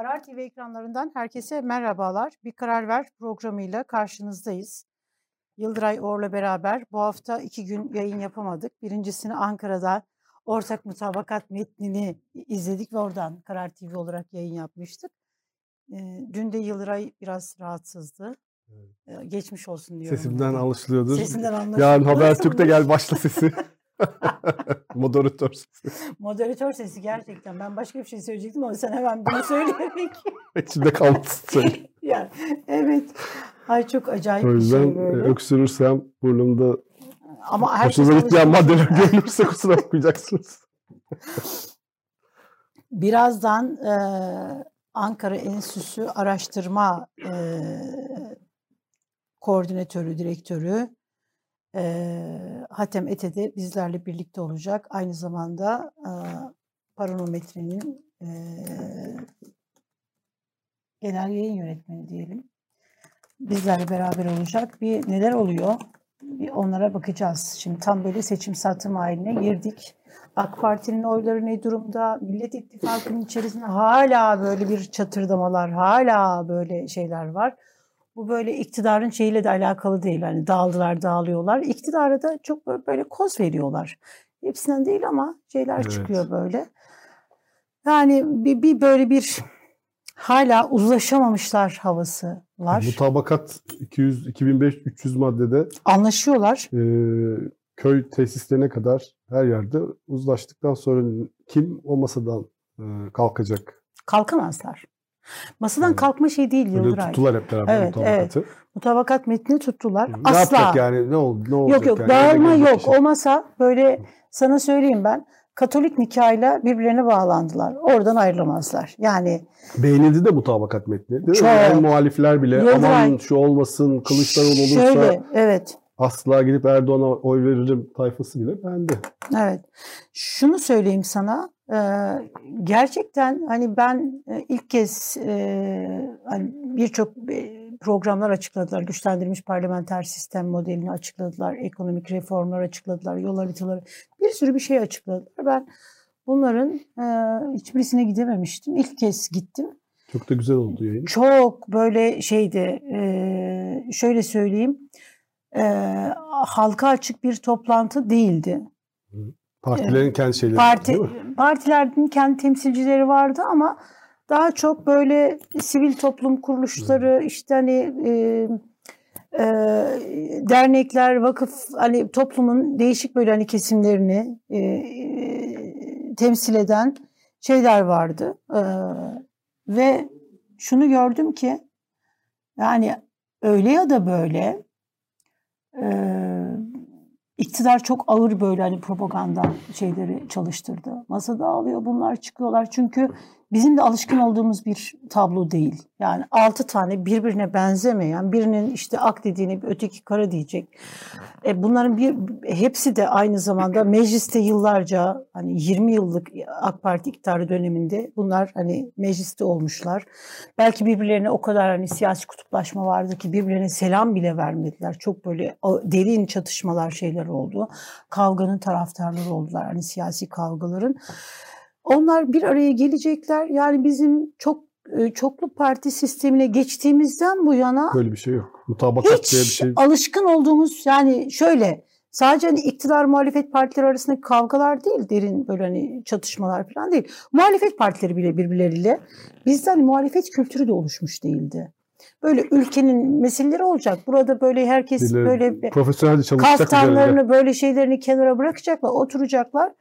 Karar TV ekranlarından herkese merhabalar. Bir Karar Ver programıyla karşınızdayız. Yıldıray Or'la beraber bu hafta iki gün yayın yapamadık. Birincisini Ankara'da ortak mutabakat metnini izledik ve oradan Karar TV olarak yayın yapmıştık. Dün de Yıldıray biraz rahatsızdı. Evet. Geçmiş olsun diyorum. Sesimden alışılıyordur. Sesinden anlaşılıyor. Yarın Habertürk'te gel başla sesi. Moderatör sesi. Moderatör sesi gerçekten. Ben başka bir şey söyleyecektim ama sen hemen bunu söyleyerek. İçimde söyle. yani, evet. Ay çok acayip o yüzden bir şey böyle. öksürürsem burnumda ama hoşunuza gitmeyen maddeler görünürse kusura bakmayacaksınız. Birazdan e, Ankara Enstitüsü Araştırma e, Koordinatörü, Direktörü e, Hatem Ete de bizlerle birlikte olacak. Aynı zamanda e, Paronometre'nin e, genel yayın yönetmeni diyelim. Bizlerle beraber olacak. Bir neler oluyor? Bir onlara bakacağız. Şimdi tam böyle seçim satım haline girdik. AK Parti'nin oyları ne durumda? Millet İttifakı'nın içerisinde hala böyle bir çatırdamalar, hala böyle şeyler var. Bu böyle iktidarın şeyiyle de alakalı değil. Hani dağıldılar, dağılıyorlar. İktidara da çok böyle koz veriyorlar. Hepsinden değil ama şeyler evet. çıkıyor böyle. Yani bir, bir böyle bir hala uzlaşamamışlar havası var. Mutabakat 200 2005 300 maddede anlaşıyorlar. E, köy tesislerine kadar her yerde uzlaştıktan sonra kim o masadan e, kalkacak? Kalkamazlar. Masadan yani, kalkma şey değil Yıldıray. Tuttular hep beraber evet, mutabakatı. Evet. Mutabakat metni tuttular. Ne Asla. yapacak yani? Ne oldu? Ne olacak yok yok yani? dağılma yok. Için. O masa böyle sana söyleyeyim ben. Katolik nikahıyla birbirlerine bağlandılar. Oradan ayrılamazlar. Yani beğenildi de mutabakat metni. Değil çok. mi? Yani muhalifler bile Yıldıray, aman şu olmasın, Kılıçdaroğlu olursa şöyle, evet. asla gidip Erdoğan'a oy veririm tayfası bile beğendi. Evet. Şunu söyleyeyim sana. Gerçekten hani ben ilk kez hani birçok programlar açıkladılar. Güçlendirilmiş parlamenter sistem modelini açıkladılar. Ekonomik reformlar açıkladılar. Yol haritaları. Bir sürü bir şey açıkladılar. Ben bunların hiçbirisine gidememiştim. İlk kez gittim. Çok da güzel oldu yayın. Çok böyle şeydi. şöyle söyleyeyim. halka açık bir toplantı değildi. Partilerin kendi şeyleri Parti, Partilerin kendi temsilcileri vardı ama daha çok böyle sivil toplum kuruluşları hmm. işte hani e, e, dernekler, vakıf hani toplumun değişik böyle hani kesimlerini e, e, temsil eden şeyler vardı. E, ve şunu gördüm ki yani öyle ya da böyle e, İktidar çok ağır böyle hani propaganda şeyleri çalıştırdı. Masada alıyor bunlar çıkıyorlar çünkü bizim de alışkın olduğumuz bir tablo değil. Yani altı tane birbirine benzemeyen birinin işte ak dediğini öteki kara diyecek. E bunların bir hepsi de aynı zamanda mecliste yıllarca hani 20 yıllık AK Parti iktidarı döneminde bunlar hani mecliste olmuşlar. Belki birbirlerine o kadar hani siyasi kutuplaşma vardı ki birbirlerine selam bile vermediler. Çok böyle derin çatışmalar şeyler oldu. Kavganın taraftarları oldular hani siyasi kavgaların. Onlar bir araya gelecekler. Yani bizim çok çoklu parti sistemine geçtiğimizden bu yana böyle bir şey yok. Mutabakat hiç diye bir şey. alışkın olduğumuz yani şöyle sadece hani iktidar muhalefet partileri arasındaki kavgalar değil, derin böyle hani çatışmalar falan değil. Muhalefet partileri bile birbirleriyle bizden muhalefet kültürü de oluşmuş değildi. Böyle ülkenin meseleleri olacak. Burada böyle herkes Bile, böyle kaftanlarını böyle şeylerini kenara bırakacaklar, oturacaklar.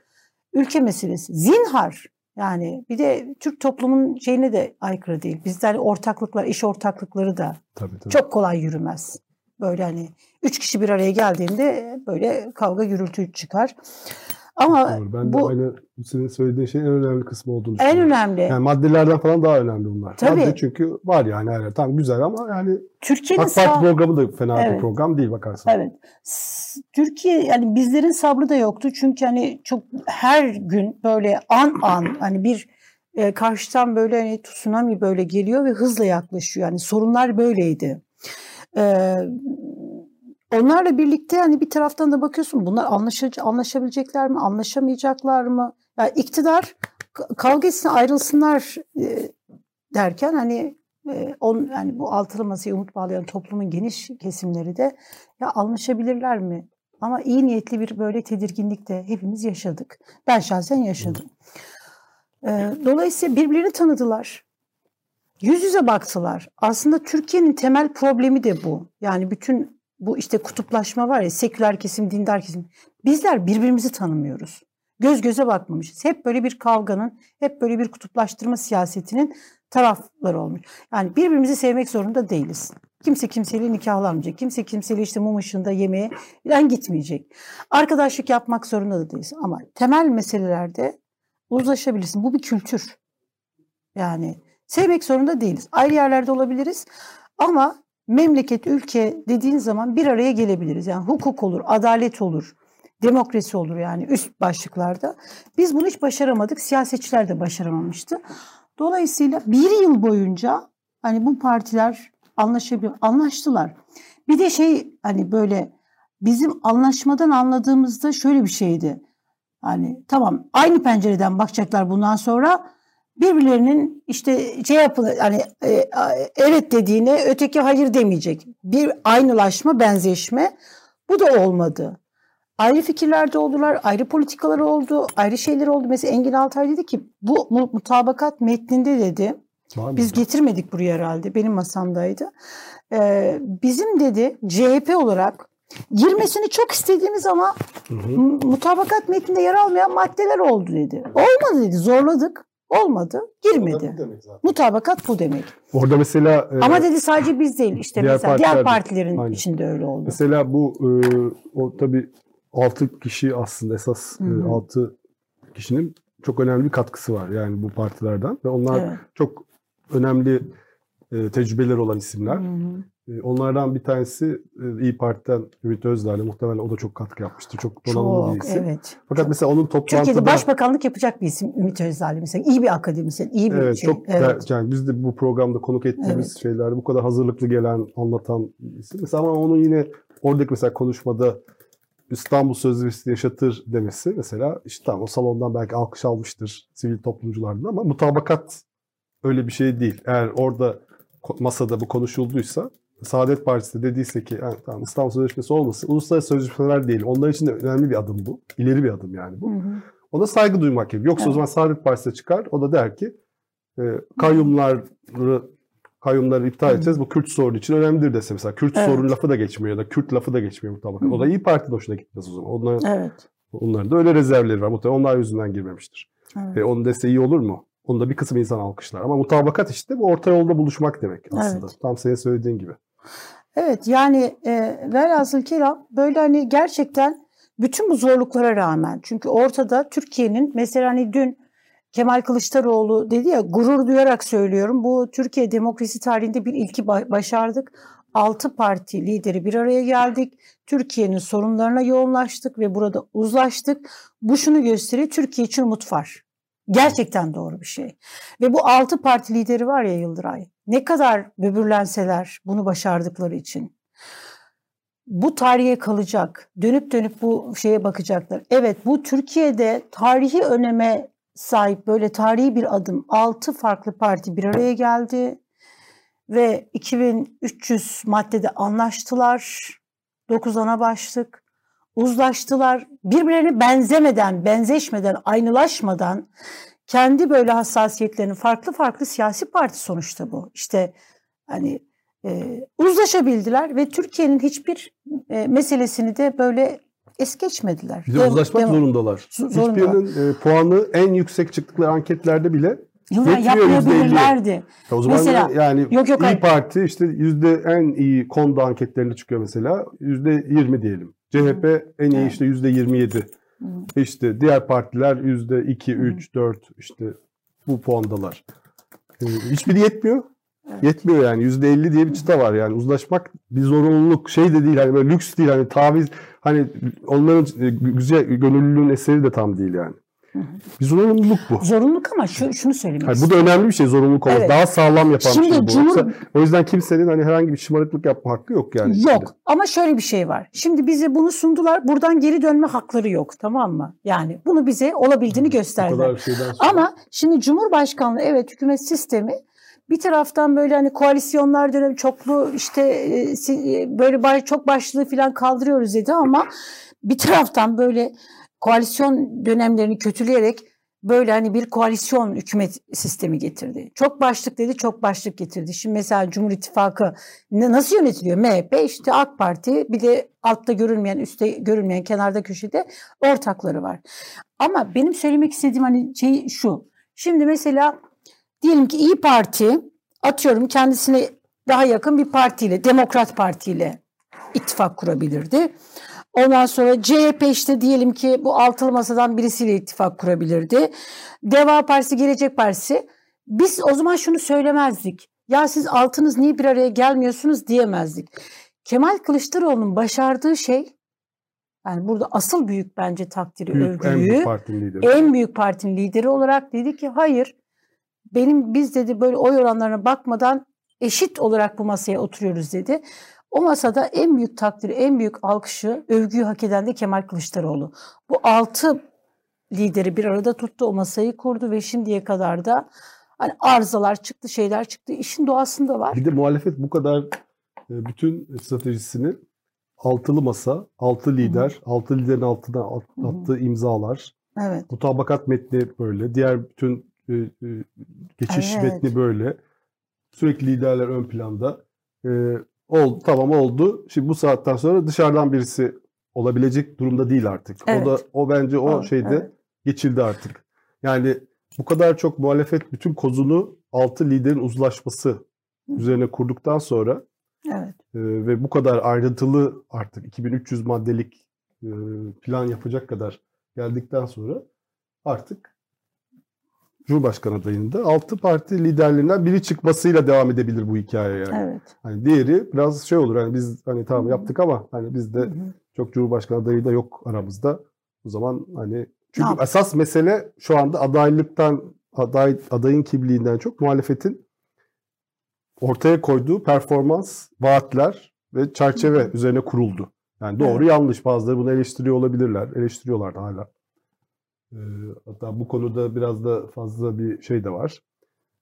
Ülke meselesi. Zinhar yani bir de Türk toplumun şeyine de aykırı değil. Bizde hani ortaklıklar, iş ortaklıkları da tabii, tabii. çok kolay yürümez. Böyle hani üç kişi bir araya geldiğinde böyle kavga gürültü çıkar. Ama Doğru. Ben bu de aynı senin söylediğin şeyin en önemli kısmı olduğunu en önemli. Yani maddelerden falan daha önemli bunlar. Tabii. Madde çünkü var yani her. Tamam güzel ama yani Türkiye'nin AK Parti programı da fena Evet. bir program değil bakarsan. Evet. Türkiye yani bizlerin sabrı da yoktu. Çünkü hani çok her gün böyle an an hani bir e, karşıdan böyle hani tsunami böyle geliyor ve hızla yaklaşıyor. Yani sorunlar böyleydi. E, onlarla birlikte hani bir taraftan da bakıyorsun bunlar anlaşa- anlaşabilecekler mi, anlaşamayacaklar mı? Yani iktidar kavga etsin ayrılsınlar e, derken hani e, on, yani bu altılı masaya umut bağlayan toplumun geniş kesimleri de ya anlaşabilirler mi? Ama iyi niyetli bir böyle tedirginlik de hepimiz yaşadık. Ben şahsen yaşadım. E, dolayısıyla birbirini tanıdılar. Yüz yüze baktılar. Aslında Türkiye'nin temel problemi de bu. Yani bütün bu işte kutuplaşma var ya seküler kesim, dindar kesim. Bizler birbirimizi tanımıyoruz. Göz göze bakmamışız. Hep böyle bir kavganın, hep böyle bir kutuplaştırma siyasetinin tarafları olmuş. Yani birbirimizi sevmek zorunda değiliz. Kimse kimseyle nikahlanmayacak. Kimse kimseyle işte mum ışığında yemeğe falan gitmeyecek. Arkadaşlık yapmak zorunda da değilsin. Ama temel meselelerde uzlaşabilirsin. Bu bir kültür. Yani sevmek zorunda değiliz. Ayrı yerlerde olabiliriz. Ama memleket, ülke dediğin zaman bir araya gelebiliriz. Yani hukuk olur, adalet olur, demokrasi olur yani üst başlıklarda. Biz bunu hiç başaramadık. Siyasetçiler de başaramamıştı. Dolayısıyla bir yıl boyunca hani bu partiler anlaşabilir, anlaştılar. Bir de şey hani böyle bizim anlaşmadan anladığımızda şöyle bir şeydi. Hani tamam aynı pencereden bakacaklar bundan sonra birbirlerinin işte şey yapılır hani e, evet dediğine öteki hayır demeyecek. Bir aynılaşma, benzeşme bu da olmadı. Ayrı fikirlerde oldular, ayrı politikalar oldu, ayrı şeyler oldu. Mesela Engin Altay dedi ki bu mutabakat metninde dedi. Biz getirmedik buraya herhalde. Benim masamdaydı. Ee, bizim dedi CHP olarak girmesini çok istediğimiz ama hı hı. mutabakat metninde yer almayan maddeler oldu dedi. Olmadı dedi. Zorladık. Olmadı. Girmedi. Bu Mutabakat bu demek. Orada mesela e, Ama dedi sadece biz değil işte diğer mesela diğer partilerin aynen. içinde öyle oldu. Mesela bu e, o tabii 6 kişi aslında esas Hı-hı. 6 kişinin çok önemli bir katkısı var yani bu partilerden ve onlar evet. çok önemli e, tecrübeleri olan isimler. Hı-hı. E, onlardan bir tanesi e, İyi Parti'den Ümit Özdağ'la muhtemelen o da çok katkı yapmıştır. Çok donanımlı bir isim. Evet. Fakat çok. mesela onun toplantıda... Türkiye'de başbakanlık yapacak bir isim Ümit Özdağ mesela. İyi bir akademisyen, iyi bir evet, şey. Çok evet. yani biz de bu programda konuk ettiğimiz evet. şeylerde bu kadar hazırlıklı gelen, anlatan isim. Mesela ama onun yine oradaki mesela konuşmada İstanbul Sözleşmesi yaşatır demesi mesela işte tamam o salondan belki alkış almıştır sivil toplumculardan ama mutabakat öyle bir şey değil. Eğer orada masada bu konuşulduysa Saadet Partisi de dediyse ki yani, tamam İstanbul Sözleşmesi olmasın uluslararası sözleşmeler değil. Onlar için de önemli bir adım bu. İleri bir adım yani bu. Hı hı. Ona saygı duymak gerekiyor. Yoksa evet. o zaman Saadet Partisi çıkar. O da der ki e, kayyumları kayyumları iptal edeceğiz. Bu Kürt sorunu için önemlidir dese mesela. Kürt evet. sorunu lafı da geçmiyor ya da Kürt lafı da geçmiyor mutlaka. O da iyi Parti'nin hoşuna gitmez o zaman. Onların, evet. onların da öyle rezervleri var. Muhtemelen onlar yüzünden girmemiştir. Evet. E, onun dese iyi olur mu? Onu da bir kısım insan alkışlar. Ama mutabakat işte bu orta yolda buluşmak demek aslında. Evet. Tam senin söylediğin gibi. Evet yani e, velhasıl kelam böyle hani gerçekten bütün bu zorluklara rağmen çünkü ortada Türkiye'nin mesela hani dün Kemal Kılıçdaroğlu dedi ya gurur duyarak söylüyorum. Bu Türkiye demokrasi tarihinde bir ilki başardık. Altı parti lideri bir araya geldik. Türkiye'nin sorunlarına yoğunlaştık ve burada uzlaştık. Bu şunu gösteriyor. Türkiye için umut var. Gerçekten doğru bir şey. Ve bu altı parti lideri var ya Yıldıray. Ne kadar böbürlenseler bunu başardıkları için. Bu tarihe kalacak. Dönüp dönüp bu şeye bakacaklar. Evet bu Türkiye'de tarihi öneme sahip böyle tarihi bir adım. Altı farklı parti bir araya geldi ve 2300 maddede anlaştılar. 9 ana başlık. Uzlaştılar. Birbirlerine benzemeden, benzeşmeden, aynılaşmadan kendi böyle hassasiyetlerini farklı farklı siyasi parti sonuçta bu. İşte hani e, uzlaşabildiler ve Türkiye'nin hiçbir e, meselesini de böyle es geçmediler. Bir de uzlaşmak devam, zorundalar. Zorunda. Hiçbirinin e, puanı en yüksek çıktıkları anketlerde bile yapmayabilirlerdi. O zaman mesela, yani yok, yok, İyi Parti işte yüzde en iyi konuda anketlerinde çıkıyor mesela. Yüzde yirmi diyelim. CHP en iyi işte yüzde yirmi yedi. İşte diğer partiler yüzde iki, üç, dört işte bu puandalar. E, hiçbiri yetmiyor. Evet. Yetmiyor yani. Yüzde elli diye bir çıta var yani. Uzlaşmak bir zorunluluk. Şey de değil hani böyle lüks değil hani taviz. Hani onların e, güzel gönüllülüğün eseri de tam değil yani. Bir zorunluluk bu. Zorunluluk ama şu, şunu söylemek Hayır, Bu da önemli bir şey zorunluluk olması. Evet. Daha sağlam yapan Şimdi bir şey bu. Cumhur... Yoksa, o yüzden kimsenin hani herhangi bir şımarıklık yapma hakkı yok yani. Yok şimdi. ama şöyle bir şey var. Şimdi bize bunu sundular. Buradan geri dönme hakları yok tamam mı? Yani bunu bize olabildiğini gösterdiler. Ama şimdi Cumhurbaşkanlığı evet hükümet sistemi bir taraftan böyle hani koalisyonlar dönemi çoklu işte e, e, böyle çok başlığı falan kaldırıyoruz dedi ama bir taraftan böyle koalisyon dönemlerini kötüleyerek böyle hani bir koalisyon hükümet sistemi getirdi. Çok başlık dedi, çok başlık getirdi. Şimdi mesela Cumhur İttifakı nasıl yönetiliyor? MHP işte AK Parti bir de altta görülmeyen, üstte görülmeyen, kenarda köşede ortakları var. Ama benim söylemek istediğim hani şey şu. Şimdi mesela diyelim ki İyi Parti atıyorum kendisine daha yakın bir partiyle, Demokrat Partiyle ittifak kurabilirdi. Ondan sonra CHP işte diyelim ki bu altılı masadan birisiyle ittifak kurabilirdi. Deva Partisi, Gelecek Partisi. Biz o zaman şunu söylemezdik. Ya siz altınız niye bir araya gelmiyorsunuz diyemezdik. Kemal Kılıçdaroğlu'nun başardığı şey yani burada asıl büyük bence takdiri, büyük, övgüyü. En büyük partinin lideri. En büyük partinin lideri olarak dedi ki hayır benim biz dedi böyle oy oranlarına bakmadan eşit olarak bu masaya oturuyoruz dedi. O masada en büyük takdiri, en büyük alkışı, övgüyü hak eden de Kemal Kılıçdaroğlu. Bu altı lideri bir arada tuttu, o masayı kurdu ve şimdiye kadar da hani arızalar çıktı, şeyler çıktı. İşin doğasında var. Bir de muhalefet bu kadar e, bütün stratejisini altılı masa, altı lider, Hı-hı. altı liderin altına attığı Hı-hı. imzalar, evet. mutabakat metni böyle, diğer bütün e, e, geçiş evet. metni böyle. Sürekli liderler ön planda. Oldu tamam oldu. Şimdi bu saatten sonra dışarıdan birisi olabilecek durumda değil artık. Evet. O da o bence o evet, şeyde evet. geçildi artık. Yani bu kadar çok muhalefet bütün kozunu altı liderin uzlaşması üzerine kurduktan sonra evet. e, ve bu kadar ayrıntılı artık 2300 maddelik e, plan yapacak kadar geldikten sonra artık Cumhurbaşkanı adayında altı parti liderlerinden biri çıkmasıyla devam edebilir bu hikaye yani. Evet. Hani diğeri biraz şey olur hani biz hani tamam Hı-hı. yaptık ama hani bizde Hı-hı. çok Cumhurbaşkanı adayı da yok aramızda. O zaman hani çünkü ne esas mesele şu anda adaylıktan aday adayın kimliğinden çok muhalefetin ortaya koyduğu performans, vaatler ve çerçeve Hı-hı. üzerine kuruldu. Yani doğru evet. yanlış bazıları bunu eleştiriyor olabilirler. Eleştiriyorlar da hala. Ee, hatta bu konuda biraz da fazla bir şey de var.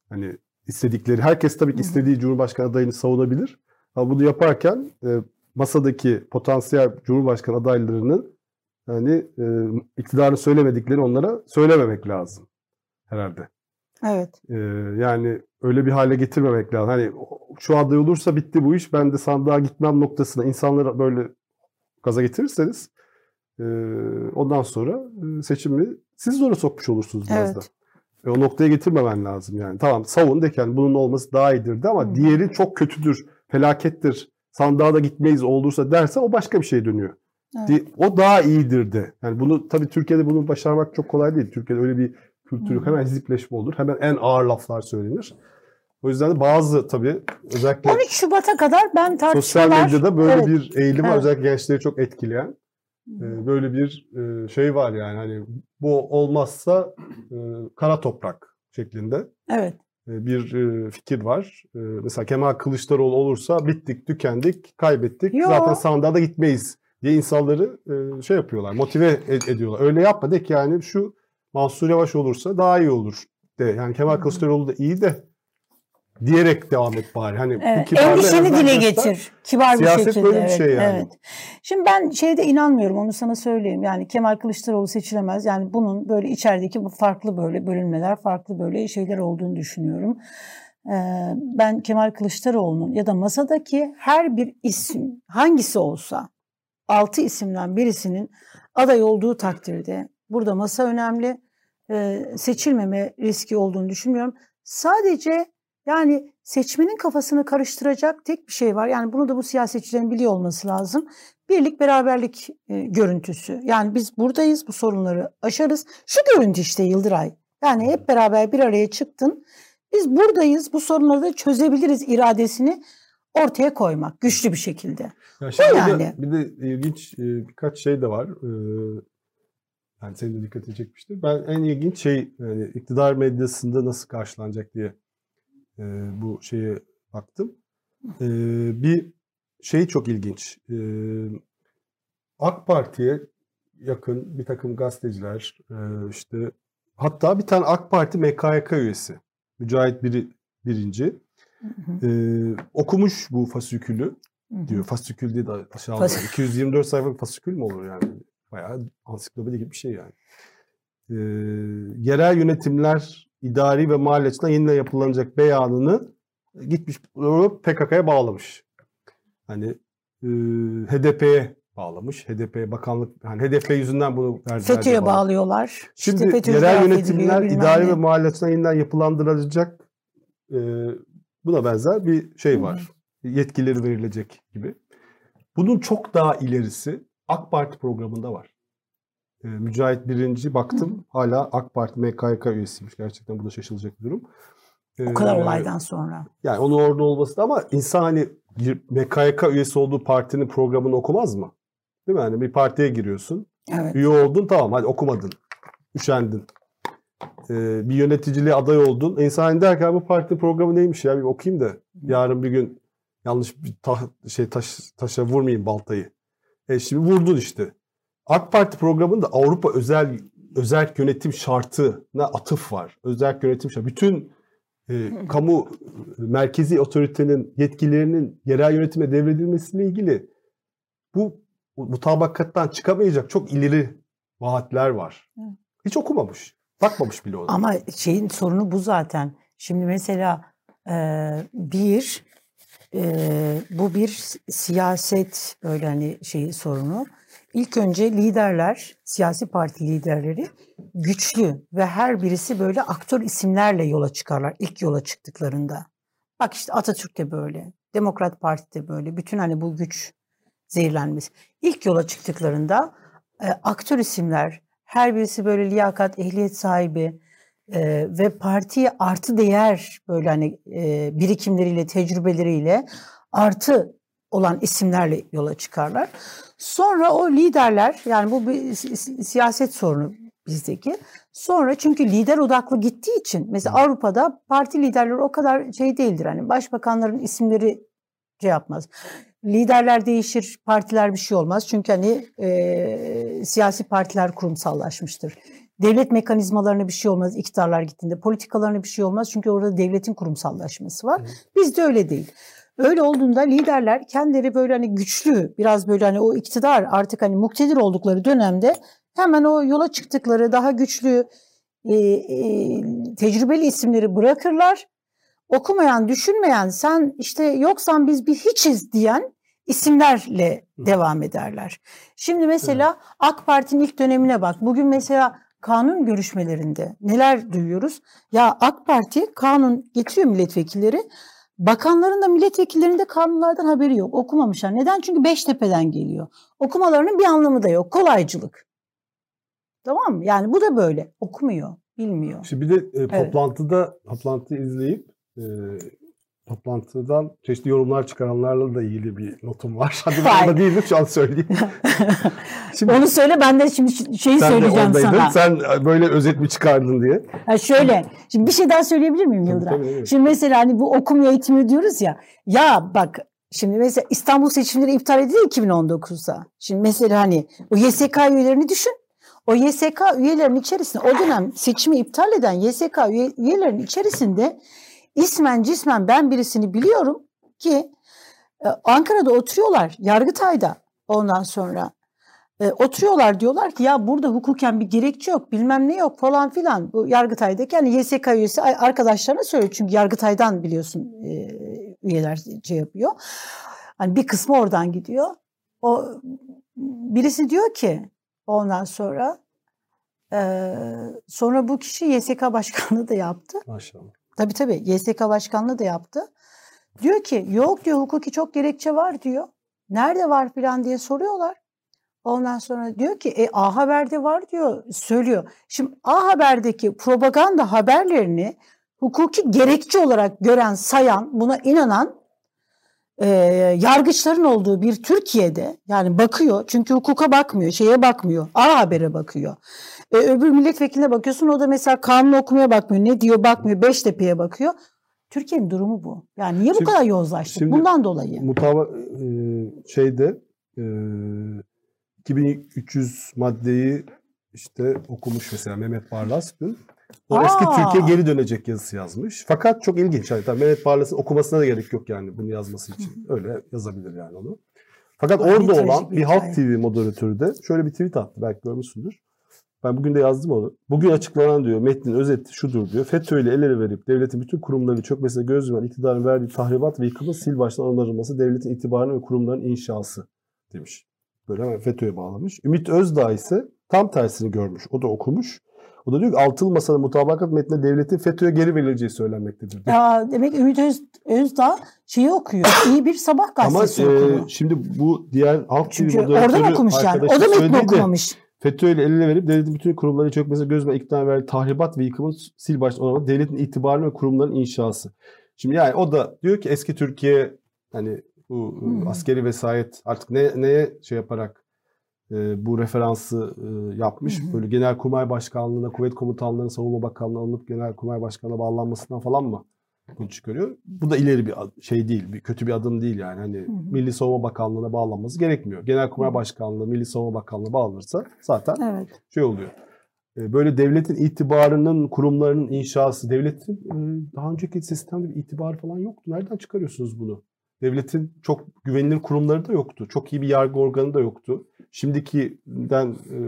Hani istedikleri, herkes tabii ki istediği Cumhurbaşkanı adayını savunabilir. Ama bunu yaparken e, masadaki potansiyel Cumhurbaşkanı adaylarının hani e, iktidarı söylemediklerini onlara söylememek lazım herhalde. Evet. E, yani öyle bir hale getirmemek lazım. Hani şu aday olursa bitti bu iş ben de sandığa gitmem noktasına insanları böyle gaza getirirseniz ondan sonra seçimi siz zora sokmuş olursunuz biraz evet. da. E, o noktaya getirmemen lazım yani. Tamam savun de yani bunun olması daha iyidir de ama Hı. diğeri çok kötüdür, felakettir, sandığa da gitmeyiz olursa derse o başka bir şey dönüyor. Evet. O daha iyidir de. Yani bunu tabii Türkiye'de bunu başarmak çok kolay değil. Türkiye'de öyle bir kültür yok. Hemen hizipleşme olur. Hemen en ağır laflar söylenir. O yüzden de bazı tabii özellikle 12 Şubat'a kadar ben tartışmalar... Sosyal medyada böyle evet. bir eğilim evet. özellikle gençleri çok etkileyen böyle bir şey var yani hani bu olmazsa kara toprak şeklinde. Evet. Bir fikir var. Mesela Kemal Kılıçdaroğlu olursa bittik, tükendik, kaybettik. Yo. Zaten sandığa da gitmeyiz diye insanları şey yapıyorlar, motive ediyorlar. Öyle yapma de ki yani şu Mansur Yavaş olursa daha iyi olur de. Yani Kemal Kılıçdaroğlu da iyi de diyerek devam et bari. Hani evet, endişeni dile getir. Kibar bir siyaset şekilde. böyle bir şey yani. Evet. Şimdi ben şeyde inanmıyorum onu sana söyleyeyim. Yani Kemal Kılıçdaroğlu seçilemez. Yani bunun böyle içerideki bu farklı böyle bölünmeler, farklı böyle şeyler olduğunu düşünüyorum. Ee, ben Kemal Kılıçdaroğlu'nun ya da masadaki her bir isim hangisi olsa altı isimden birisinin aday olduğu takdirde burada masa önemli. Ee, seçilmeme riski olduğunu düşünmüyorum. Sadece yani seçmenin kafasını karıştıracak tek bir şey var. Yani bunu da bu siyasetçilerin biliyor olması lazım. Birlik beraberlik e, görüntüsü. Yani biz buradayız, bu sorunları aşarız. Şu görüntü işte Yıldıray. Yani hep beraber bir araya çıktın. Biz buradayız, bu sorunları da çözebiliriz iradesini ortaya koymak güçlü bir şekilde. Ya şimdi yani. Bir de, bir de ilginç e, birkaç şey de var. Ee, yani senin de dikkatini çekmiştir. Ben en ilginç şey yani iktidar medyasında nasıl karşılanacak diye e, bu şeye baktım. E, bir şey çok ilginç. E, AK Parti'ye yakın bir takım gazeteciler e, işte hatta bir tane AK Parti MKYK üyesi Mücahit biri birinci. Ee, okumuş bu fasikülü diyor. Fasikül diye de aşağıda. Fas- 224 sayfa fasikül mü olur yani? Bayağı ansiklopedi gibi bir şey yani. Ee, yerel yönetimler idari ve mali açıdan yeniden yapılanacak beyanını gitmiş PKK'ya bağlamış. Hani e, HDP'ye bağlamış. HDP bakanlık hani HDP yüzünden bunu FETÖ'ye bağlıyorlar. Şimdi İşte FETÖ yerel yönetimler idari ve ne. mali açıdan yeniden yapılandırılacak e, buna benzer bir şey Hı hı. var. Yetkileri verilecek gibi. Bunun çok daha ilerisi AK Parti programında var. E, Mücahit Birinci baktım hala AK Parti MKYK üyesiymiş. Gerçekten bu da şaşılacak bir durum. O kadar E, olaydan sonra. Yani onun orada olması da ama insan hani MKYK üyesi olduğu partinin programını okumaz mı? Değil mi? Hani bir partiye giriyorsun. Evet. Üye oldun tamam hadi okumadın. Üşendin. Ee, bir yöneticiliğe aday oldun. İnsan hani der ki "Ha, bu parti programı neymiş ya bir okuyayım da yarın bir gün yanlış bir ta- şey taş, taşa vurmayayım baltayı. E şimdi vurdun işte. AK Parti programında Avrupa özel özel yönetim şartına atıf var. Özel yönetim şartı. Bütün e, kamu merkezi otoritenin yetkilerinin yerel yönetime devredilmesiyle ilgili bu mutabakattan çıkamayacak çok ileri vaatler var. Hı. Hiç okumamış. Bakmamış bile ona. Ama şeyin sorunu bu zaten. Şimdi mesela e, bir e, bu bir si- siyaset böyle hani şey sorunu. İlk önce liderler, siyasi parti liderleri güçlü ve her birisi böyle aktör isimlerle yola çıkarlar ilk yola çıktıklarında. Bak işte Atatürk de böyle, Demokrat Parti de böyle. Bütün hani bu güç zehirlenmesi. İlk yola çıktıklarında e, aktör isimler, her birisi böyle liyakat, ehliyet sahibi e, ve partiye artı değer böyle hani e, birikimleriyle, tecrübeleriyle artı olan isimlerle yola çıkarlar. Sonra o liderler yani bu bir si- si- siyaset sorunu bizdeki. Sonra çünkü lider odaklı gittiği için mesela Avrupa'da parti liderleri o kadar şey değildir. Hani başbakanların isimleri şey yapmaz. Liderler değişir, partiler bir şey olmaz. Çünkü hani e, siyasi partiler kurumsallaşmıştır. Devlet mekanizmalarına bir şey olmaz iktidarlar gittiğinde. Politikalarına bir şey olmaz çünkü orada devletin kurumsallaşması var. Bizde öyle değil. Öyle olduğunda liderler kendileri böyle hani güçlü, biraz böyle hani o iktidar artık hani muktedir oldukları dönemde hemen o yola çıktıkları daha güçlü e, e, tecrübeli isimleri bırakırlar. Okumayan, düşünmeyen, sen işte yoksan biz bir hiçiz diyen isimlerle devam ederler. Şimdi mesela AK Parti'nin ilk dönemine bak. Bugün mesela kanun görüşmelerinde neler duyuyoruz? Ya AK Parti kanun getiriyor milletvekilleri. Bakanların da milletvekillerinin de kanunlardan haberi yok. Okumamışlar. Neden? Çünkü Beştepe'den geliyor. Okumalarının bir anlamı da yok. Kolaycılık. Tamam mı? Yani bu da böyle. Okumuyor, bilmiyor. Şimdi bir de e, toplantıda toplantıyı izleyip e, toplantıdan çeşitli yorumlar çıkaranlarla da ilgili bir notum var. Hadi Vay. orada değildim şu an söyleyeyim. Şimdi Onu söyle ben de şimdi şeyi sen de söyleyeceğim oradaydın. sana. Sen böyle özet mi çıkardın diye. Ha şöyle. Şimdi bir şey daha söyleyebilir miyim Tabii, Yıldıray? tabii, evet. Şimdi mesela hani bu okumuyor eğitimi diyoruz ya. Ya bak şimdi mesela İstanbul seçimleri iptal edildi 2019'da. Şimdi mesela hani o YSK üyelerini düşün. O YSK üyelerinin içerisinde o dönem seçimi iptal eden YSK üye, üyelerinin içerisinde ismen cismen ben birisini biliyorum ki e, Ankara'da oturuyorlar Yargıtay'da ondan sonra e, oturuyorlar diyorlar ki ya burada hukuken bir gerekçe yok bilmem ne yok falan filan. Bu Yargıtay'daki hani YSK üyesi arkadaşlarına söylüyor çünkü Yargıtay'dan biliyorsun e, üyeler şey yapıyor. Hani bir kısmı oradan gidiyor. O birisi diyor ki ondan sonra e, sonra bu kişi YSK başkanlığı da yaptı. Maşallah. Tabii tabii YSK başkanlığı da yaptı. Diyor ki yok diyor hukuki çok gerekçe var diyor. Nerede var filan diye soruyorlar. Ondan sonra diyor ki e, A Haber'de var diyor söylüyor. Şimdi A Haber'deki propaganda haberlerini hukuki gerekçe olarak gören, sayan, buna inanan e, yargıçların olduğu bir Türkiye'de yani bakıyor çünkü hukuka bakmıyor, şeye bakmıyor, A Haber'e bakıyor. E, öbür milletvekiline bakıyorsun o da mesela kanunu okumaya bakmıyor, ne diyor bakmıyor, Beştepe'ye bakıyor. Türkiye'nin durumu bu. Yani niye bu Şimdi- kadar yozlaştık? şimdi- Bundan dolayı. Mutaba e, şeyde e, 2300 maddeyi işte okumuş mesela Mehmet Barlas dün. O Aa. eski Türkiye geri dönecek yazısı yazmış. Fakat çok ilginç. Yani tabii Mehmet Barlas'ın okumasına da gerek yok yani bunu yazması için. Öyle yazabilir yani onu. Fakat orada olan bir Halk. TV moderatörü de şöyle bir tweet attı. Belki görmüşsündür. Ben bugün de yazdım onu. Bugün açıklanan diyor metnin özeti şudur diyor. FETÖ ile el ele verip devletin bütün kurumları çökmesine göz yuman iktidarın verdiği tahribat ve yıkımın sil baştan onarılması devletin itibarını ve kurumların inşası demiş. Böyle hemen FETÖ'ye bağlamış. Ümit Özdağ ise tam tersini görmüş. O da okumuş. O da diyor ki altılı masada mutabakat metninde devletin FETÖ'ye geri verileceği söylenmektedir. diyor. Ya demek Ümit Öz, Özdağ şeyi okuyor. İyi bir sabah Ama gazetesi e, şimdi bu diğer Halk Çünkü oradan okumuş yani. O da metni okumamış. FETÖ ile el ele verip devletin bütün kurumları çökmesine göz ve iktidar verdiği tahribat ve yıkımın sil baştan onarılması, devletin itibarını ve kurumların inşası. Şimdi yani o da diyor ki eski Türkiye hani bu Hmm. askeri vesayet artık ne, neye şey yaparak e, bu referansı e, yapmış. Hı. Böyle Genelkurmay Başkanlığı'na, Kuvvet Komutanlığı'na, Savunma Bakanlığı'na alınıp Genelkurmay Başkanlığı'na bağlanmasından falan mı bunu çıkarıyor? Bu da ileri bir şey değil, bir kötü bir adım değil yani. Hani hı. Milli Savunma Bakanlığı'na bağlanması gerekmiyor. Genelkurmay Hı. Başkanlığı, Milli Savunma Bakanlığı bağlanırsa zaten Evet. şey oluyor. E, Böyle devletin itibarının, kurumlarının inşası, devletin e, daha önceki sistemde bir itibarı falan yoktu. Nereden çıkarıyorsunuz bunu? Devletin çok güvenilir kurumları da yoktu. Çok iyi bir yargı organı da yoktu. Şimdikinden e,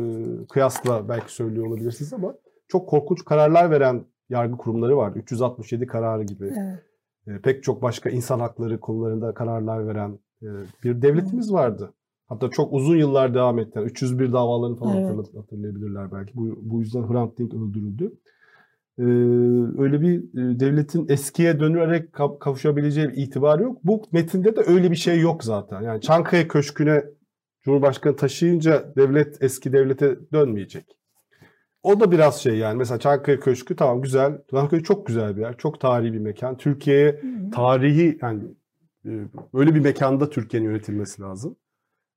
kıyasla belki söylüyor olabilirsiniz ama çok korkunç kararlar veren yargı kurumları vardı. 367 kararı gibi. evet. E, pek çok başka insan hakları konularında kararlar veren e, bir devletimiz vardı. Hatta çok uzun yıllar devam etti. Yani 301 davalarını falan Evet. hatırla- hatırlayabilirler belki. Bu, bu yüzden Hrant Dink öldürüldü. E, öyle bir e, devletin eskiye dönerek kav- kavuşabileceği bir itibar yok. Bu metinde de öyle bir şey yok zaten. Yani Çankaya Köşkü'ne Cumhurbaşkanı taşıyınca devlet eski devlete dönmeyecek. O da biraz şey yani. Mesela Çankaya Köşkü tamam güzel. Çankaya çok güzel bir yer. Çok tarihi bir mekan. Türkiye'ye tarihi yani e, öyle bir mekanda Türkiye'nin yönetilmesi lazım.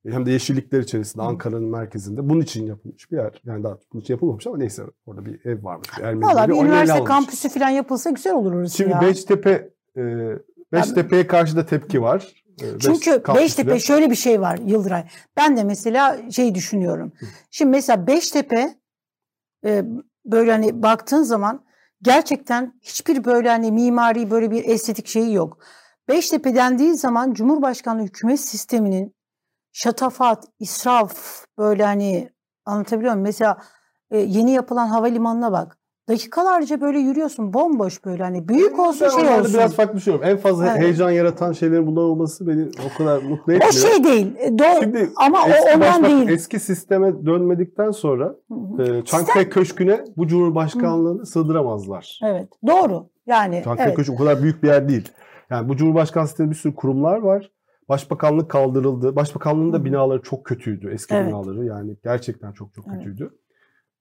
E, Hem de yeşillikler içerisinde. Ankara'nın merkezinde. Bunun için yapılmış bir yer. Yani daha bunun için yapılmamış ama neyse orada bir ev varmış. Bir Ermeni Valla bir üniversite kampüsü falan yapılsa güzel olur orası Şimdi ya. Beştepe e, Beştepe'ye karşı da tepki var. Beş- Çünkü kampüsüne. Beştepe şöyle bir şey var Yıldıray. Ben de mesela şey düşünüyorum. Şimdi mesela Beştepe e, böyle hani baktığın zaman gerçekten hiçbir böyle hani mimari böyle bir estetik şeyi yok. Beştepe dendiği zaman Cumhurbaşkanlığı hükümet sisteminin şatafat, israf böyle hani anlatabiliyor muyum? Mesela e, yeni yapılan havalimanına bak. Dakikalarca böyle yürüyorsun bomboş böyle hani büyük olsun Ben şey olsun. Biraz farklı düşünüyorum. En fazla Evet. heyecan yaratan şeylerin bunlar olması beni o kadar mutlu etmiyor. O şey değil. Doğru. Şimdi ama o ondan değil. Eski sisteme dönmedikten sonra Hı hı. e, Çankaya Köşkü'ne bu Cumhurbaşkanlığını sığdıramazlar. Evet. Doğru. Yani Çankaya evet. Köşkü o kadar büyük bir yer değil. Yani bu Cumhurbaşkanlığı sisteminde bir sürü kurumlar var. Başbakanlık kaldırıldı. Başbakanlığın da binaları çok kötüydü. Eski Evet. binaları yani gerçekten çok çok Evet. kötüydü.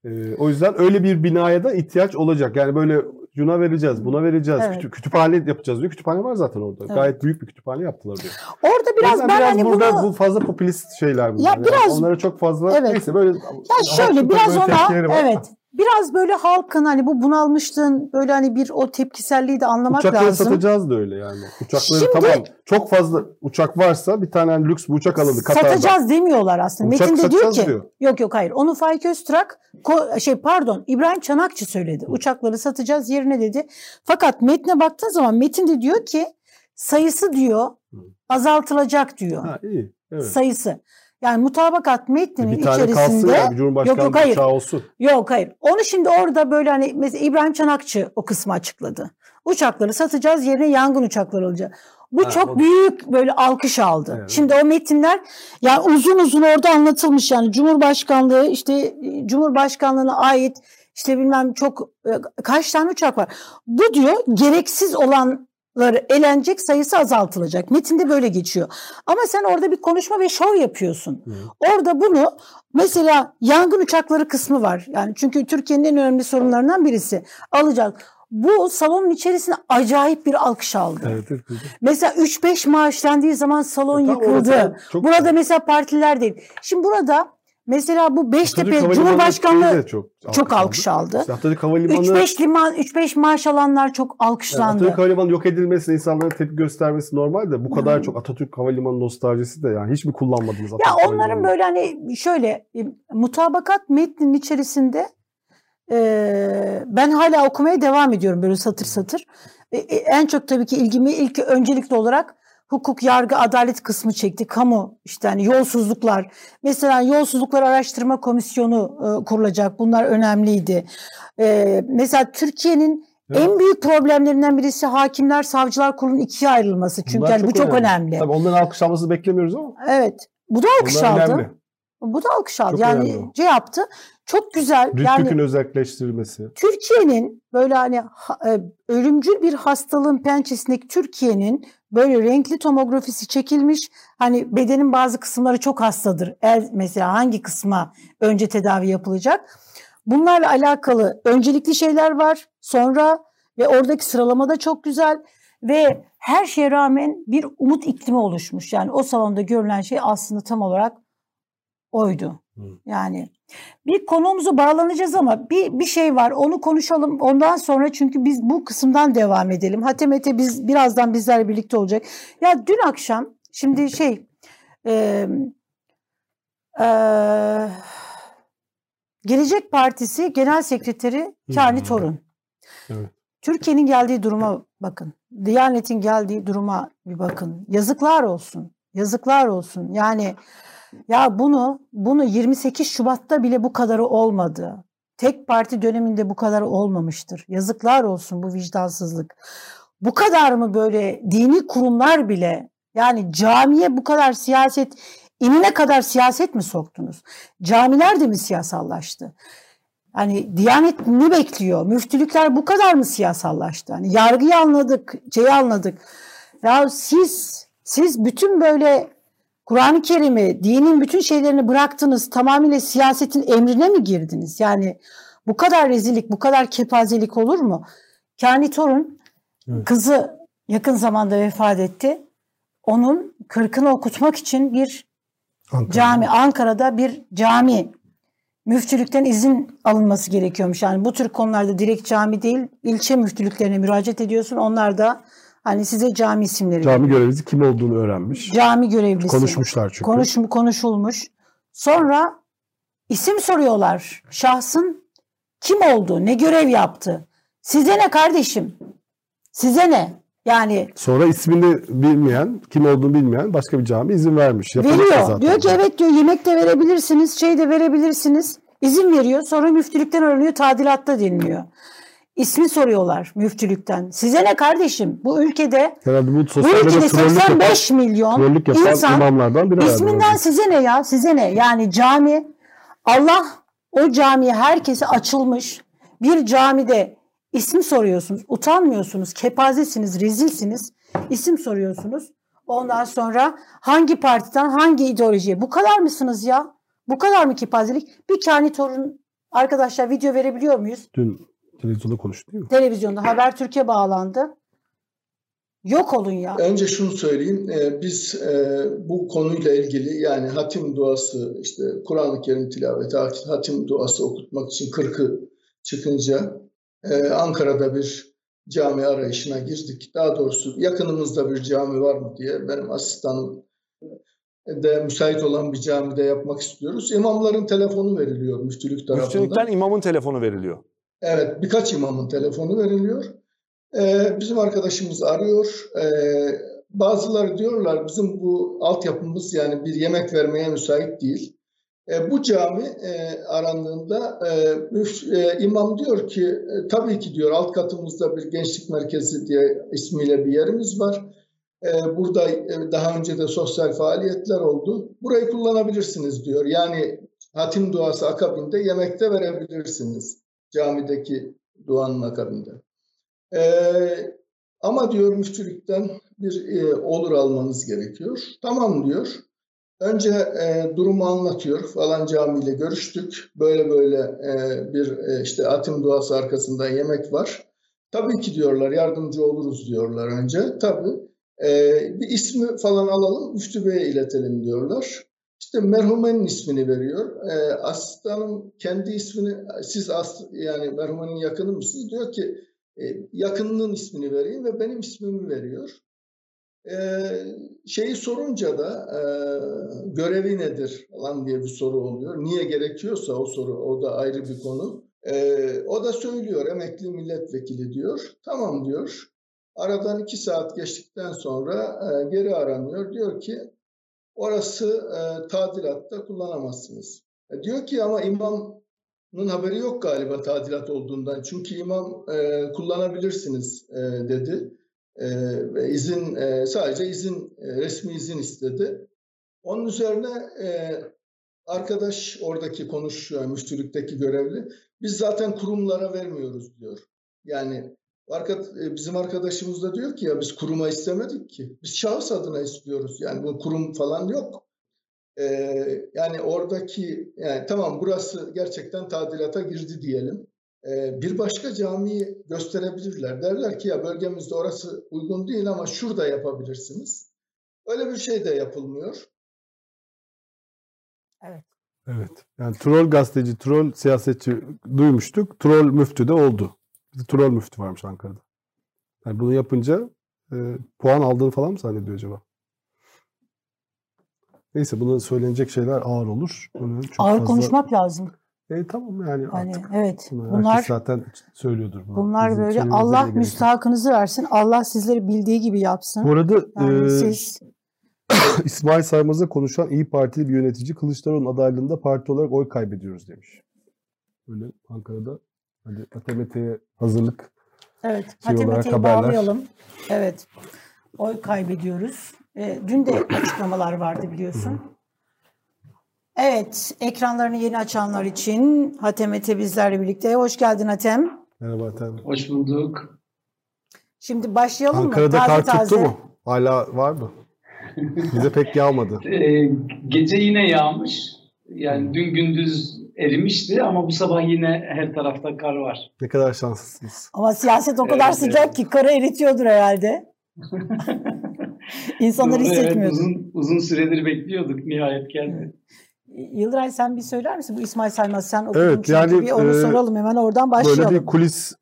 E, o yüzden öyle bir binaya da ihtiyaç olacak. Yani böyle şuna vereceğiz, buna vereceğiz. Evet. Kütü- kütüphane yapacağız diyor. Kütüphane var zaten orada. Evet. Gayet büyük bir kütüphane yaptılar diyor. Orada biraz ben biraz hani burada bunu bu fazla popülist şeyler bunlar. Ya Yani biraz- onlara çok fazla Evet. neyse böyle ya şöyle biraz böyle ona evet biraz böyle halkın hani bu bunalmışlığın böyle hani bir o tepkiselliği de anlamak Uçakları lazım. satacağız da öyle yani. Uçakları Şimdi- tamam çok fazla uçak varsa bir tane hani lüks bir uçak alındı Katar'da. Satacağız demiyorlar aslında. Uçak Metin de diyor ki diyor. yok yok hayır. Onu Faik Öztürk ko- şey pardon İbrahim Çanakçı söyledi. Uçakları satacağız yerine dedi. Fakat metne baktığın zaman Metin de diyor ki sayısı diyor azaltılacak diyor. Ha iyi. Evet. Sayısı. Yani mutabakat metninin bir tane içerisinde bir Cumhurbaşkanı Yok, yok, hayır. olsun. Yok hayır. Onu şimdi orada böyle hani mesela İbrahim Çanakçı o kısmı açıkladı. Uçakları satacağız yerine yangın uçakları olacak. Bu Ha, çok o- büyük böyle alkış aldı. Evet. Şimdi o metinler yani uzun uzun orada anlatılmış yani Cumhurbaşkanlığı işte e, Cumhurbaşkanlığına ait işte bilmem çok e, kaç tane uçak var. Bu diyor gereksiz olanları elenecek sayısı azaltılacak. Metinde böyle geçiyor. Ama sen orada bir konuşma ve şov yapıyorsun. Hı. Orada bunu mesela yangın uçakları kısmı var. Yani çünkü Türkiye'nin en önemli sorunlarından birisi. Alacağız. Bu salonun içerisinde acayip bir alkış aldı. Evet, evet. Mesela 3-5 maaş dendiği zaman salon E, yıkıldı. orası çok- Burada mesela partiler değil. Şimdi burada mesela bu Beştepe Cumhurbaşkanlığı şeyi de çok çok alkış aldı. İşte Atatürk Havalimanı 3-5 liman 3-5 maaş alanlar çok Yani alkışlandı. Atatürk Havalimanı yok edilmesine insanların tepki göstermesi normal de bu kadar Hı. çok Atatürk Havalimanı nostaljisi de yani hiç mi kullanmadınız Atatürk Ya onların böyle hani şöyle e, mutabakat metninin içerisinde e, ben hala okumaya devam ediyorum böyle satır satır. E, e, en çok tabii ki ilgimi ilk öncelikli olarak hukuk, yargı, adalet kısmı çekti. Kamu işte hani yolsuzluklar. Mesela yolsuzluklar araştırma komisyonu e, kurulacak. Bunlar önemliydi. E, mesela Türkiye'nin evet. en büyük problemlerinden birisi hakimler, savcılar kurulunun ikiye ayrılması. Çünkü yani bu çok önemli. önemli. Tabii onların alkışlanmasını beklemiyoruz ama. Evet. Bu da alkış Onlar aldı. Önemli. Bu da alkış aldı. Çok yani ce yaptı. Çok güzel. Rütük'ün yani, özelleştirilmesi. Türkiye'nin böyle hani e, ölümcül bir hastalığın pençesindeki Türkiye'nin böyle renkli tomografisi çekilmiş. Hani bedenin bazı kısımları çok hastadır. El mesela hangi kısma önce tedavi yapılacak? Bunlarla alakalı öncelikli şeyler var. Sonra ve oradaki sıralama da çok güzel ve her şeye rağmen bir umut iklimi oluşmuş. Yani o salonda görülen şey aslında tam olarak oydu. Yani bir konumuzu bağlanacağız ama bir bir şey var. Onu konuşalım. Ondan sonra çünkü biz bu kısımdan devam edelim. Hatemete biz birazdan bizlerle birlikte olacak. Ya dün akşam şimdi şey e, e, Gelecek Partisi Genel Sekreteri Kani Torun. Evet. Türkiye'nin geldiği duruma bakın. Diyanet'in geldiği duruma bir bakın. Yazıklar olsun. Yazıklar olsun. Yani ya bunu bunu 28 Şubat'ta bile bu kadarı olmadı. Tek parti döneminde bu kadar olmamıştır. Yazıklar olsun bu vicdansızlık. Bu kadar mı böyle dini kurumlar bile yani camiye bu kadar siyaset inine kadar siyaset mi soktunuz? Camiler de mi siyasallaştı? Hani Diyanet ne bekliyor? Müftülükler bu kadar mı siyasallaştı? Hani yargıyı anladık, şeyi anladık. Ya siz siz bütün böyle Kur'an-ı Kerim'i, dinin bütün şeylerini bıraktınız, tamamıyla siyasetin emrine mi girdiniz? Yani bu kadar rezillik, bu kadar kepazelik olur mu? Kani Torun evet. kızı yakın zamanda vefat etti. Onun kırkını okutmak için bir Ankara. cami, Ankara'da bir cami müftülükten izin alınması gerekiyormuş. Yani bu tür konularda direkt cami değil, ilçe müftülüklerine müracaat ediyorsun. Onlar da Hani size cami isimleri. Cami görevlisi kim olduğunu öğrenmiş. Cami görevlisi. Konuşmuşlar çünkü. Konuş, konuşulmuş. Sonra isim soruyorlar. Şahsın kim olduğu, ne görev yaptı. Size ne kardeşim? Size ne? Yani sonra ismini bilmeyen, kim olduğunu bilmeyen başka bir cami izin vermiş. Veriyor. Zaten. Diyor ki evet diyor yemek de verebilirsiniz, şey de verebilirsiniz. İzin veriyor. Sonra müftülükten aranıyor, tadilatta deniliyor. İsmi soruyorlar müftülükten. Size ne kardeşim? Bu ülkede Herhalde bu, bu ülkede 85 yapan, milyon insan isminden size ne ya? Size ne? Yani cami Allah o camiye herkese açılmış. Bir camide isim soruyorsunuz. Utanmıyorsunuz. Kepazesiniz, rezilsiniz. İsim soruyorsunuz. Ondan sonra hangi partiden hangi ideolojiye? Bu kadar mısınız ya? Bu kadar mı kepazelik? Bir kani torun arkadaşlar video verebiliyor muyuz? Dün Televizyonda konuştu değil mi? Televizyonda Haber Türkiye bağlandı. Yok olun ya. Önce şunu söyleyeyim. Ee, biz e, bu konuyla ilgili yani hatim duası, işte Kur'an-ı Kerim tilaveti, hatim duası okutmak için kırkı çıkınca e, Ankara'da bir cami arayışına girdik. Daha doğrusu yakınımızda bir cami var mı diye benim asistanım de müsait olan bir camide yapmak istiyoruz. İmamların telefonu veriliyor müftülük tarafından. Müftülükten imamın telefonu veriliyor. Evet, birkaç imamın telefonu veriliyor. Ee, bizim arkadaşımız arıyor. Ee, bazıları diyorlar bizim bu altyapımız yani bir yemek vermeye müsait değil. E, bu cami e, arandığında e, müf, e, imam diyor ki e, tabii ki diyor alt katımızda bir gençlik merkezi diye ismiyle bir yerimiz var. E, burada e, daha önce de sosyal faaliyetler oldu. Burayı kullanabilirsiniz diyor. Yani hatim duası akabinde yemekte verebilirsiniz camideki duanın akabinde. Ee, ama diyor müftülükten bir e, olur almanız gerekiyor. Tamam diyor. Önce e, durumu anlatıyor. Falan camiyle görüştük. Böyle böyle e, bir e, işte atim duası arkasında yemek var. Tabii ki diyorlar yardımcı oluruz diyorlar önce. Tabii. E, bir ismi falan alalım müftü beye iletelim diyorlar. İşte merhumenin ismini veriyor. E, asistanım kendi ismini, siz as, yani merhumenin yakını mısınız? Diyor ki e, yakınının ismini vereyim ve benim ismimi veriyor. E, şeyi sorunca da e, görevi nedir falan diye bir soru oluyor. Niye gerekiyorsa o soru, o da ayrı bir konu. E, o da söylüyor emekli milletvekili diyor. Tamam diyor. Aradan iki saat geçtikten sonra e, geri aranıyor. Diyor ki orası e, tadilatta kullanamazsınız. E, diyor ki ama imamın haberi yok galiba tadilat olduğundan. Çünkü imam e, kullanabilirsiniz e, dedi. E, ve izin e, sadece izin e, resmi izin istedi. Onun üzerine e, arkadaş oradaki konuşuyor müftülükteki görevli. Biz zaten kurumlara vermiyoruz diyor. Yani e, bizim arkadaşımız da diyor ki ya biz kuruma istemedik ki. Biz şahıs adına istiyoruz. Yani bu kurum falan yok. Ee, yani oradaki yani tamam burası gerçekten tadilata girdi diyelim. Ee, bir başka camiyi gösterebilirler. Derler ki ya bölgemizde orası uygun değil ama şurada yapabilirsiniz. Öyle bir şey de yapılmıyor. Evet. Evet. Yani troll gazeteci, troll siyasetçi duymuştuk. Troll müftü de oldu. Bir troll müftü varmış Ankara'da. Yani bunu yapınca e, puan aldığını falan mı zannediyor acaba? Neyse buna söylenecek şeyler ağır olur. Bunu çok ağır fazla... konuşmak lazım. E tamam yani, yani artık. Evet. Bunlar zaten söylüyordur. Bunu. Bunlar Bizim böyle Allah müstahakınızı versin. Allah sizleri bildiği gibi yapsın. Bu arada yani e, siz İsmail Saymaz'a konuşan İyi Partili bir yönetici Kılıçdaroğlu'nun adaylığında parti olarak oy kaybediyoruz demiş. Böyle Ankara'da Hadi Atemete'ye hazırlık. Evet, şey Atemete'yi bağlayalım. Evet, oy kaybediyoruz. E, dün de açıklamalar vardı biliyorsun. Evet, ekranlarını yeni açanlar için Hatem Ete bizlerle birlikte. Hoş geldin Hatem. Merhaba Hatem. Hoş bulduk. Şimdi başlayalım Ankara'da mı? Ankara'da kar tuttu mu? Hala var mı? Bize pek yağmadı. Ee, gece yine yağmış. Yani dün gündüz erimişti ama bu sabah yine her tarafta kar var. Ne kadar şanslısınız. Ama siyaset o kadar evet, sıcak evet. ki karı eritiyordur herhalde. İnsanlar Doğru, hissetmiyordu. Evet, uzun, uzun süredir bekliyorduk. Nihayet geldi. Yıldıray sen bir söyler misin? Bu İsmail Saymaz sen okudun evet, yani, bir onu e, soralım hemen oradan başlayalım. Böyle bir kulis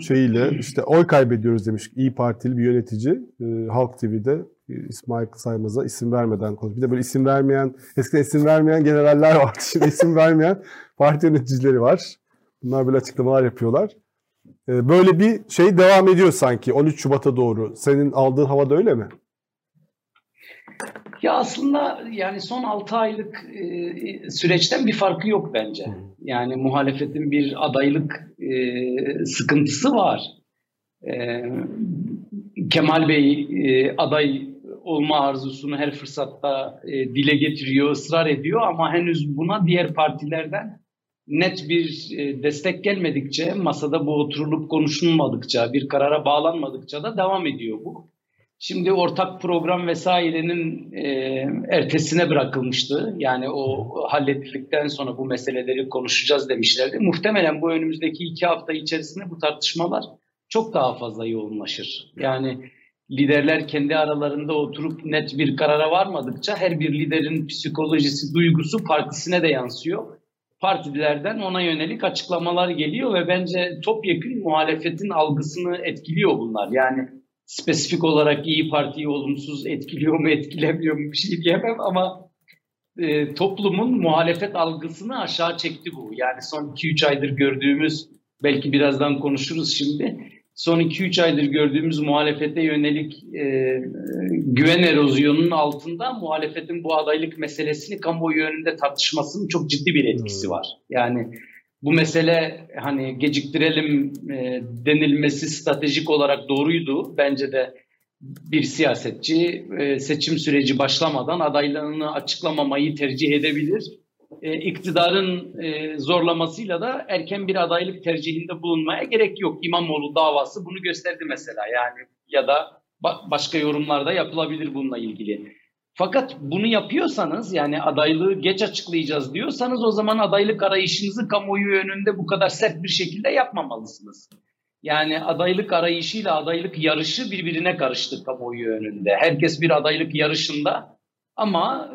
şeyiyle işte oy kaybediyoruz demiş İyi Partili bir yönetici e, Halk TV'de İsmail Saymaz'a isim vermeden konuş. Bir de böyle isim vermeyen, eskiden isim vermeyen generaller vardı. Şimdi isim vermeyen parti yöneticileri var. Bunlar böyle açıklamalar yapıyorlar. Ee, böyle bir şey devam ediyor sanki 13 Şubat'a doğru. Senin aldığın havada öyle mi? Ya aslında yani son 6 aylık e, süreçten bir farkı yok bence. Yani muhalefetin bir adaylık e, sıkıntısı var. E, Kemal Bey e, aday olma arzusunu her fırsatta e, dile getiriyor, ısrar ediyor ama henüz buna diğer partilerden net bir e, destek gelmedikçe, masada bu oturulup konuşulmadıkça, bir karara bağlanmadıkça da devam ediyor bu. Şimdi ortak program vesairenin e, ertesine bırakılmıştı. Yani o halledildikten sonra bu meseleleri konuşacağız demişlerdi. Muhtemelen bu önümüzdeki iki hafta içerisinde bu tartışmalar çok daha fazla yoğunlaşır. Yani liderler kendi aralarında oturup net bir karara varmadıkça her bir liderin psikolojisi, duygusu partisine de yansıyor. Partilerden ona yönelik açıklamalar geliyor ve bence topyekun muhalefetin algısını etkiliyor bunlar. Yani spesifik olarak iyi Parti'yi olumsuz etkiliyor mu etkilemiyor mu bir şey diyemem ama e, toplumun muhalefet algısını aşağı çekti bu. Yani son 2-3 aydır gördüğümüz belki birazdan konuşuruz şimdi son 2-3 aydır gördüğümüz muhalefete yönelik e, güven erozyonunun altında muhalefetin bu adaylık meselesini kamuoyu önünde tartışmasının çok ciddi bir etkisi hmm. var. Yani bu mesele hani geciktirelim e, denilmesi stratejik olarak doğruydu. Bence de bir siyasetçi e, seçim süreci başlamadan adaylığını açıklamamayı tercih edebilir e, iktidarın e, zorlamasıyla da erken bir adaylık tercihinde bulunmaya gerek yok. İmamoğlu davası bunu gösterdi mesela yani ya da ba- başka yorumlar da yapılabilir bununla ilgili. Fakat bunu yapıyorsanız yani adaylığı geç açıklayacağız diyorsanız o zaman adaylık arayışınızı kamuoyu önünde bu kadar sert bir şekilde yapmamalısınız. Yani adaylık arayışıyla adaylık yarışı birbirine karıştı kamuoyu önünde. Herkes bir adaylık yarışında ama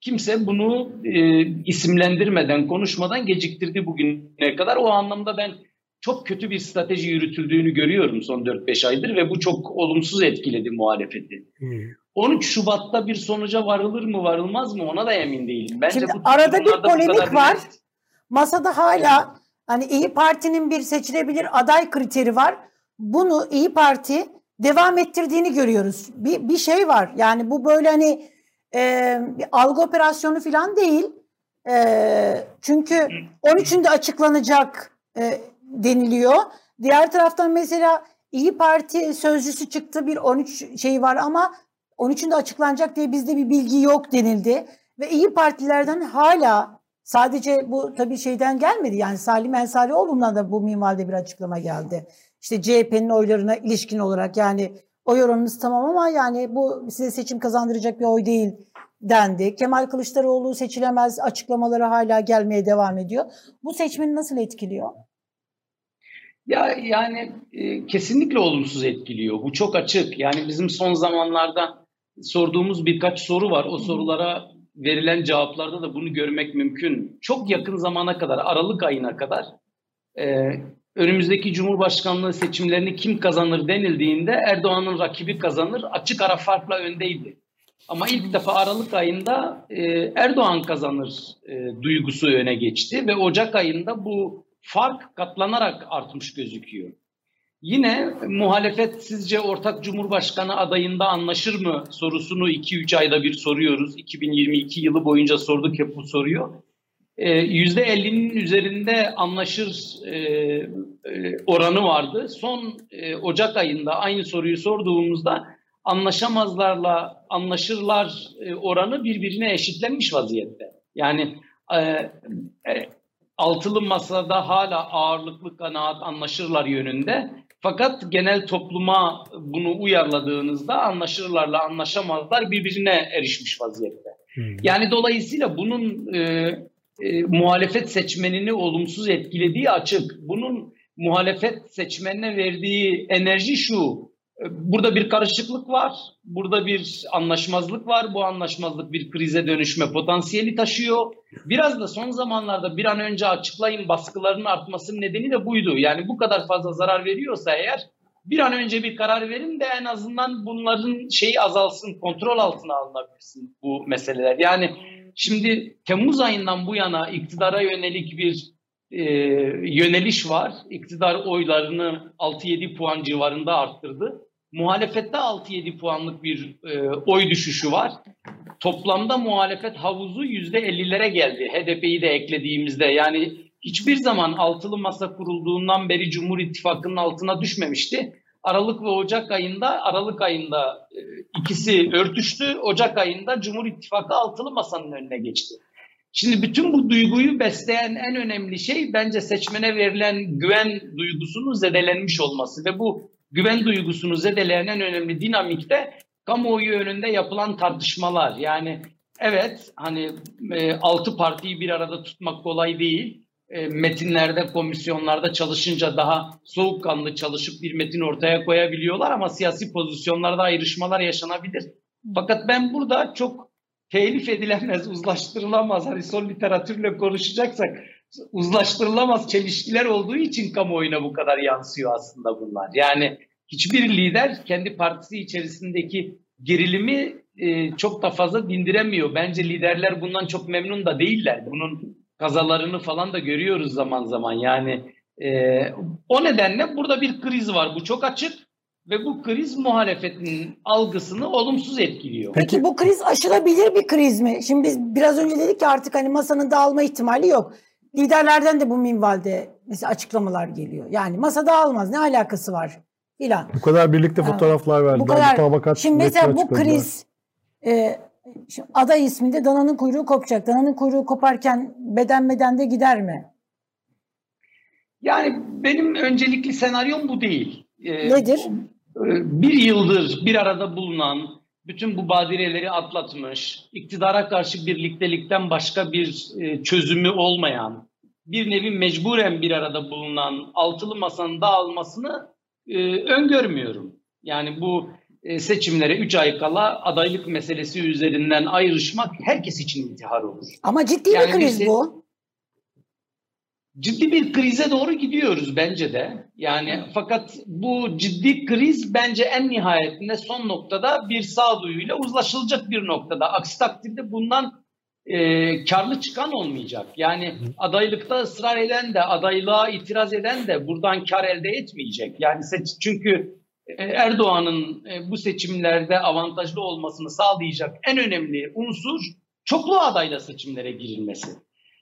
kimse bunu e, isimlendirmeden, konuşmadan geciktirdi bugüne kadar. O anlamda ben çok kötü bir strateji yürütüldüğünü görüyorum son 4-5 aydır ve bu çok olumsuz etkiledi muhalefeti. Hmm. 13 Şubat'ta bir sonuca varılır mı varılmaz mı ona da emin değilim. Bence Şimdi bu arada bir polemik var. Net... Masada hala Hani İyi Parti'nin bir seçilebilir aday kriteri var. Bunu İyi Parti devam ettirdiğini görüyoruz. Bir, bir şey var. Yani bu böyle hani e, bir algı operasyonu falan değil. E, çünkü 13'ünde açıklanacak e, deniliyor. Diğer taraftan mesela İyi Parti sözcüsü çıktı bir 13 şey var ama 13'ünde açıklanacak diye bizde bir bilgi yok denildi. Ve İyi Partilerden hala sadece bu tabii şeyden gelmedi. Yani Salim Ensarioğlu'ndan da bu minvalde bir açıklama geldi. İşte CHP'nin oylarına ilişkin olarak yani oy oranınız tamam ama yani bu size seçim kazandıracak bir oy değil dendi. Kemal Kılıçdaroğlu seçilemez açıklamaları hala gelmeye devam ediyor. Bu seçmeni nasıl etkiliyor? Ya yani e, kesinlikle olumsuz etkiliyor. Bu çok açık. Yani bizim son zamanlarda sorduğumuz birkaç soru var. O sorulara verilen cevaplarda da bunu görmek mümkün. Çok yakın zamana kadar, Aralık ayına kadar e, önümüzdeki Cumhurbaşkanlığı seçimlerini kim kazanır denildiğinde Erdoğan'ın rakibi kazanır. Açık ara farkla öndeydi. Ama ilk defa Aralık ayında e, Erdoğan kazanır e, duygusu öne geçti ve Ocak ayında bu fark katlanarak artmış gözüküyor. Yine muhalefet sizce ortak cumhurbaşkanı adayında anlaşır mı sorusunu 2-3 ayda bir soruyoruz. 2022 yılı boyunca sorduk hep bu soruyu. %50'nin ee, üzerinde anlaşır e, e, oranı vardı. Son e, Ocak ayında aynı soruyu sorduğumuzda anlaşamazlarla anlaşırlar oranı birbirine eşitlenmiş vaziyette. Yani altılı masada hala ağırlıklı kanaat anlaşırlar yönünde. Fakat genel topluma bunu uyarladığınızda anlaşırlarla anlaşamazlar birbirine erişmiş vaziyette. Hmm. Yani dolayısıyla bunun e, e, muhalefet seçmenini olumsuz etkilediği açık. Bunun muhalefet seçmenine verdiği enerji şu. Burada bir karışıklık var. Burada bir anlaşmazlık var. Bu anlaşmazlık bir krize dönüşme potansiyeli taşıyor. Biraz da son zamanlarda bir an önce açıklayın baskılarının artmasının nedeni de buydu. Yani bu kadar fazla zarar veriyorsa eğer bir an önce bir karar verin de en azından bunların şeyi azalsın, kontrol altına alınabilsin bu meseleler. Yani şimdi Temmuz ayından bu yana iktidara yönelik bir e, yöneliş var. İktidar oylarını 6-7 puan civarında arttırdı. Muhalefette 6-7 puanlık bir e, oy düşüşü var. Toplamda muhalefet havuzu %50'lere geldi. HDP'yi de eklediğimizde yani hiçbir zaman altılı masa kurulduğundan beri Cumhur İttifakı'nın altına düşmemişti. Aralık ve Ocak ayında Aralık ayında e, ikisi örtüştü. Ocak ayında Cumhur İttifakı altılı masanın önüne geçti. Şimdi bütün bu duyguyu besleyen en önemli şey bence seçmene verilen güven duygusunun zedelenmiş olması ve bu güven duygusunu zedeleyen en önemli dinamikte kamuoyu önünde yapılan tartışmalar. Yani evet hani e, altı partiyi bir arada tutmak kolay değil. E, metinlerde, komisyonlarda çalışınca daha soğukkanlı çalışıp bir metin ortaya koyabiliyorlar ama siyasi pozisyonlarda ayrışmalar yaşanabilir. Fakat ben burada çok telif edilemez, uzlaştırılamaz. Hani son literatürle konuşacaksak uzlaştırılamaz çelişkiler olduğu için kamuoyuna bu kadar yansıyor aslında bunlar. Yani hiçbir lider kendi partisi içerisindeki gerilimi e, çok da fazla dindiremiyor. Bence liderler bundan çok memnun da değiller. Bunun kazalarını falan da görüyoruz zaman zaman. Yani e, o nedenle burada bir kriz var. Bu çok açık ve bu kriz muhalefetin algısını olumsuz etkiliyor. Peki bu kriz aşılabilir bir kriz mi? Şimdi biz biraz önce dedik ki artık hani masanın dağılma ihtimali yok. Liderlerden de bu minvalde mesela açıklamalar geliyor. Yani masa dağılmaz ne alakası var filan. Bu kadar birlikte fotoğraflar verdiler. Bu kadar. Şimdi mesela bu kriz e, şimdi aday isminde dananın kuyruğu kopacak. Dananın kuyruğu koparken beden bedende gider mi? Yani benim öncelikli senaryom bu değil. Ee, Nedir? Bir yıldır bir arada bulunan, bütün bu badireleri atlatmış, iktidara karşı birliktelikten başka bir e, çözümü olmayan, bir nevi mecburen bir arada bulunan altılı masanın dağılmasını e, öngörmüyorum. Yani bu e, seçimlere 3 ay kala adaylık meselesi üzerinden ayrışmak herkes için intihar olur. Ama ciddi yani bir kriz bir, bu. Ciddi bir krize doğru gidiyoruz bence de. Yani fakat bu ciddi kriz bence en nihayetinde son noktada bir sağduyuyla uzlaşılacak bir noktada. Aksi takdirde bundan e, karlı çıkan olmayacak. Yani adaylıkta ısrar eden de adaylığa itiraz eden de buradan kar elde etmeyecek. Yani seç, çünkü e, Erdoğan'ın e, bu seçimlerde avantajlı olmasını sağlayacak en önemli unsur çoklu adayla seçimlere girilmesi.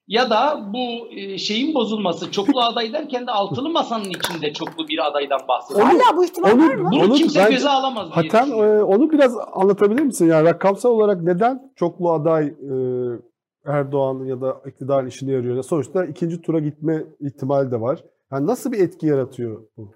Ya da bu e, şeyin bozulması, çoklu aday derken de altılı masanın içinde çoklu bir adaydan bahsediyor. Hala bu ihtimal onu- var mı? Bunu Onu kimse ben- göze alamaz Hatem e, onu biraz anlatabilir misin? Yani rakamsal olarak neden çoklu aday e, Erdoğan ya da iktidarın işine yarıyor? Sonuçta ikinci tura gitme ihtimali de var. Yani nasıl bir etki yaratıyor bu?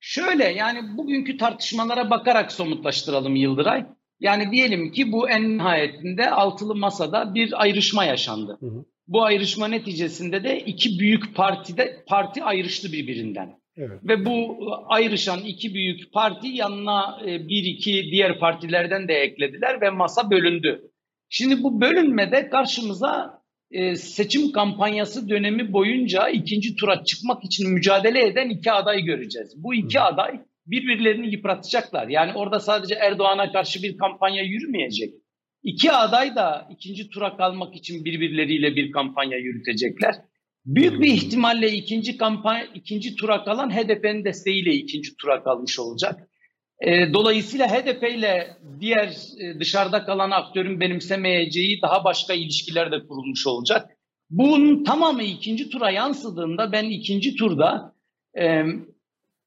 Şöyle yani bugünkü tartışmalara bakarak somutlaştıralım Yıldıray. Yani diyelim ki bu en nihayetinde altılı masada bir ayrışma yaşandı. Hı hı. Bu ayrışma neticesinde de iki büyük partide parti ayrıştı birbirinden. Evet. Ve bu ayrışan iki büyük parti yanına e, bir iki diğer partilerden de eklediler ve masa bölündü. Şimdi bu bölünmede karşımıza e, seçim kampanyası dönemi boyunca ikinci tura çıkmak için mücadele eden iki aday göreceğiz. Bu iki aday birbirlerini yıpratacaklar. Yani orada sadece Erdoğan'a karşı bir kampanya yürümeyecek. İki aday da ikinci tura kalmak için birbirleriyle bir kampanya yürütecekler. Büyük bir ihtimalle ikinci kampanya, ikinci tura kalan HDP'nin desteğiyle ikinci tura kalmış olacak. E, dolayısıyla HDP ile diğer e, dışarıda kalan aktörün benimsemeyeceği daha başka ilişkiler de kurulmuş olacak. Bunun tamamı ikinci tura yansıdığında ben ikinci turda e,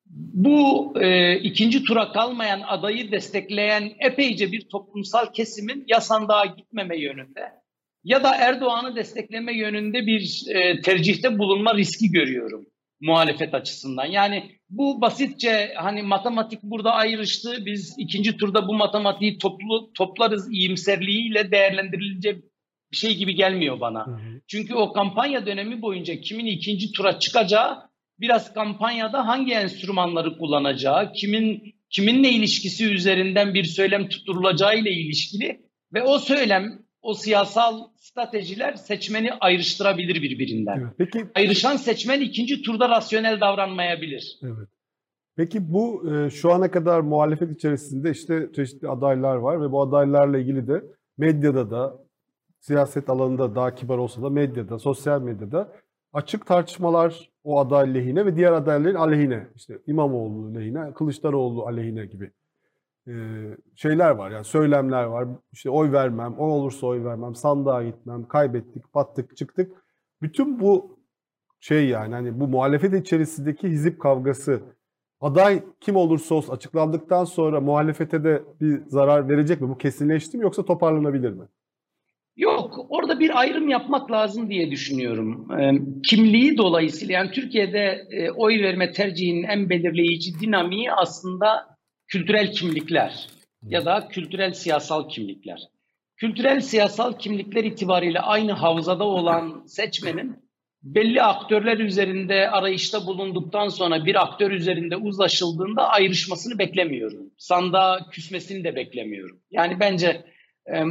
bu e, ikinci tura kalmayan adayı destekleyen epeyce bir toplumsal kesimin ya sandığa gitmeme yönünde ya da Erdoğan'ı destekleme yönünde bir e, tercihte bulunma riski görüyorum muhalefet açısından. Yani bu basitçe hani matematik burada ayrıştı. Biz ikinci turda bu matematiği toplu toplarız iyimserliğiyle değerlendirilecek bir şey gibi gelmiyor bana. Hı hı. Çünkü o kampanya dönemi boyunca kimin ikinci tura çıkacağı biraz kampanyada hangi enstrümanları kullanacağı, kimin kiminle ilişkisi üzerinden bir söylem tutturulacağı ile ilişkili ve o söylem, o siyasal stratejiler seçmeni ayrıştırabilir birbirinden. Evet. Peki Ayrışan seçmen ikinci turda rasyonel davranmayabilir. Evet. Peki bu e, şu ana kadar muhalefet içerisinde işte çeşitli adaylar var ve bu adaylarla ilgili de medyada da siyaset alanında daha kibar olsa da medyada, sosyal medyada açık tartışmalar o aday lehine ve diğer adayların aleyhine. İşte İmamoğlu lehine, Kılıçdaroğlu aleyhine gibi e, şeyler var. Yani söylemler var. İşte oy vermem, o olursa oy vermem, sandığa gitmem, kaybettik, battık, çıktık. Bütün bu şey yani hani bu muhalefet içerisindeki hizip kavgası aday kim olursa olsun açıklandıktan sonra muhalefete de bir zarar verecek mi? Bu kesinleşti mi yoksa toparlanabilir mi? Yok, orada bir ayrım yapmak lazım diye düşünüyorum. Ee, kimliği dolayısıyla yani Türkiye'de e, oy verme tercihinin en belirleyici dinamiği aslında kültürel kimlikler ya da kültürel siyasal kimlikler. Kültürel siyasal kimlikler itibariyle aynı havzada olan seçmenin belli aktörler üzerinde arayışta bulunduktan sonra bir aktör üzerinde uzlaşıldığında ayrışmasını beklemiyorum. Sandığa küsmesini de beklemiyorum. Yani bence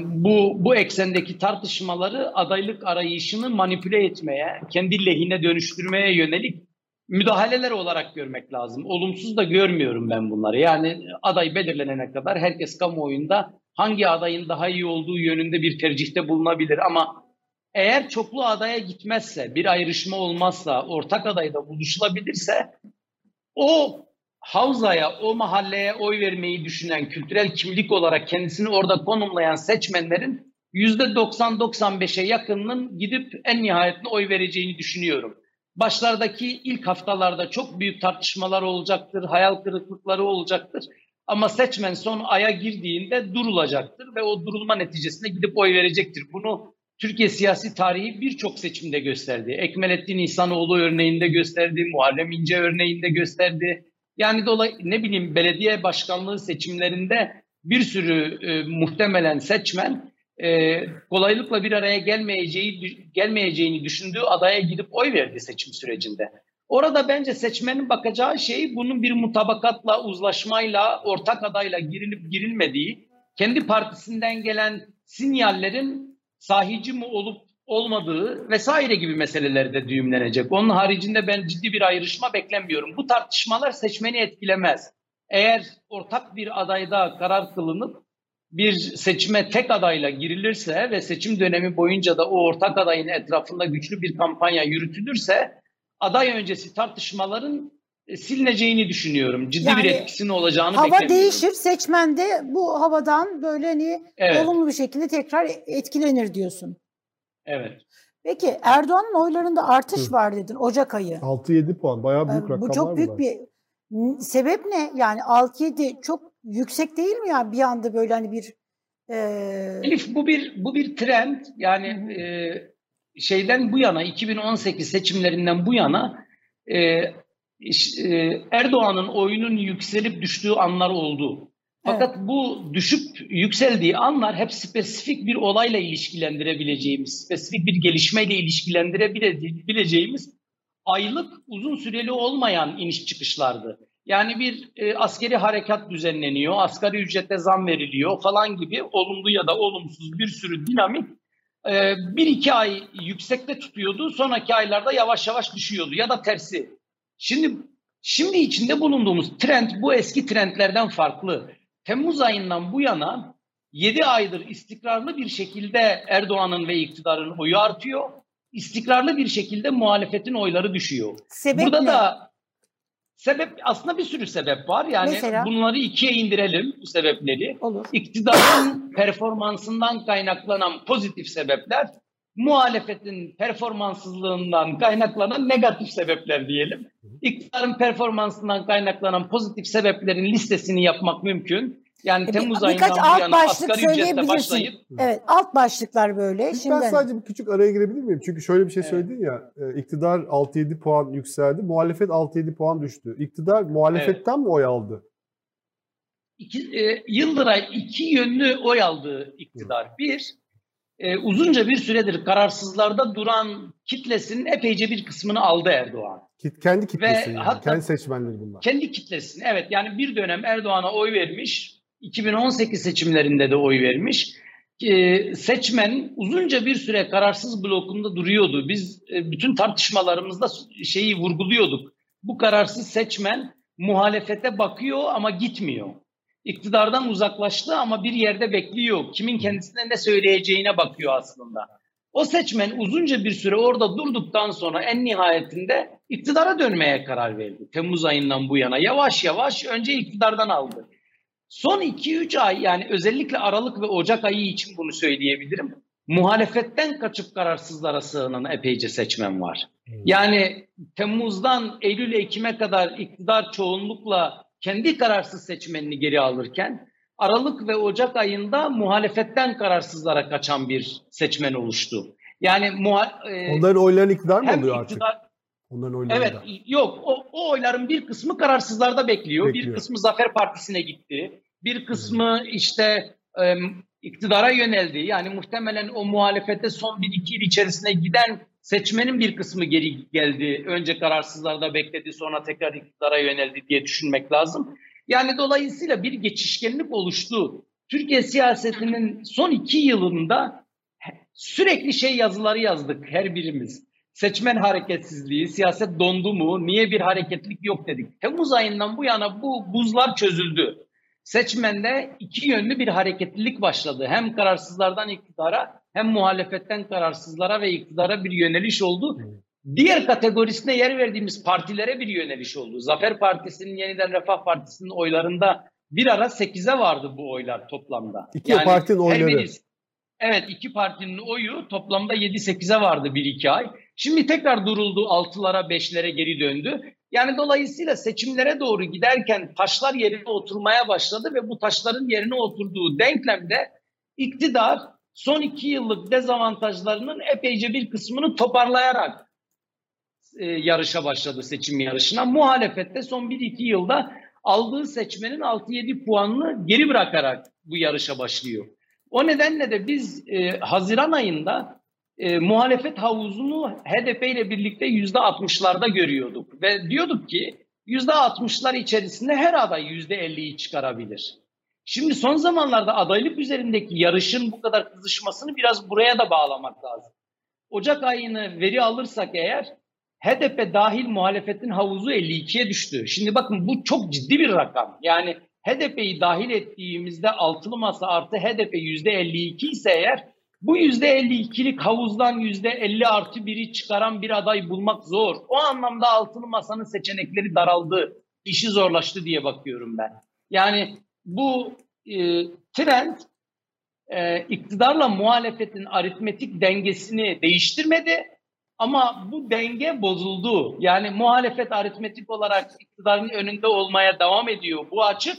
bu bu eksendeki tartışmaları adaylık arayışını manipüle etmeye, kendi lehine dönüştürmeye yönelik müdahaleler olarak görmek lazım. Olumsuz da görmüyorum ben bunları. Yani aday belirlenene kadar herkes kamuoyunda hangi adayın daha iyi olduğu yönünde bir tercihte bulunabilir ama eğer çoklu adaya gitmezse, bir ayrışma olmazsa, ortak adayda buluşulabilirse o havzaya, o mahalleye oy vermeyi düşünen, kültürel kimlik olarak kendisini orada konumlayan seçmenlerin %90-95'e yakınının gidip en nihayetinde oy vereceğini düşünüyorum. Başlardaki ilk haftalarda çok büyük tartışmalar olacaktır, hayal kırıklıkları olacaktır. Ama seçmen son aya girdiğinde durulacaktır ve o durulma neticesinde gidip oy verecektir. Bunu Türkiye siyasi tarihi birçok seçimde gösterdi. Ekmelettin İhsanoğlu örneğinde gösterdi, Muharrem İnce örneğinde gösterdi. Yani dolay ne bileyim belediye başkanlığı seçimlerinde bir sürü e, muhtemelen seçmen e, kolaylıkla bir araya gelmeyeceği gelmeyeceğini düşündüğü adaya gidip oy verdi seçim sürecinde. Orada bence seçmenin bakacağı şey bunun bir mutabakatla, uzlaşmayla, ortak adayla girilip girilmediği, kendi partisinden gelen sinyallerin sahici mi olup olmadığı vesaire gibi meselelerde düğümlenecek. Onun haricinde ben ciddi bir ayrışma beklemiyorum. Bu tartışmalar seçmeni etkilemez. Eğer ortak bir adayda karar kılınıp bir seçime tek adayla girilirse ve seçim dönemi boyunca da o ortak adayın etrafında güçlü bir kampanya yürütülürse aday öncesi tartışmaların e, silineceğini düşünüyorum. Ciddi Yani bir etkisinin olacağını Hava beklemiyorum. değişir. Seçmen de bu havadan böyle hani Evet, olumlu bir şekilde tekrar etkilenir diyorsun. Evet. Peki Erdoğan'ın oylarında artış Hı. var dedin Ocak ayı. 6-7 puan bayağı büyük Ee, rakamlar Bu çok büyük bunlar. bir sebep ne? Yani 6-7 çok yüksek değil mi ya bir anda böyle hani bir e, Elif bu bir bu bir trend. Yani e, şeyden bu yana 2018 seçimlerinden bu yana e, e, Erdoğan'ın oyunun yükselip düştüğü anlar oldu. Fakat bu düşüp yükseldiği anlar hep spesifik bir olayla ilişkilendirebileceğimiz, spesifik bir gelişmeyle ilişkilendirebileceğimiz aylık uzun süreli olmayan iniş çıkışlardı. Yani bir e, askeri harekat düzenleniyor, asgari ücrete zam veriliyor falan gibi olumlu ya da olumsuz bir sürü dinamik e, bir iki ay yüksekte tutuyordu, sonraki aylarda yavaş yavaş düşüyordu ya da tersi. Şimdi şimdi içinde bulunduğumuz trend bu eski trendlerden farklı. Temmuz ayından bu yana 7 aydır istikrarlı bir şekilde Erdoğan'ın ve iktidarın oyu artıyor. İstikrarlı bir şekilde muhalefetin oyları düşüyor. sebep Burada ne? da sebep aslında bir sürü sebep var. Yani Mesela? bunları ikiye indirelim bu sebepleri. Olur. İktidarın performansından kaynaklanan pozitif sebepler, muhalefetin performanssızlığından kaynaklanan negatif sebepler diyelim. İktidarın performansından kaynaklanan pozitif sebeplerin listesini yapmak mümkün. Yani E, bir- Temmuz birkaç ayından bu alt yana başlık asgari ücretle başlayıp Evet alt başlıklar böyle. Ben Şimdi sadece bir küçük araya girebilir miyim? Çünkü şöyle bir şey Evet. söyledin ya, e, iktidar 6-7 puan yükseldi, muhalefet 6-7 puan düştü. İktidar muhalefetten mi oy aldı? iki, e, Yıldıray iki yönlü oy aldı iktidar. Bir, e, uzunca bir süredir kararsızlarda duran kitlesinin epeyce bir kısmını aldı Erdoğan. Kit- Kendi kitlesi, yani, hatta- kendi seçmenleri bunlar. Kendi kitlesini evet yani bir dönem Erdoğan'a oy vermiş. 2018 seçimlerinde de oy vermiş. Ee, seçmen uzunca bir süre kararsız blokunda duruyordu. Biz e, bütün tartışmalarımızda şeyi vurguluyorduk. Bu kararsız seçmen muhalefete bakıyor ama gitmiyor. İktidardan uzaklaştı ama bir yerde bekliyor. Kimin kendisine ne söyleyeceğine bakıyor aslında. O seçmen uzunca bir süre orada durduktan sonra en nihayetinde iktidara dönmeye karar verdi. Temmuz ayından bu yana yavaş yavaş önce iktidardan aldı. Son 2-3 ay yani özellikle Aralık ve Ocak ayı için bunu söyleyebilirim. Muhalefetten kaçıp kararsızlara sığınan epeyce seçmen var. Yani Temmuz'dan Eylül Ekim'e kadar iktidar çoğunlukla kendi kararsız seçmenini geri alırken Aralık ve Ocak ayında muhalefetten kararsızlara kaçan bir seçmen oluştu. Yani muha- e, Onların oylarını iktidar mı oluyor artık? iktidar Onların oyları Evet da. yok o, o oyların bir kısmı kararsızlarda bekliyor. Bekliyor. Bir kısmı Zafer Partisi'ne gitti. Bir kısmı işte e, iktidara yöneldi. Yani muhtemelen o muhalefete son bir iki yıl içerisinde giden seçmenin bir kısmı geri geldi. Önce kararsızlarda bekledi sonra tekrar iktidara yöneldi diye düşünmek lazım. Yani dolayısıyla bir geçişkenlik oluştu. Türkiye siyasetinin son iki yılında sürekli şey yazıları yazdık her birimiz seçmen hareketsizliği, siyaset dondu mu, niye bir hareketlik yok dedik. Temmuz ayından bu yana bu buzlar çözüldü. Seçmende iki yönlü bir hareketlilik başladı. Hem kararsızlardan iktidara hem muhalefetten kararsızlara ve iktidara bir yöneliş oldu. Diğer kategorisine yer verdiğimiz partilere bir yöneliş oldu. Zafer Partisi'nin yeniden Refah Partisi'nin oylarında bir ara 8'e vardı bu oylar toplamda. İki partinin her oyları. birisi- Evet iki partinin oyu toplamda 7-8'e vardı 1-2 ay. Şimdi tekrar duruldu 6'lara 5'lere geri döndü. Yani dolayısıyla seçimlere doğru giderken taşlar yerine oturmaya başladı ve bu taşların yerine oturduğu denklemde iktidar son iki yıllık dezavantajlarının epeyce bir kısmını toparlayarak e, yarışa başladı seçim yarışına. Muhalefette son 1-2 yılda aldığı seçmenin 6-7 puanını geri bırakarak bu yarışa başlıyor. O nedenle de biz e, Haziran ayında e, muhalefet havuzunu HDP ile birlikte yüzde 60'larda görüyorduk. Ve diyorduk ki yüzde 60'lar içerisinde her aday yüzde 50'yi çıkarabilir. Şimdi son zamanlarda adaylık üzerindeki yarışın bu kadar kızışmasını biraz buraya da bağlamak lazım. Ocak ayını veri alırsak eğer HDP dahil muhalefetin havuzu 52'ye düştü. Şimdi bakın bu çok ciddi bir rakam. Yani HDP'yi dahil ettiğimizde altılı masa artı HDP %52 ise eğer bu %52'lik havuzdan %50 artı biri çıkaran bir aday bulmak zor. O anlamda altılı masanın seçenekleri daraldı, işi zorlaştı diye bakıyorum ben. Yani bu e, trend e, iktidarla muhalefetin aritmetik dengesini değiştirmedi ama bu denge bozuldu. Yani muhalefet aritmetik olarak iktidarın önünde olmaya devam ediyor. Bu açık.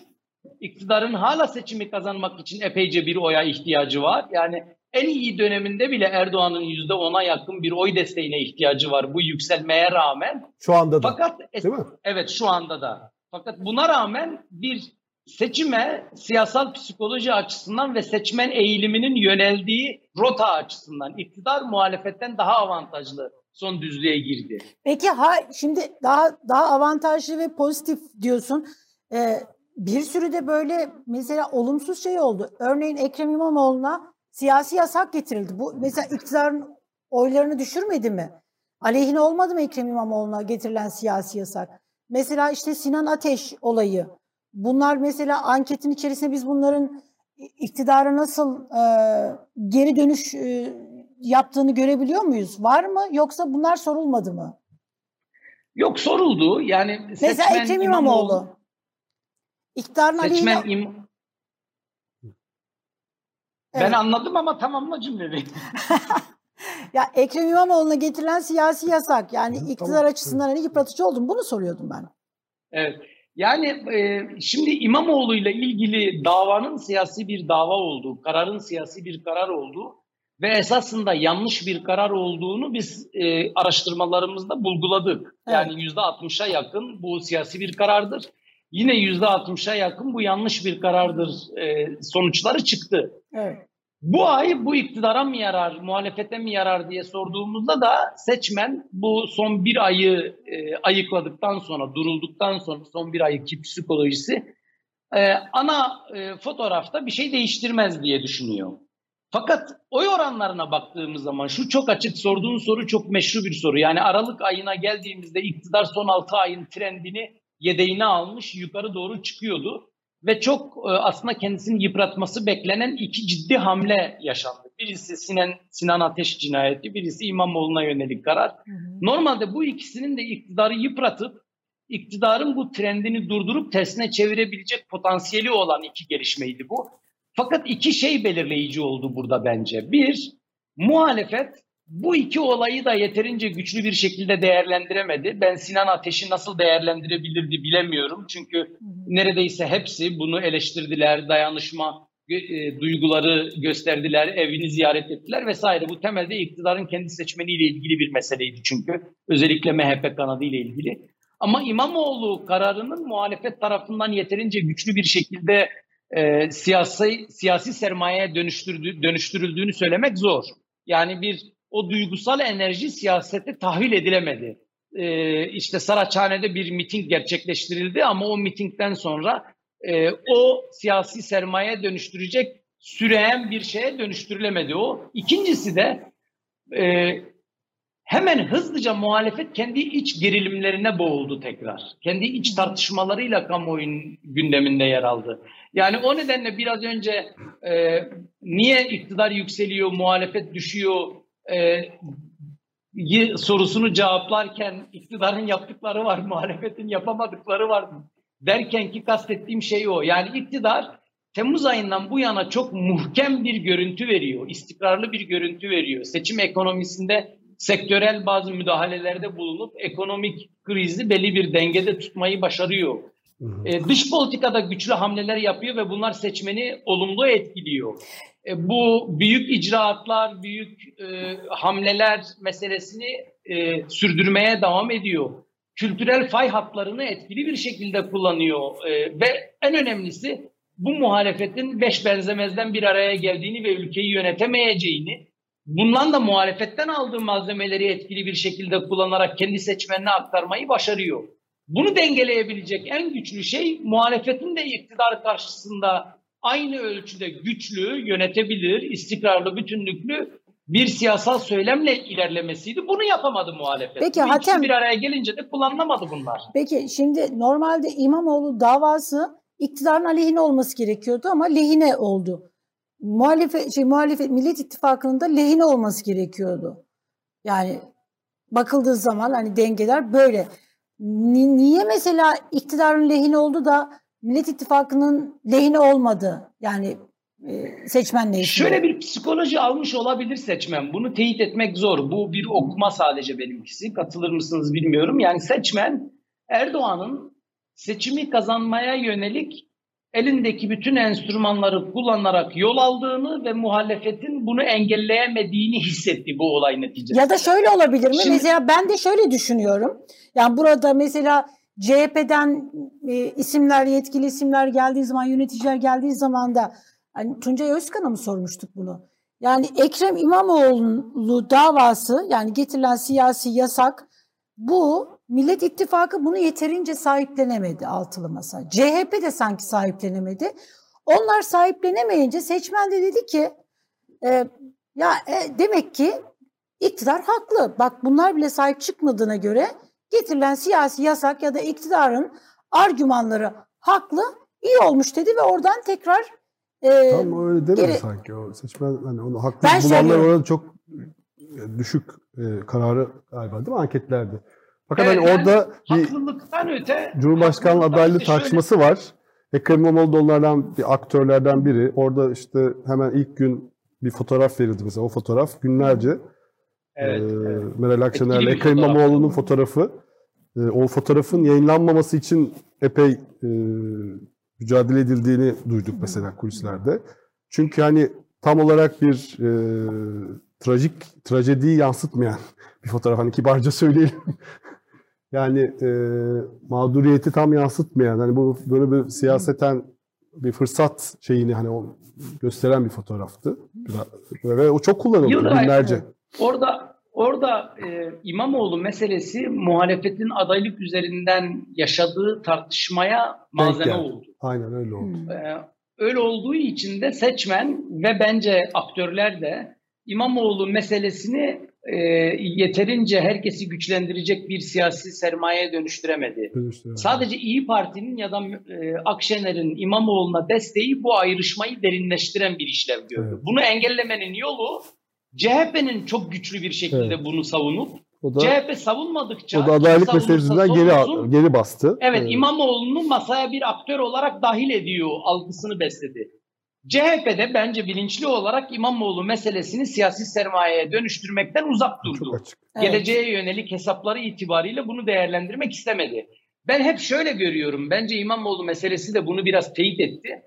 İktidarın hala seçimi kazanmak için epeyce bir oya ihtiyacı var. Yani en iyi döneminde bile Erdoğan'ın yüzde ona yakın bir oy desteğine ihtiyacı var bu yükselmeye rağmen. Şu anda da. Fakat değil mi? Evet şu anda da. Fakat buna rağmen bir seçime siyasal psikoloji açısından ve seçmen eğiliminin yöneldiği rota açısından iktidar muhalefetten daha avantajlı son düzlüğe girdi. Peki ha şimdi daha daha avantajlı ve pozitif diyorsun. Ee, bir sürü de böyle mesela olumsuz şey oldu. Örneğin Ekrem İmamoğlu'na siyasi yasak getirildi. Bu mesela iktidarın oylarını düşürmedi mi? Aleyhine olmadı mı Ekrem İmamoğlu'na getirilen siyasi yasak? Mesela işte Sinan Ateş olayı. Bunlar mesela anketin içerisinde biz bunların iktidara nasıl e, geri dönüş e, yaptığını görebiliyor muyuz? Var mı yoksa bunlar sorulmadı mı? Yok soruldu. Yani Mesela Ekrem İmamoğlu. İmamoğlu. İktidarın seçmen aleyhine... im... Evet. Ben anladım ama tamamla cümleyi. ya Ekrem İmamoğlu'na getirilen siyasi yasak yani iktidar tamam. açısından hani yıpratıcı oldu mu? Bunu soruyordum ben. Evet. Yani e, şimdi İmamoğlu ile ilgili davanın siyasi bir dava olduğu, kararın siyasi bir karar olduğu ve esasında yanlış bir karar olduğunu biz e, araştırmalarımızda bulguladık. Evet. Yani yüzde 60'a yakın bu siyasi bir karardır. Yine yüzde 60'a yakın bu yanlış bir karardır e, sonuçları çıktı. Evet. Bu ay bu iktidara mı yarar, muhalefete mi yarar diye sorduğumuzda da seçmen bu son bir ayı e, ayıkladıktan sonra, durulduktan sonra son bir ayki psikolojisi e, ana e, fotoğrafta bir şey değiştirmez diye düşünüyor. Fakat oy oranlarına baktığımız zaman şu çok açık sorduğun soru çok meşru bir soru. Yani Aralık ayına geldiğimizde iktidar son 6 ayın trendini yedeğine almış yukarı doğru çıkıyordu ve çok e, aslında kendisini yıpratması beklenen iki ciddi hamle yaşandı. Birisi Sinan, Sinan Ateş cinayeti, birisi İmamoğlu'na yönelik karar. Hı hı. Normalde bu ikisinin de iktidarı yıpratıp iktidarın bu trendini durdurup tersine çevirebilecek potansiyeli olan iki gelişmeydi bu. Fakat iki şey belirleyici oldu burada bence. Bir, muhalefet bu iki olayı da yeterince güçlü bir şekilde değerlendiremedi. Ben Sinan Ateş'i nasıl değerlendirebilirdi bilemiyorum. Çünkü neredeyse hepsi bunu eleştirdiler, dayanışma e, duyguları gösterdiler, evini ziyaret ettiler vesaire. Bu temelde iktidarın kendi seçmeniyle ilgili bir meseleydi çünkü. Özellikle MHP kanadı ile ilgili. Ama İmamoğlu kararının muhalefet tarafından yeterince güçlü bir şekilde e, siyasi siyasi sermayeye dönüştürdü, dönüştürüldüğünü söylemek zor. Yani bir o duygusal enerji siyasete tahvil edilemedi. Ee, işte Saraçhane'de bir miting gerçekleştirildi ama o mitingden sonra e, o siyasi sermaye dönüştürecek süreyen bir şeye dönüştürülemedi o. İkincisi de e, hemen hızlıca muhalefet kendi iç gerilimlerine boğuldu tekrar. Kendi iç tartışmalarıyla kamuoyunun gündeminde yer aldı. Yani o nedenle biraz önce e, niye iktidar yükseliyor, muhalefet düşüyor e, sorusunu cevaplarken iktidarın yaptıkları var, muhalefetin yapamadıkları var derken ki kastettiğim şey o. Yani iktidar Temmuz ayından bu yana çok muhkem bir görüntü veriyor, istikrarlı bir görüntü veriyor. Seçim ekonomisinde sektörel bazı müdahalelerde bulunup ekonomik krizi belli bir dengede tutmayı başarıyor. E, dış politikada güçlü hamleler yapıyor ve bunlar seçmeni olumlu etkiliyor. E, bu büyük icraatlar, büyük e, hamleler meselesini e, sürdürmeye devam ediyor. Kültürel fay hatlarını etkili bir şekilde kullanıyor e, ve en önemlisi bu muhalefetin beş benzemezden bir araya geldiğini ve ülkeyi yönetemeyeceğini, bundan da muhalefetten aldığı malzemeleri etkili bir şekilde kullanarak kendi seçmenine aktarmayı başarıyor. Bunu dengeleyebilecek en güçlü şey muhalefetin de iktidar karşısında aynı ölçüde güçlü, yönetebilir, istikrarlı, bütünlüklü bir siyasal söylemle ilerlemesiydi. Bunu yapamadı muhalefet. Peki Bu Hatem bir araya gelince de kullanılamadı bunlar. Peki şimdi normalde İmamoğlu davası iktidarın aleyhine olması gerekiyordu ama lehine oldu. Muhalefet, şey, muhalefet Millet İttifakı'nın da lehine olması gerekiyordu. Yani bakıldığı zaman hani dengeler böyle. Ni- niye mesela iktidarın lehine oldu da Millet İttifakı'nın lehine olmadı? Yani e, seçmen nezdinde. Şöyle bir psikoloji almış olabilir seçmen. Bunu teyit etmek zor. Bu bir okuma sadece benimkisi. Katılır mısınız bilmiyorum. Yani seçmen Erdoğan'ın seçimi kazanmaya yönelik elindeki bütün enstrümanları kullanarak yol aldığını ve muhalefetin bunu engelleyemediğini hissetti bu olay neticesinde. Ya da şöyle olabilir mi? Şimdi- mesela ben de şöyle düşünüyorum. Yani burada mesela CHP'den e, isimler, yetkili isimler geldiği zaman, yöneticiler geldiği zaman da hani Tuncay Özkan'a mı sormuştuk bunu? Yani Ekrem İmamoğlu davası yani getirilen siyasi yasak bu Millet İttifakı bunu yeterince sahiplenemedi altılı masa. CHP de sanki sahiplenemedi. Onlar sahiplenemeyince seçmen de dedi ki e, ya e, demek ki iktidar haklı. Bak bunlar bile sahip çıkmadığına göre getirilen siyasi yasak ya da iktidarın argümanları haklı, iyi olmuş dedi ve oradan tekrar e, Tam öyle demedi geri- sanki o seçmen hani onu haklı Ben bulanlar oranı çok e, düşük e, kararı galiba değil mi anketlerde? Fakat Evet, hani orada bir haklılıktan öte Cumhurbaşkanlığı adaylığı öte şöyle- tartışması var. Ekrem İmamoğlu da onlardan bir aktörlerden biri. Orada işte hemen ilk gün bir fotoğraf verildi mesela. O fotoğraf günlerce Evet, e, evet. Meral Akşener'le bir Ekrem. İmamoğlu'nun fotoğrafı. E, o fotoğrafın yayınlanmaması için epey e, mücadele edildiğini duyduk mesela kulislerde. Çünkü hani tam olarak bir e, trajik trajediyi yansıtmayan bir fotoğraf. Hani kibarca söyleyelim. Yani e, mağduriyeti tam yansıtmayan, hani bu böyle bir siyaseten bir fırsat şeyini hani o gösteren bir fotoğraftı. Ve o çok kullanıldı Yıllar- günlerce. Orada orada e, İmamoğlu meselesi muhalefetin adaylık üzerinden yaşadığı tartışmaya malzeme oldu. Aynen öyle oldu. Hmm. Ee, öyle olduğu için de seçmen ve bence aktörler de İmamoğlu meselesini e, yeterince herkesi güçlendirecek bir siyasi sermayeye dönüştüremedi. Dönüştü. Sadece İyi Parti'nin ya da e, Akşener'in İmamoğlu'na desteği bu ayrışmayı derinleştiren bir işlev gördü. Evet. Bunu engellemenin yolu CHP'nin çok güçlü bir şekilde Evet. bunu savunup O da, CHP savunmadıkça o da adaylık meselesinden geri, geri bastı. Evet Ee, İmamoğlu'nu masaya bir aktör olarak dahil ediyor algısını besledi. CHP'de bence bilinçli olarak İmamoğlu meselesini siyasi sermayeye dönüştürmekten uzak durdu. Evet. Geleceğe yönelik hesapları itibariyle bunu değerlendirmek istemedi. Ben hep şöyle görüyorum. Bence İmamoğlu meselesi de bunu biraz teyit etti.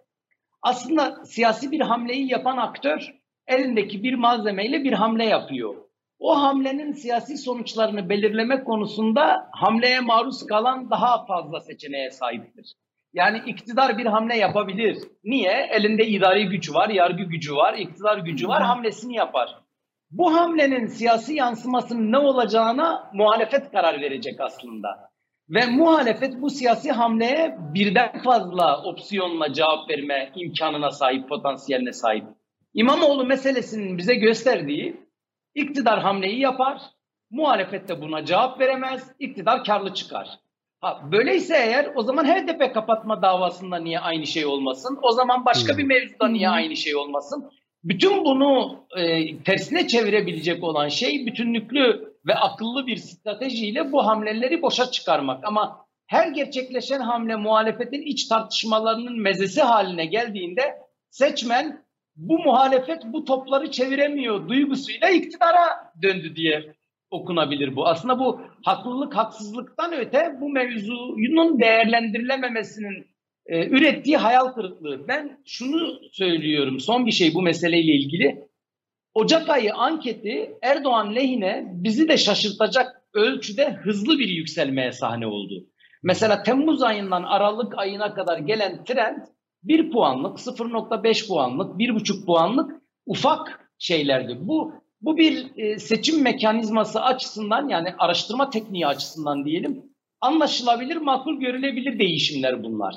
Aslında siyasi bir hamleyi yapan aktör elindeki bir malzemeyle bir hamle yapıyor. O hamlenin siyasi sonuçlarını belirleme konusunda hamleye maruz kalan daha fazla seçeneğe sahiptir. Yani iktidar bir hamle yapabilir. Niye? Elinde idari güç var, yargı gücü var, iktidar gücü var, hamlesini yapar. Bu hamlenin siyasi yansımasının ne olacağına muhalefet karar verecek aslında. Ve muhalefet bu siyasi hamleye birden fazla opsiyonla cevap verme imkanına sahip, potansiyeline sahip. İmamoğlu meselesinin bize gösterdiği iktidar hamleyi yapar, muhalefet de buna cevap veremez, iktidar karlı çıkar. Ha, böyleyse eğer o zaman HDP kapatma davasında niye aynı şey olmasın? O zaman başka Hmm. bir mevzuda niye Hmm. aynı şey olmasın? Bütün bunu e, tersine çevirebilecek olan şey bütünlüklü ve akıllı bir stratejiyle bu hamleleri boşa çıkarmak. Ama her gerçekleşen hamle muhalefetin iç tartışmalarının mezesi haline geldiğinde seçmen bu muhalefet bu topları çeviremiyor duygusuyla iktidara döndü diye okunabilir bu. Aslında bu haklılık haksızlıktan öte bu mevzunun değerlendirilememesinin e, ürettiği hayal kırıklığı. Ben şunu söylüyorum son bir şey bu meseleyle ilgili. Ocak ayı anketi Erdoğan lehine bizi de şaşırtacak ölçüde hızlı bir yükselmeye sahne oldu. Mesela Temmuz ayından Aralık ayına kadar gelen trend 1 puanlık, 0.5 puanlık, 1.5 puanlık ufak şeylerdi. Bu bu bir e, seçim mekanizması açısından yani araştırma tekniği açısından diyelim anlaşılabilir, makul görülebilir değişimler bunlar.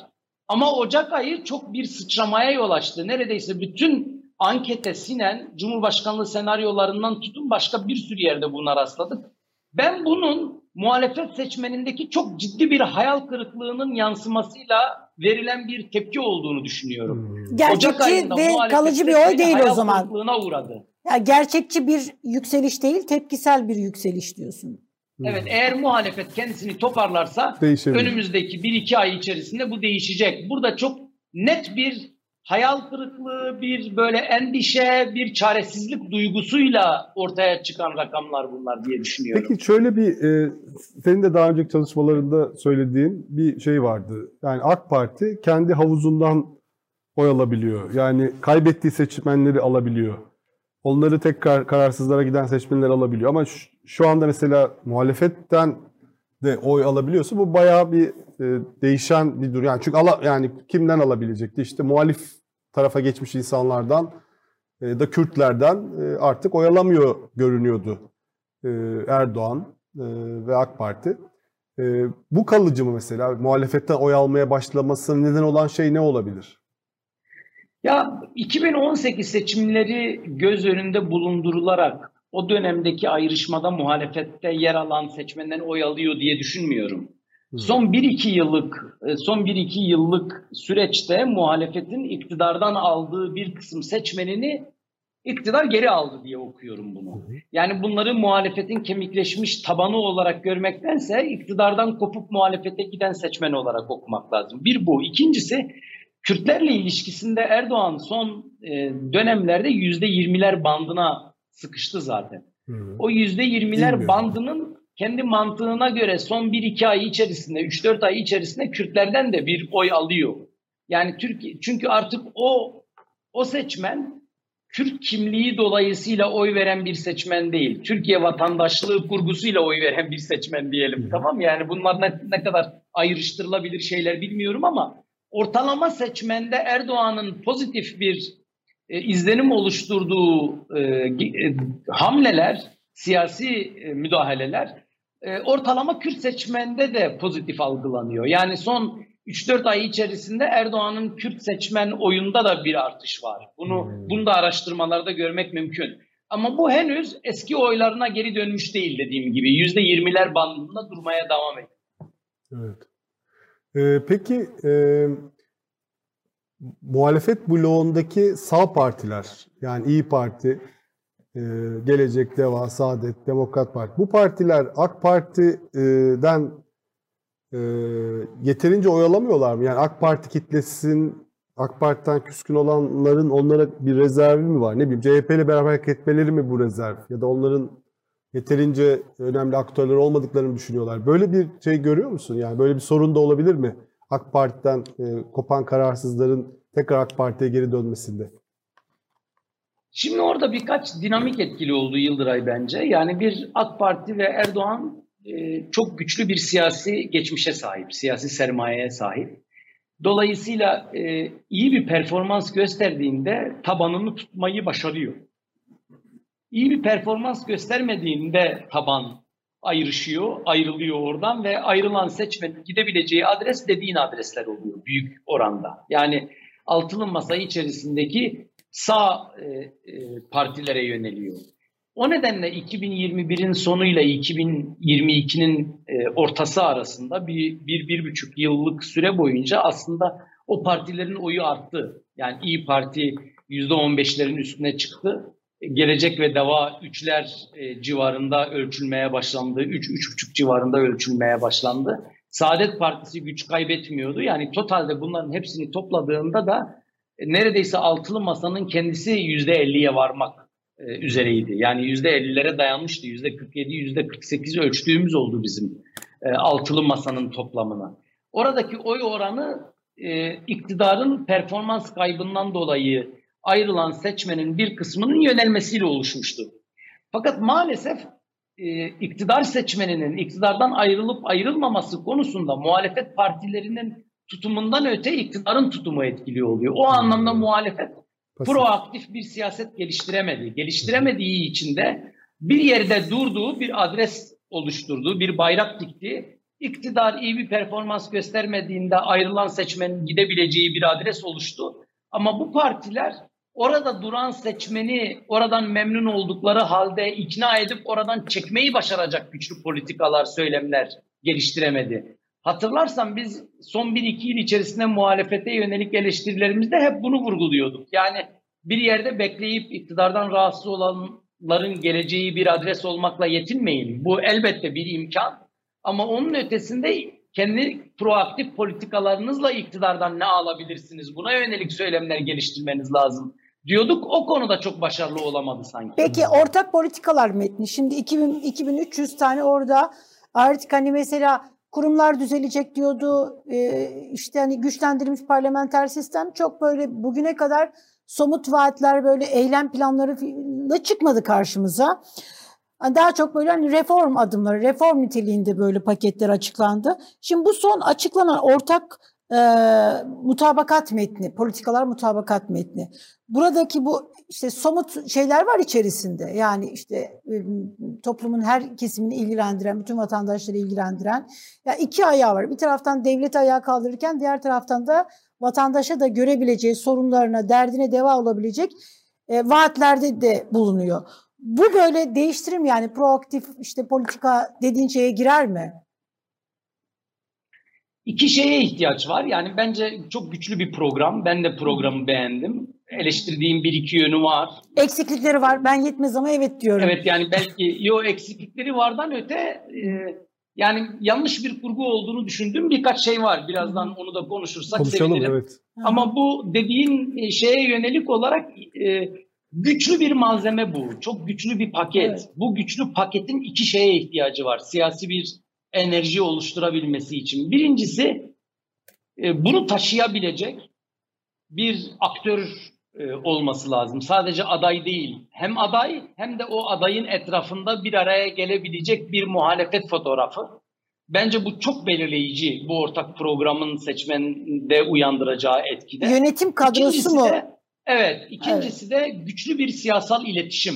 Ama Ocak ayı çok bir sıçramaya yol açtı. Neredeyse bütün ankete sinen Cumhurbaşkanlığı senaryolarından tutun başka bir sürü yerde buna rastladık. Ben bunun muhalefet seçmenindeki çok ciddi bir hayal kırıklığının yansımasıyla verilen bir tepki olduğunu düşünüyorum. Gerçekçi ve kalıcı bir oy değil o zaman. uğradı. Ya gerçekçi bir yükseliş değil, tepkisel bir yükseliş diyorsun. Evet, eğer muhalefet kendisini toparlarsa önümüzdeki 1-2 ay içerisinde bu değişecek. Burada çok net bir hayal kırıklığı, bir böyle endişe, bir çaresizlik duygusuyla ortaya çıkan rakamlar bunlar diye düşünüyorum. Peki şöyle bir, e, senin de daha önceki çalışmalarında söylediğin bir şey vardı. Yani AK Parti kendi havuzundan oy alabiliyor. Yani kaybettiği seçmenleri alabiliyor. Onları tekrar kararsızlara giden seçmenler alabiliyor. Ama şu, anda mesela muhalefetten de oy alabiliyorsa bu bayağı bir e, değişen bir durum. Yani çünkü ala, yani kimden alabilecekti? İşte muhalif tarafa geçmiş insanlardan e, da Kürtlerden e, artık oy alamıyor görünüyordu e, Erdoğan e, ve AK Parti. E, bu kalıcı mı mesela? Muhalefetten oy almaya başlamasının neden olan şey ne olabilir? Ya 2018 seçimleri göz önünde bulundurularak o dönemdeki ayrışmada muhalefette yer alan seçmenden oy alıyor diye düşünmüyorum. Son 1-2 yıllık e, son 1-2 yıllık süreçte muhalefetin iktidardan aldığı bir kısım seçmenini iktidar geri aldı diye okuyorum bunu. Yani bunları muhalefetin kemikleşmiş tabanı olarak görmektense iktidardan kopup muhalefete giden seçmen olarak okumak lazım. Bir bu. İkincisi Kürtlerle ilişkisinde Erdoğan son e, dönemlerde %20'ler bandına sıkıştı zaten. Hmm. O %20'ler bandının kendi mantığına göre son 1-2 ay içerisinde, 3-4 ay içerisinde Kürtlerden de bir oy alıyor. Yani Türkiye çünkü artık o o seçmen Kürt kimliği dolayısıyla oy veren bir seçmen değil. Türkiye vatandaşlığı kurgusuyla oy veren bir seçmen diyelim. Tamam yani bunlar ne, ne kadar ayrıştırılabilir şeyler bilmiyorum ama ortalama seçmende Erdoğan'ın pozitif bir e, izlenim oluşturduğu e, e, hamleler, siyasi e, müdahaleler e, ortalama Kürt seçmende de pozitif algılanıyor. Yani son 3-4 ay içerisinde Erdoğan'ın Kürt seçmen oyunda da bir artış var. Bunu hmm. bunu da araştırmalarda görmek mümkün. Ama bu henüz eski oylarına geri dönmüş değil dediğim gibi. %20'ler bandında durmaya devam ediyor. Evet. Ee, peki e, muhalefet bloğundaki sağ partiler yani İyi Parti, e, Gelecek, Deva, Saadet, Demokrat Parti bu partiler AK Parti'den e, yeterince oy alamıyorlar mı? Yani AK Parti kitlesinin AK Parti'den küskün olanların onlara bir rezervi mi var? Ne bileyim CHP ile beraber hareket etmeleri mi bu rezerv? Ya da onların yeterince önemli aktörler olmadıklarını düşünüyorlar. Böyle bir şey görüyor musun? Yani böyle bir sorun da olabilir mi? AK Parti'den e, kopan kararsızların tekrar AK Parti'ye geri dönmesinde. Şimdi orada birkaç dinamik etkili oldu Yıldıray bence. Yani bir AK Parti ve Erdoğan e, çok güçlü bir siyasi geçmişe sahip, siyasi sermayeye sahip. Dolayısıyla e, iyi bir performans gösterdiğinde tabanını tutmayı başarıyor iyi bir performans göstermediğinde taban ayrışıyor, ayrılıyor oradan ve ayrılan seçmenin gidebileceği adres dediğin adresler oluyor büyük oranda. Yani altılı masa içerisindeki sağ e, e, partilere yöneliyor. O nedenle 2021'in sonuyla 2022'nin e, ortası arasında bir, bir, bir buçuk yıllık süre boyunca aslında o partilerin oyu arttı. Yani İyi Parti %15'lerin üstüne çıktı. Gelecek ve Deva üçler e, civarında ölçülmeye başlandı. 3-3,5 civarında ölçülmeye başlandı. Saadet Partisi güç kaybetmiyordu. Yani totalde bunların hepsini topladığında da e, neredeyse altılı masanın kendisi %50'ye varmak e, üzereydi. Yani %50'lere dayanmıştı. %47, %48 ölçtüğümüz oldu bizim e, altılı masanın toplamına. Oradaki oy oranı e, iktidarın performans kaybından dolayı ayrılan seçmenin bir kısmının yönelmesiyle oluşmuştu. Fakat maalesef e, iktidar seçmeninin iktidardan ayrılıp ayrılmaması konusunda muhalefet partilerinin tutumundan öte iktidarın tutumu etkili oluyor. O anlamda muhalefet proaktif bir siyaset geliştiremedi. Geliştiremediği için de bir yerde durduğu bir adres oluşturdu, bir bayrak dikti. İktidar iyi bir performans göstermediğinde ayrılan seçmenin gidebileceği bir adres oluştu. Ama bu partiler orada duran seçmeni oradan memnun oldukları halde ikna edip oradan çekmeyi başaracak güçlü politikalar, söylemler geliştiremedi. Hatırlarsan biz son 1-2 yıl içerisinde muhalefete yönelik eleştirilerimizde hep bunu vurguluyorduk. Yani bir yerde bekleyip iktidardan rahatsız olanların geleceği bir adres olmakla yetinmeyin. Bu elbette bir imkan. Ama onun ötesinde kendi proaktif politikalarınızla iktidardan ne alabilirsiniz? Buna yönelik söylemler geliştirmeniz lazım diyorduk. O konuda çok başarılı olamadı sanki. Peki ortak politikalar metni. Şimdi 2000, 2300 tane orada artık hani mesela kurumlar düzelecek diyordu. Ee, işte hani güçlendirilmiş parlamenter sistem çok böyle bugüne kadar somut vaatler böyle eylem planları da çıkmadı karşımıza. Daha çok böyle hani reform adımları, reform niteliğinde böyle paketler açıklandı. Şimdi bu son açıklanan ortak e, mutabakat metni, politikalar mutabakat metni. Buradaki bu işte somut şeyler var içerisinde. Yani işte e, toplumun her kesimini ilgilendiren, bütün vatandaşları ilgilendiren. Ya iki ayağı var. Bir taraftan devleti ayağa kaldırırken diğer taraftan da vatandaşa da görebileceği sorunlarına, derdine deva olabilecek e, vaatlerde de bulunuyor. Bu böyle değiştirir mi yani proaktif işte politika dediğin şeye girer mi? İki şeye ihtiyaç var. Yani bence çok güçlü bir program. Ben de programı beğendim. Eleştirdiğim bir iki yönü var. Eksiklikleri var. Ben yetmez ama evet diyorum. Evet yani belki yo eksiklikleri vardan öte e, yani yanlış bir kurgu olduğunu düşündüğüm birkaç şey var. Birazdan onu da konuşursak Konuşalım, sevinirim. evet. Ama bu dediğin şeye yönelik olarak e, güçlü bir malzeme bu. Çok güçlü bir paket. Evet. Bu güçlü paketin iki şeye ihtiyacı var. Siyasi bir enerji oluşturabilmesi için. Birincisi e, bunu taşıyabilecek bir aktör e, olması lazım. Sadece aday değil. Hem aday hem de o adayın etrafında bir araya gelebilecek bir muhalefet fotoğrafı. Bence bu çok belirleyici bu ortak programın seçmende uyandıracağı etkide. Yönetim kadrosu İkincisi mu? de- evet. ikincisi de güçlü bir siyasal iletişim.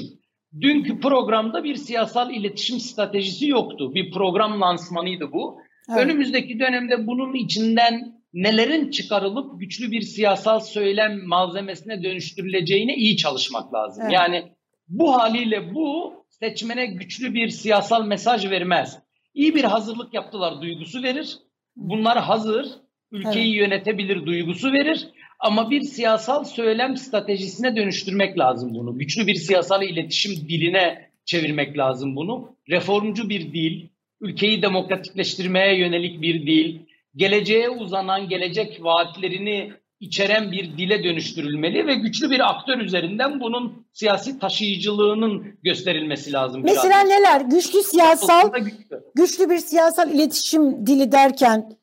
Dünkü programda bir siyasal iletişim stratejisi yoktu. Bir program lansmanıydı bu. Evet. Önümüzdeki dönemde bunun içinden nelerin çıkarılıp güçlü bir siyasal söylem malzemesine dönüştürüleceğine iyi çalışmak lazım. Evet. Yani bu haliyle bu seçmene güçlü bir siyasal mesaj vermez. İyi bir hazırlık yaptılar duygusu verir. Bunlar hazır, ülkeyi yönetebilir duygusu verir. Ama bir siyasal söylem stratejisine dönüştürmek lazım bunu. Güçlü bir siyasal iletişim diline çevirmek lazım bunu. Reformcu bir dil, ülkeyi demokratikleştirmeye yönelik bir dil, geleceğe uzanan gelecek vaatlerini içeren bir dile dönüştürülmeli ve güçlü bir aktör üzerinden bunun siyasi taşıyıcılığının gösterilmesi lazım. biraz. Mesela neler? Güçlü siyasal, güçlü. güçlü bir siyasal iletişim dili derken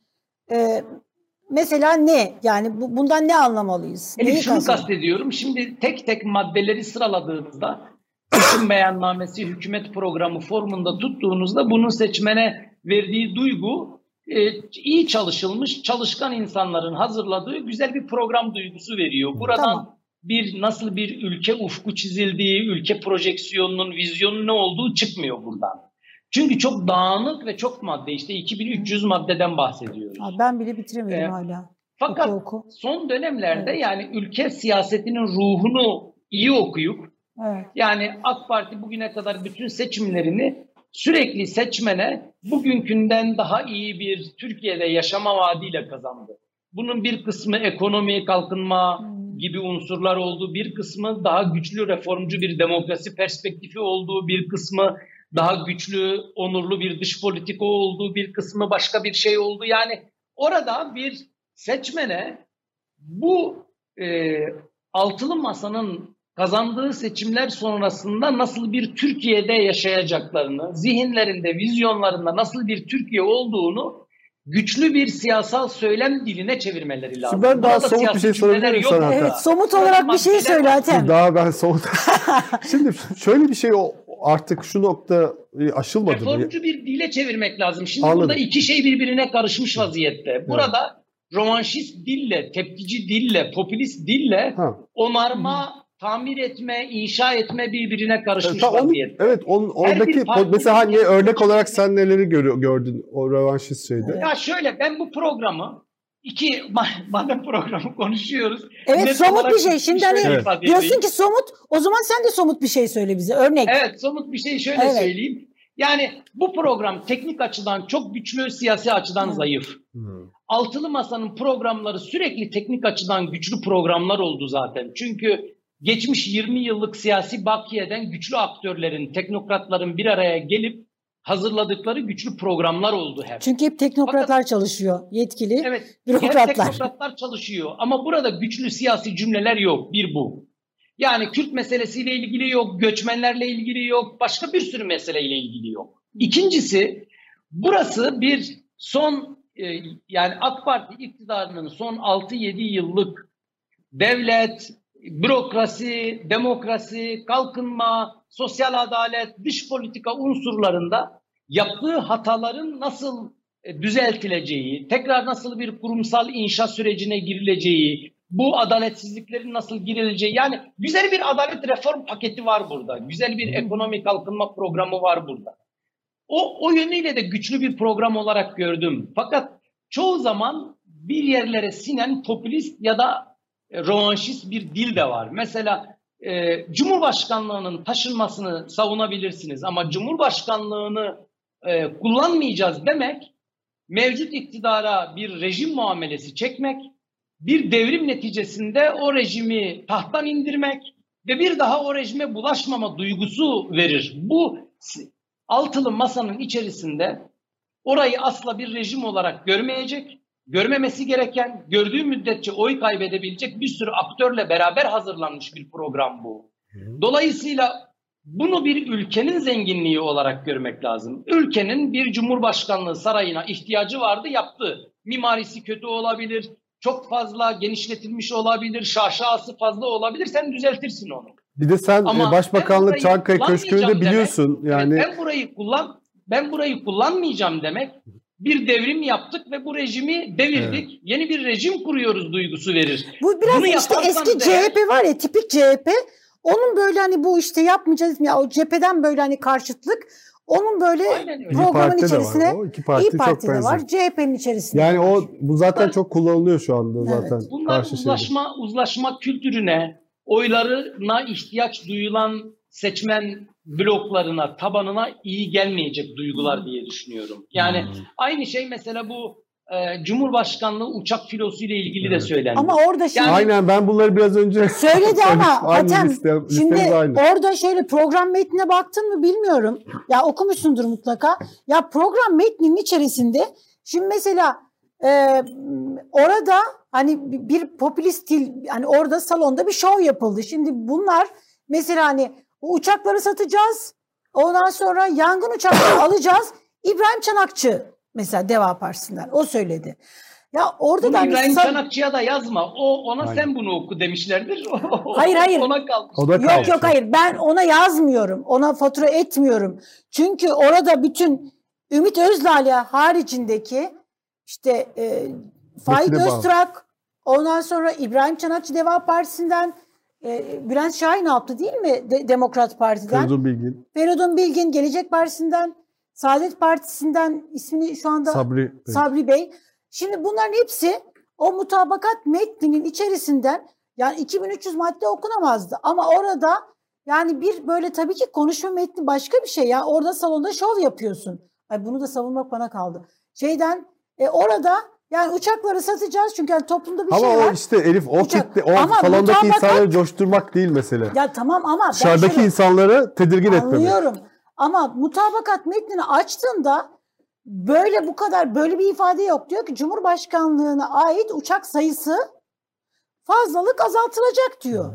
e, mesela ne? Yani bu, bundan ne anlamalıyız? Elif Neyi şunu kastediyor? kastediyorum. Şimdi tek tek maddeleri sıraladığınızda seçim beyannamesi, hükümet programı formunda tuttuğunuzda bunun seçmene verdiği duygu e, iyi çalışılmış, çalışkan insanların hazırladığı güzel bir program duygusu veriyor. Buradan Tamam. bir nasıl bir ülke ufku çizildiği, ülke projeksiyonunun, vizyonun ne olduğu çıkmıyor buradan. Çünkü çok dağınık ve çok madde. İşte 2300 maddeden bahsediyoruz. Aa, ben bile bitiremedim Ee, hala. Fakat Oku oku. son dönemlerde Evet. yani ülke siyasetinin ruhunu iyi okuyup Evet. yani AK Parti bugüne kadar bütün seçimlerini sürekli seçmene bugünkünden daha iyi bir Türkiye'de yaşama vaadiyle kazandı. Bunun bir kısmı ekonomi, kalkınma Hmm. gibi unsurlar olduğu, bir kısmı daha güçlü reformcu bir demokrasi perspektifi olduğu, bir kısmı daha güçlü, onurlu bir dış politika olduğu, bir kısmı başka bir şey oldu. Yani orada bir seçmene bu e, altılı masanın kazandığı seçimler sonrasında nasıl bir Türkiye'de yaşayacaklarını, zihinlerinde, vizyonlarında nasıl bir Türkiye olduğunu güçlü bir siyasal söylem diline çevirmeleri lazım. ben daha Burada somut bir şey siyasi sorabilir cümleler miyim yok sana? Evet, somut olarak bir şey söyle. Hatem. Daha ben somut. Şimdi şöyle bir şey o artık şu nokta e, aşılmadı mı? Reformcu bir dile çevirmek lazım. Şimdi Anladım. burada iki şey birbirine karışmış vaziyette. Burada rovanşist dille, tepkici dille, popülist dille Ha. onarma, tamir etme, inşa etme birbirine karışmış Tamam, vaziyette. evet on, oradaki mesela hani örnek olarak sen neleri gördün o revanşist şeyde? Ya şöyle ben bu programı iki ma- madem programı konuşuyoruz. Evet net somut bir şey. Şimdi şöyle hani ifade diyorsun ki somut o zaman sen de somut bir şey söyle bize. Örnek. Evet somut bir şey şöyle Evet. söyleyeyim. Yani bu program teknik açıdan çok güçlü, siyasi açıdan zayıf. Hmm. Altılı Masa'nın programları sürekli teknik açıdan güçlü programlar oldu zaten. Çünkü geçmiş 20 yıllık siyasi bakiyeden güçlü aktörlerin, teknokratların bir araya gelip hazırladıkları güçlü programlar oldu hep. Çünkü hep teknokratlar Fakat, çalışıyor, yetkili evet, bürokratlar. Hep teknokratlar çalışıyor ama burada güçlü siyasi cümleler yok. Bir bu. Yani Kürt meselesiyle ilgili yok, göçmenlerle ilgili yok, başka bir sürü meseleyle ilgili yok. İkincisi, burası bir son e, yani AK Parti iktidarının son 6-7 yıllık devlet, bürokrasi, demokrasi, kalkınma, sosyal adalet, dış politika unsurlarında yaptığı hataların nasıl e, düzeltileceği, tekrar nasıl bir kurumsal inşa sürecine girileceği, bu adaletsizliklerin nasıl girileceği yani güzel bir adalet reform paketi var burada. Güzel bir ekonomik kalkınma programı var burada. O, o yönüyle de güçlü bir program olarak gördüm. Fakat çoğu zaman bir yerlere sinen popülist ya da e, rövanşist bir dil de var. Mesela e, Cumhurbaşkanlığının taşınmasını savunabilirsiniz ama Cumhurbaşkanlığını e, kullanmayacağız demek mevcut iktidara bir rejim muamelesi çekmek, bir devrim neticesinde o rejimi tahttan indirmek ve bir daha o rejime bulaşmama duygusu verir. Bu altılı masanın içerisinde orayı asla bir rejim olarak görmeyecek, görmemesi gereken, gördüğü müddetçe oy kaybedebilecek bir sürü aktörle beraber hazırlanmış bir program bu. Dolayısıyla bunu bir ülkenin zenginliği olarak görmek lazım. Ülkenin bir cumhurbaşkanlığı sarayına ihtiyacı vardı, yaptı. Mimarisi kötü olabilir, çok fazla genişletilmiş olabilir, şaşası fazla olabilir. Sen düzeltirsin onu. Bir de sen Ama Başbakanlık Çankaya Köşkü'nü biliyorsun. Demek, yani ben burayı kullan ben burayı kullanmayacağım demek bir devrim yaptık ve bu rejimi devirdik. Evet. Yeni bir rejim kuruyoruz duygusu verir. Bu biraz Bunu işte eski CHP var ya tipik CHP. Onun böyle hani bu işte yapmayacağız ya o cepheden böyle hani karşıtlık onun böyle programın içerisine var, o. İki parti İyi Parti'de çok var, CHP'nin içerisinde Yani var. o bu zaten çok kullanılıyor şu anda zaten. Evet. Bunlar Karşı uzlaşma şeyde. uzlaşma kültürüne, oylarına ihtiyaç duyulan seçmen bloklarına, tabanına iyi gelmeyecek duygular diye düşünüyorum. Yani hmm. aynı şey mesela bu e, Cumhurbaşkanlığı uçak filosu ile ilgili evet. de söylendi. Ama orada şimdi... Yani, Aynen ben bunları biraz önce söyledi ama Hatem şimdi aynı. orada şöyle program metnine baktın mı bilmiyorum. Ya okumuşsundur mutlaka. Ya program metninin içerisinde şimdi mesela e, orada hani bir popülist dil hani orada salonda bir şov yapıldı. Şimdi bunlar mesela hani uçakları satacağız. Ondan sonra yangın uçakları alacağız. İbrahim Çanakçı mesela Deva Partisi'nden o söyledi. Ya orada da İbrahim Çanakçı'ya da yazma. O ona Aynen. sen bunu oku demişlerdir. hayır hayır. Ona kalmış. O da kalmış. Yok yok hayır. Ben ona yazmıyorum. Ona fatura etmiyorum. Çünkü orada bütün Ümit Özdağ'la haricindeki işte e, Faik Öztürk, ondan sonra İbrahim Çanakçı Deva Partisi'nden e, Bülent Şahin yaptı değil mi De- Demokrat Parti'den? Feridun Bilgin. Feridun Bilgin Gelecek Partisi'nden, Saadet Partisi'nden ismini şu anda Sabri Bey. Sabri Bey. Şimdi bunların hepsi o mutabakat metninin içerisinden yani 2300 madde okunamazdı. Ama orada yani bir böyle tabii ki konuşma metni başka bir şey. Yani orada salonda şov yapıyorsun. Ay bunu da savunmak bana kaldı. Şeyden e, orada yani uçakları satacağız çünkü yani toplumda bir ama şey var. Ama o işte Elif o kitle, o ama salondaki insanları coşturmak değil mesele. Ya tamam ama dışarıdaki şöyle, insanları tedirgin etmemek. Anlıyorum. Ama mutabakat metnini açtığında böyle bu kadar böyle bir ifade yok. Diyor ki Cumhurbaşkanlığına ait uçak sayısı fazlalık azaltılacak diyor.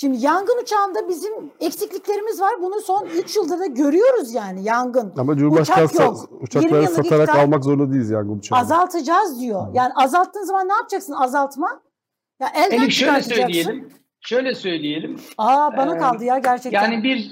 Şimdi yangın uçağında bizim eksikliklerimiz var. Bunu son 3 yıldır da görüyoruz yani yangın. Ama Cumhurbaşkanı Uçak yok. uçakları satarak almak zorunda değiliz yangın uçağını. Azaltacağız diyor. Yani azalttığın zaman ne yapacaksın azaltma? Ya elden Elif şöyle söyleyelim. Şöyle söyleyelim. Aa bana ee, kaldı ya gerçekten. Yani bir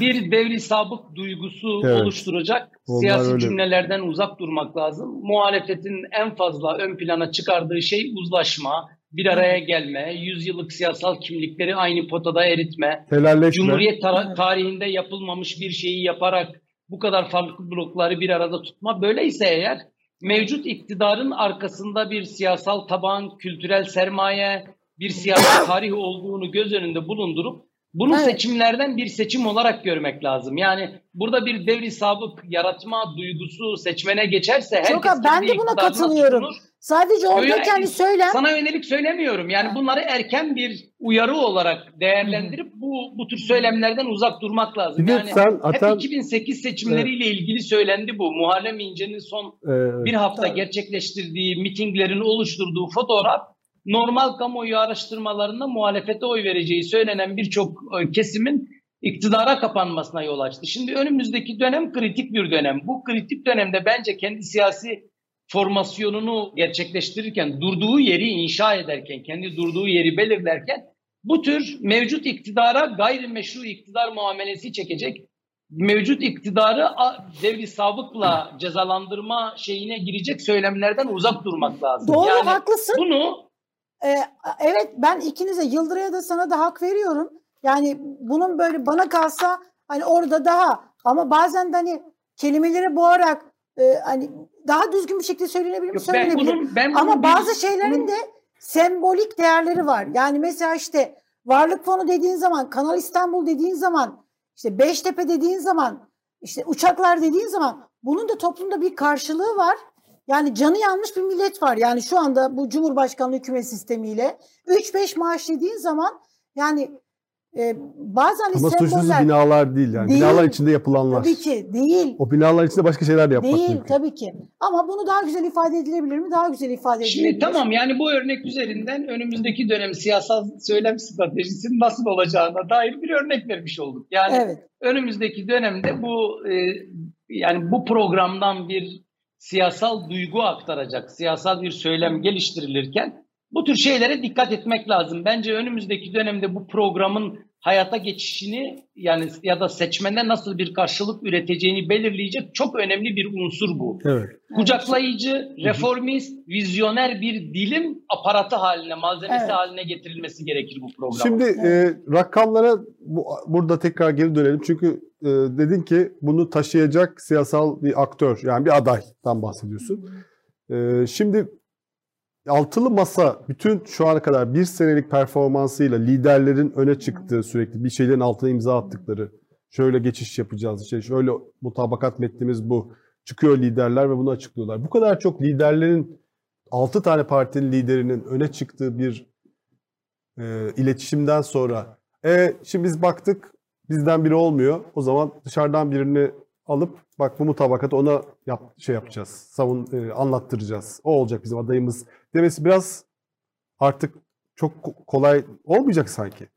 bir devri sabık duygusu evet. oluşturacak Onlar siyasi öyle. cümlelerden uzak durmak lazım. Muhalefetin en fazla ön plana çıkardığı şey uzlaşma, bir araya gelme, yüzyıllık siyasal kimlikleri aynı potada eritme, Cumhuriyet tar- tarihinde yapılmamış bir şeyi yaparak bu kadar farklı blokları bir arada tutma. Böyleyse eğer mevcut iktidarın arkasında bir siyasal taban, kültürel sermaye, bir siyasi tarih olduğunu göz önünde bulundurup Bunu Evet. seçimlerden bir seçim olarak görmek lazım. Yani burada bir devri sabık yaratma duygusu seçmene geçerse herkes abi, ben de buna katılıyorum. tutunur. Sadece oradaki hani söylem Sana yönelik söylemiyorum. Yani Ha. bunları erken bir uyarı olarak değerlendirip bu bu tür söylemlerden uzak durmak lazım. Bir yani sen hep Atem 2008 seçimleriyle ilgili söylendi bu. Muharrem İnce'nin son e, bir hafta Tabii. gerçekleştirdiği mitinglerin oluşturduğu fotoğraf normal kamuoyu araştırmalarında muhalefete oy vereceği söylenen birçok e, kesimin iktidara kapanmasına yol açtı. Şimdi önümüzdeki dönem kritik bir dönem. Bu kritik dönemde bence kendi siyasi formasyonunu gerçekleştirirken, durduğu yeri inşa ederken, kendi durduğu yeri belirlerken bu tür mevcut iktidara gayrimeşru iktidar muamelesi çekecek mevcut iktidarı devri sabıkla cezalandırma şeyine girecek söylemlerden uzak durmak lazım. doğru yani haklısın. bunu Ee, evet ben ikinize Yıldıray'a da sana da hak veriyorum. Yani bunun böyle bana kalsa hani orada daha ama bazen de hani kelimeleri boğarak e, hani daha düzgün bir şekilde söylenebilir mi? yok, ben Söylenebilir. bunun ben bunun Ama bir- bazı şeylerin bunun- de sembolik değerleri var. Yani mesela işte Varlık Fonu dediğin zaman, Kanal İstanbul dediğin zaman, işte Beştepe dediğin zaman, işte uçaklar dediğin zaman bunun da toplumda bir karşılığı var. Yani canı yanmış bir millet var. Yani şu anda bu Cumhurbaşkanlığı hükümet sistemiyle 3-5 maaş dediğin zaman yani e, bazen ama suçlusu binalar değil yani. Değil. Binalar içinde yapılanlar. tabii ki değil. O binalar içinde başka şeyler de yapmak Değil mümkün. tabii ki. Ama bunu daha güzel ifade edilebilir mi? Daha güzel ifade edilebilir. Şimdi tamam yani bu örnek üzerinden önümüzdeki dönem siyasal söylem stratejisinin nasıl olacağına dair bir örnek vermiş olduk. Yani Evet. önümüzdeki dönemde bu e, yani bu programdan bir siyasal duygu aktaracak, siyasal bir söylem geliştirilirken bu tür şeylere dikkat etmek lazım. Bence önümüzdeki dönemde bu programın hayata geçişini yani ya da seçmene nasıl bir karşılık üreteceğini belirleyecek çok önemli bir unsur bu. Evet. Kucaklayıcı, reformist, vizyoner bir dilim aparatı haline, malzemesi Evet. haline getirilmesi gerekir bu program. Şimdi e, rakamlara bu, burada tekrar geri dönelim. Çünkü e, dedin ki bunu taşıyacak siyasal bir aktör yani bir adaydan bahsediyorsun. E, şimdi altılı masa bütün şu ana kadar bir senelik performansıyla liderlerin öne çıktığı sürekli bir şeylerin altına imza attıkları şöyle geçiş yapacağız işte şöyle mutabakat metnimiz bu çıkıyor liderler ve bunu açıklıyorlar. Bu kadar çok liderlerin altı tane partinin liderinin öne çıktığı bir e, iletişimden sonra e, şimdi biz baktık bizden biri olmuyor. O zaman dışarıdan birini alıp bak bu mutabakat ona yap, şey yapacağız. Savun e, anlattıracağız. O olacak bizim adayımız demesi biraz artık çok ko- kolay olmayacak sanki.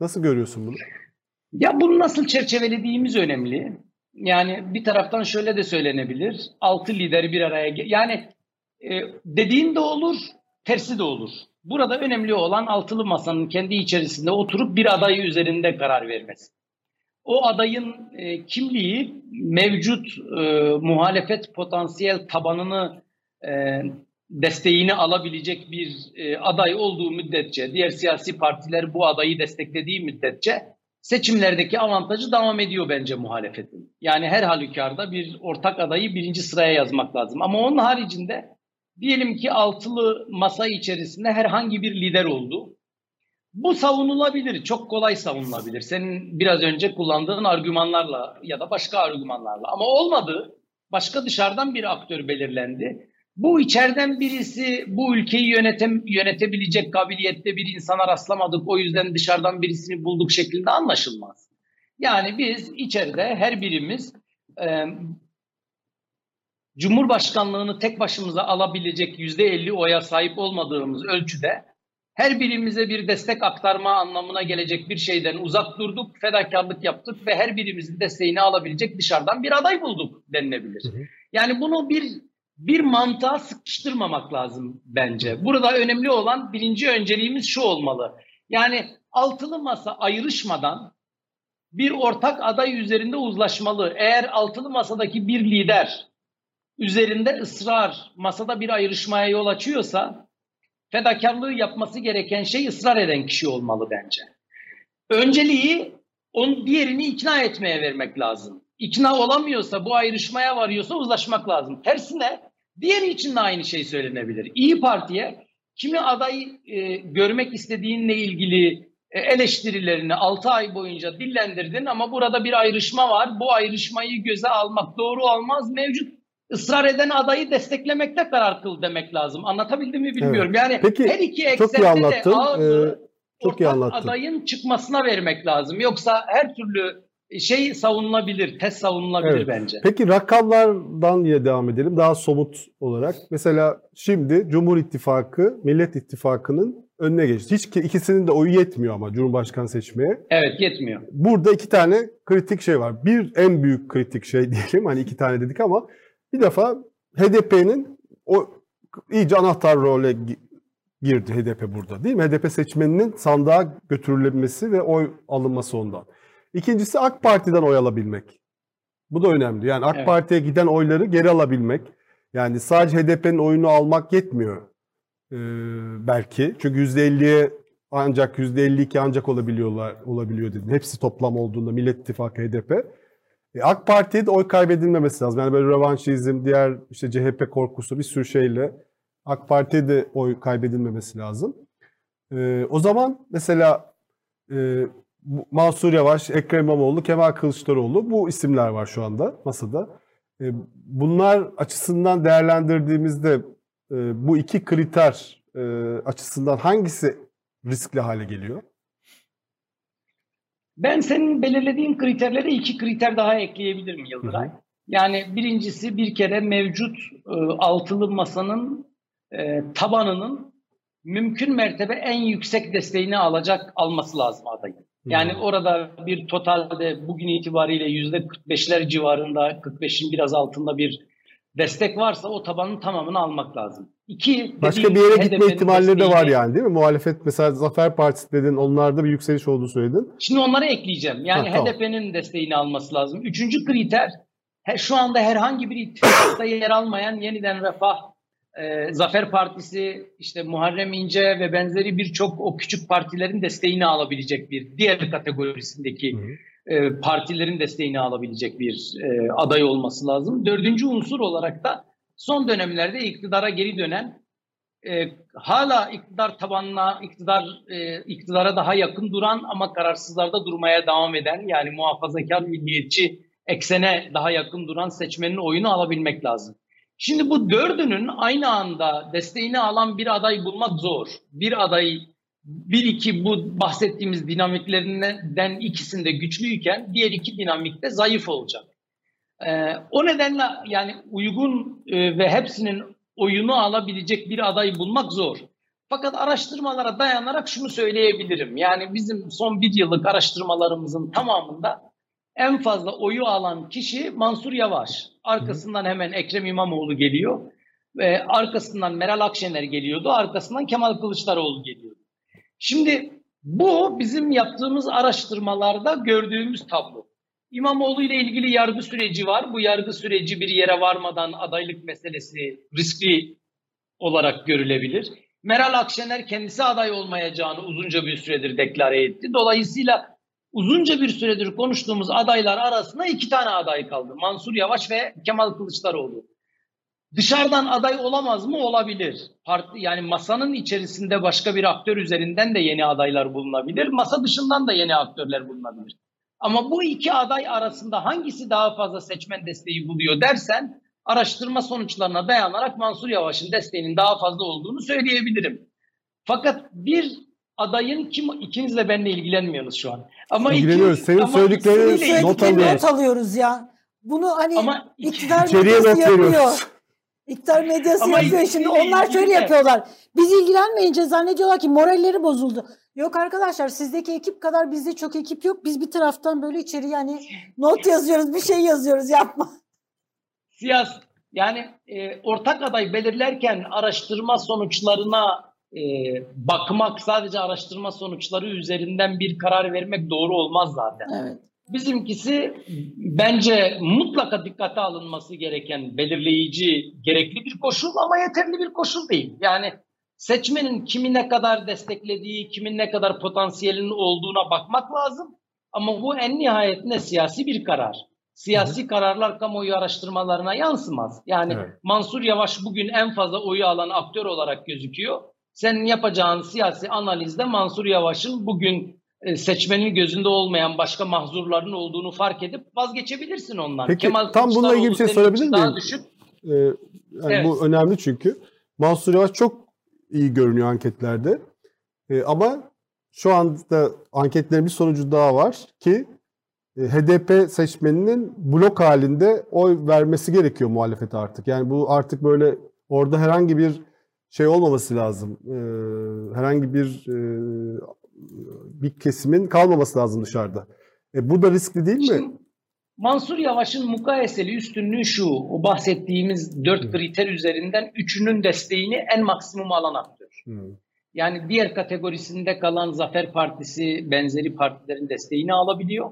Nasıl görüyorsun bunu? Ya bunu nasıl çerçevelediğimiz önemli. Yani bir taraftan şöyle de söylenebilir. Altı lideri bir araya yani e, dediğin de olur, tersi de olur. Burada önemli olan altılı masanın kendi içerisinde oturup bir aday üzerinde karar vermesi. O adayın e, kimliği mevcut e, muhalefet potansiyel tabanını e, desteğini alabilecek bir e, aday olduğu müddetçe, diğer siyasi partiler bu adayı desteklediği müddetçe seçimlerdeki avantajı devam ediyor bence muhalefetin. Yani her halükarda bir ortak adayı birinci sıraya yazmak lazım. Ama onun haricinde diyelim ki altılı masa içerisinde herhangi bir lider oldu. Bu savunulabilir, çok kolay savunulabilir. Senin biraz önce kullandığın argümanlarla ya da başka argümanlarla. Ama olmadı, başka dışarıdan bir aktör belirlendi. Bu içeriden birisi bu ülkeyi yönetem, yönetebilecek kabiliyette bir insana rastlamadık. O yüzden dışarıdan birisini bulduk şeklinde anlaşılmaz. Yani biz içeride her birimiz e, Cumhurbaşkanlığını tek başımıza alabilecek %50 oya sahip olmadığımız ölçüde her birimize bir destek aktarma anlamına gelecek bir şeyden uzak durduk, fedakarlık yaptık ve her birimizin desteğini alabilecek dışarıdan bir aday bulduk denilebilir. Hı hı. Yani bunu bir bir mantığa sıkıştırmamak lazım bence. Burada önemli olan birinci önceliğimiz şu olmalı. Yani altılı masa ayrışmadan bir ortak aday üzerinde uzlaşmalı. Eğer altılı masadaki bir lider üzerinde ısrar, masada bir ayrışmaya yol açıyorsa fedakarlığı yapması gereken şey ısrar eden kişi olmalı bence. Önceliği onun diğerini ikna etmeye vermek lazım. İkna olamıyorsa, bu ayrışmaya varıyorsa uzlaşmak lazım. Tersine diğeri için de aynı şey söylenebilir. İyi Parti'ye kimi aday e, görmek istediğinle ilgili e, eleştirilerini 6 ay boyunca dillendirdin ama burada bir ayrışma var. Bu ayrışmayı göze almak doğru olmaz. Mevcut ısrar eden adayı desteklemekte karar kıl demek lazım. Anlatabildim mi bilmiyorum. Evet. Yani Peki, her iki iyi anlattın. ağırlığı ee, çok iyi anlattın. adayın çıkmasına vermek lazım. Yoksa her türlü şey savunulabilir, test savunulabilir evet. bence. Peki rakamlardan ya devam edelim daha somut olarak. Mesela şimdi Cumhur İttifakı, Millet İttifakı'nın önüne geçti. Hiç ikisinin de oyu yetmiyor ama Cumhurbaşkanı seçmeye. Evet yetmiyor. Burada iki tane kritik şey var. Bir en büyük kritik şey diyelim hani iki tane dedik ama bir defa HDP'nin o iyice anahtar role girdi HDP burada değil mi? HDP seçmeninin sandığa götürülebilmesi ve oy alınması ondan. İkincisi AK Parti'den oy alabilmek. Bu da önemli. Yani AK evet. Parti'ye giden oyları geri alabilmek. Yani sadece HDP'nin oyunu almak yetmiyor ee, belki. Çünkü %50'ye ancak %52 ancak olabiliyorlar olabiliyor dedim. Hepsi toplam olduğunda Millet İttifakı HDP. E, AK Parti'ye de oy kaybedilmemesi lazım. Yani böyle revanşizm, diğer işte CHP korkusu bir sürü şeyle AK Parti'ye de oy kaybedilmemesi lazım. E, o zaman mesela e, Mansur Yavaş, Ekrem İmamoğlu, Kemal Kılıçdaroğlu bu isimler var şu anda masada. E, bunlar açısından değerlendirdiğimizde e, bu iki kriter e, açısından hangisi riskli hale geliyor? Ben senin belirlediğin kriterlere iki kriter daha ekleyebilirim Yıldıray. Hı hı. Yani birincisi bir kere mevcut e, altılı masanın e, tabanının mümkün mertebe en yüksek desteğini alacak alması lazım adayın. Yani hmm. orada bir totalde bugün itibariyle yüzde 45'ler civarında 45'in biraz altında bir destek varsa o tabanın tamamını almak lazım. İki, Başka bir yere gitme ihtimalleri de var yani değil mi? Muhalefet mesela Zafer Partisi dedin onlarda bir yükseliş olduğunu söyledin. Şimdi onları ekleyeceğim. Yani ha, HDP'nin tamam. desteğini alması lazım. Üçüncü kriter şu anda herhangi bir ittifakta yer almayan yeniden refah e, Zafer Partisi, işte Muharrem İnce ve benzeri birçok o küçük partilerin desteğini alabilecek bir diğer kategorisindeki e, partilerin desteğini alabilecek bir e, aday olması lazım. Dördüncü unsur olarak da son dönemlerde iktidara geri dönen e, hala iktidar tabanına, iktidar e, iktidara daha yakın duran ama kararsızlarda durmaya devam eden yani muhafazakar milliyetçi eksene daha yakın duran seçmenin oyunu alabilmek lazım. Şimdi bu dördünün aynı anda desteğini alan bir aday bulmak zor. Bir aday bir iki bu bahsettiğimiz dinamiklerinden ikisinde güçlüyken diğer iki dinamikte zayıf olacak. Ee, o nedenle yani uygun e, ve hepsinin oyunu alabilecek bir aday bulmak zor. Fakat araştırmalara dayanarak şunu söyleyebilirim. Yani bizim son bir yıllık araştırmalarımızın tamamında en fazla oyu alan kişi Mansur Yavaş. Arkasından hemen Ekrem İmamoğlu geliyor. Ve arkasından Meral Akşener geliyordu. Arkasından Kemal Kılıçdaroğlu geliyordu. Şimdi bu bizim yaptığımız araştırmalarda gördüğümüz tablo. İmamoğlu ile ilgili yargı süreci var. Bu yargı süreci bir yere varmadan adaylık meselesi riskli olarak görülebilir. Meral Akşener kendisi aday olmayacağını uzunca bir süredir deklare etti. Dolayısıyla uzunca bir süredir konuştuğumuz adaylar arasında iki tane aday kaldı. Mansur Yavaş ve Kemal Kılıçdaroğlu. Dışarıdan aday olamaz mı? Olabilir. Parti yani masanın içerisinde başka bir aktör üzerinden de yeni adaylar bulunabilir. Masa dışından da yeni aktörler bulunabilir. Ama bu iki aday arasında hangisi daha fazla seçmen desteği buluyor dersen araştırma sonuçlarına dayanarak Mansur Yavaş'ın desteğinin daha fazla olduğunu söyleyebilirim. Fakat bir adayın kim ikinizle benle ilgilenmiyoruz şu an. Ama İlgileniyoruz. Senin söylediklerini not alıyoruz. not alıyoruz ya. Bunu hani ama iktidar medyası yapıyor. Veriyoruz. İktidar medyası ama yapıyor şimdi. Onlar şöyle yapıyorlar. Biz ilgilenmeyince zannediyorlar ki moralleri bozuldu. Yok arkadaşlar sizdeki ekip kadar bizde çok ekip yok. Biz bir taraftan böyle içeri yani not yazıyoruz, bir şey yazıyoruz yapma. Siyas yani e, ortak aday belirlerken araştırma sonuçlarına e, bakmak sadece araştırma sonuçları üzerinden bir karar vermek doğru olmaz zaten. Evet. Bizimkisi bence mutlaka dikkate alınması gereken belirleyici, gerekli bir koşul ama yeterli bir koşul değil. Yani seçmenin kimi ne kadar desteklediği, kimin ne kadar potansiyelinin olduğuna bakmak lazım. Ama bu en nihayetinde siyasi bir karar. Siyasi Hı-hı. kararlar kamuoyu araştırmalarına yansımaz. Yani evet. Mansur Yavaş bugün en fazla oyu alan aktör olarak gözüküyor senin yapacağın siyasi analizde Mansur Yavaş'ın bugün e, seçmenin gözünde olmayan başka mahzurların olduğunu fark edip vazgeçebilirsin ondan. Peki Kemal tam bununla ilgili bir şey sorabilir miyim? Düşük. Ee, yani Evet. Bu önemli çünkü. Mansur Yavaş çok iyi görünüyor anketlerde. Ee, ama şu anda anketlerin bir sonucu daha var ki e, HDP seçmeninin blok halinde oy vermesi gerekiyor muhalefete artık. Yani bu artık böyle orada herhangi bir şey olmaması lazım. Ee, herhangi bir e, bir kesimin kalmaması lazım dışarıda. E, bu da riskli değil mi? Şimdi Mansur Yavaş'ın mukayeseli üstünlüğü şu, o bahsettiğimiz dört kriter üzerinden üçünün desteğini en maksimum alan aktör. Hmm. Yani diğer kategorisinde kalan Zafer Partisi benzeri partilerin desteğini alabiliyor.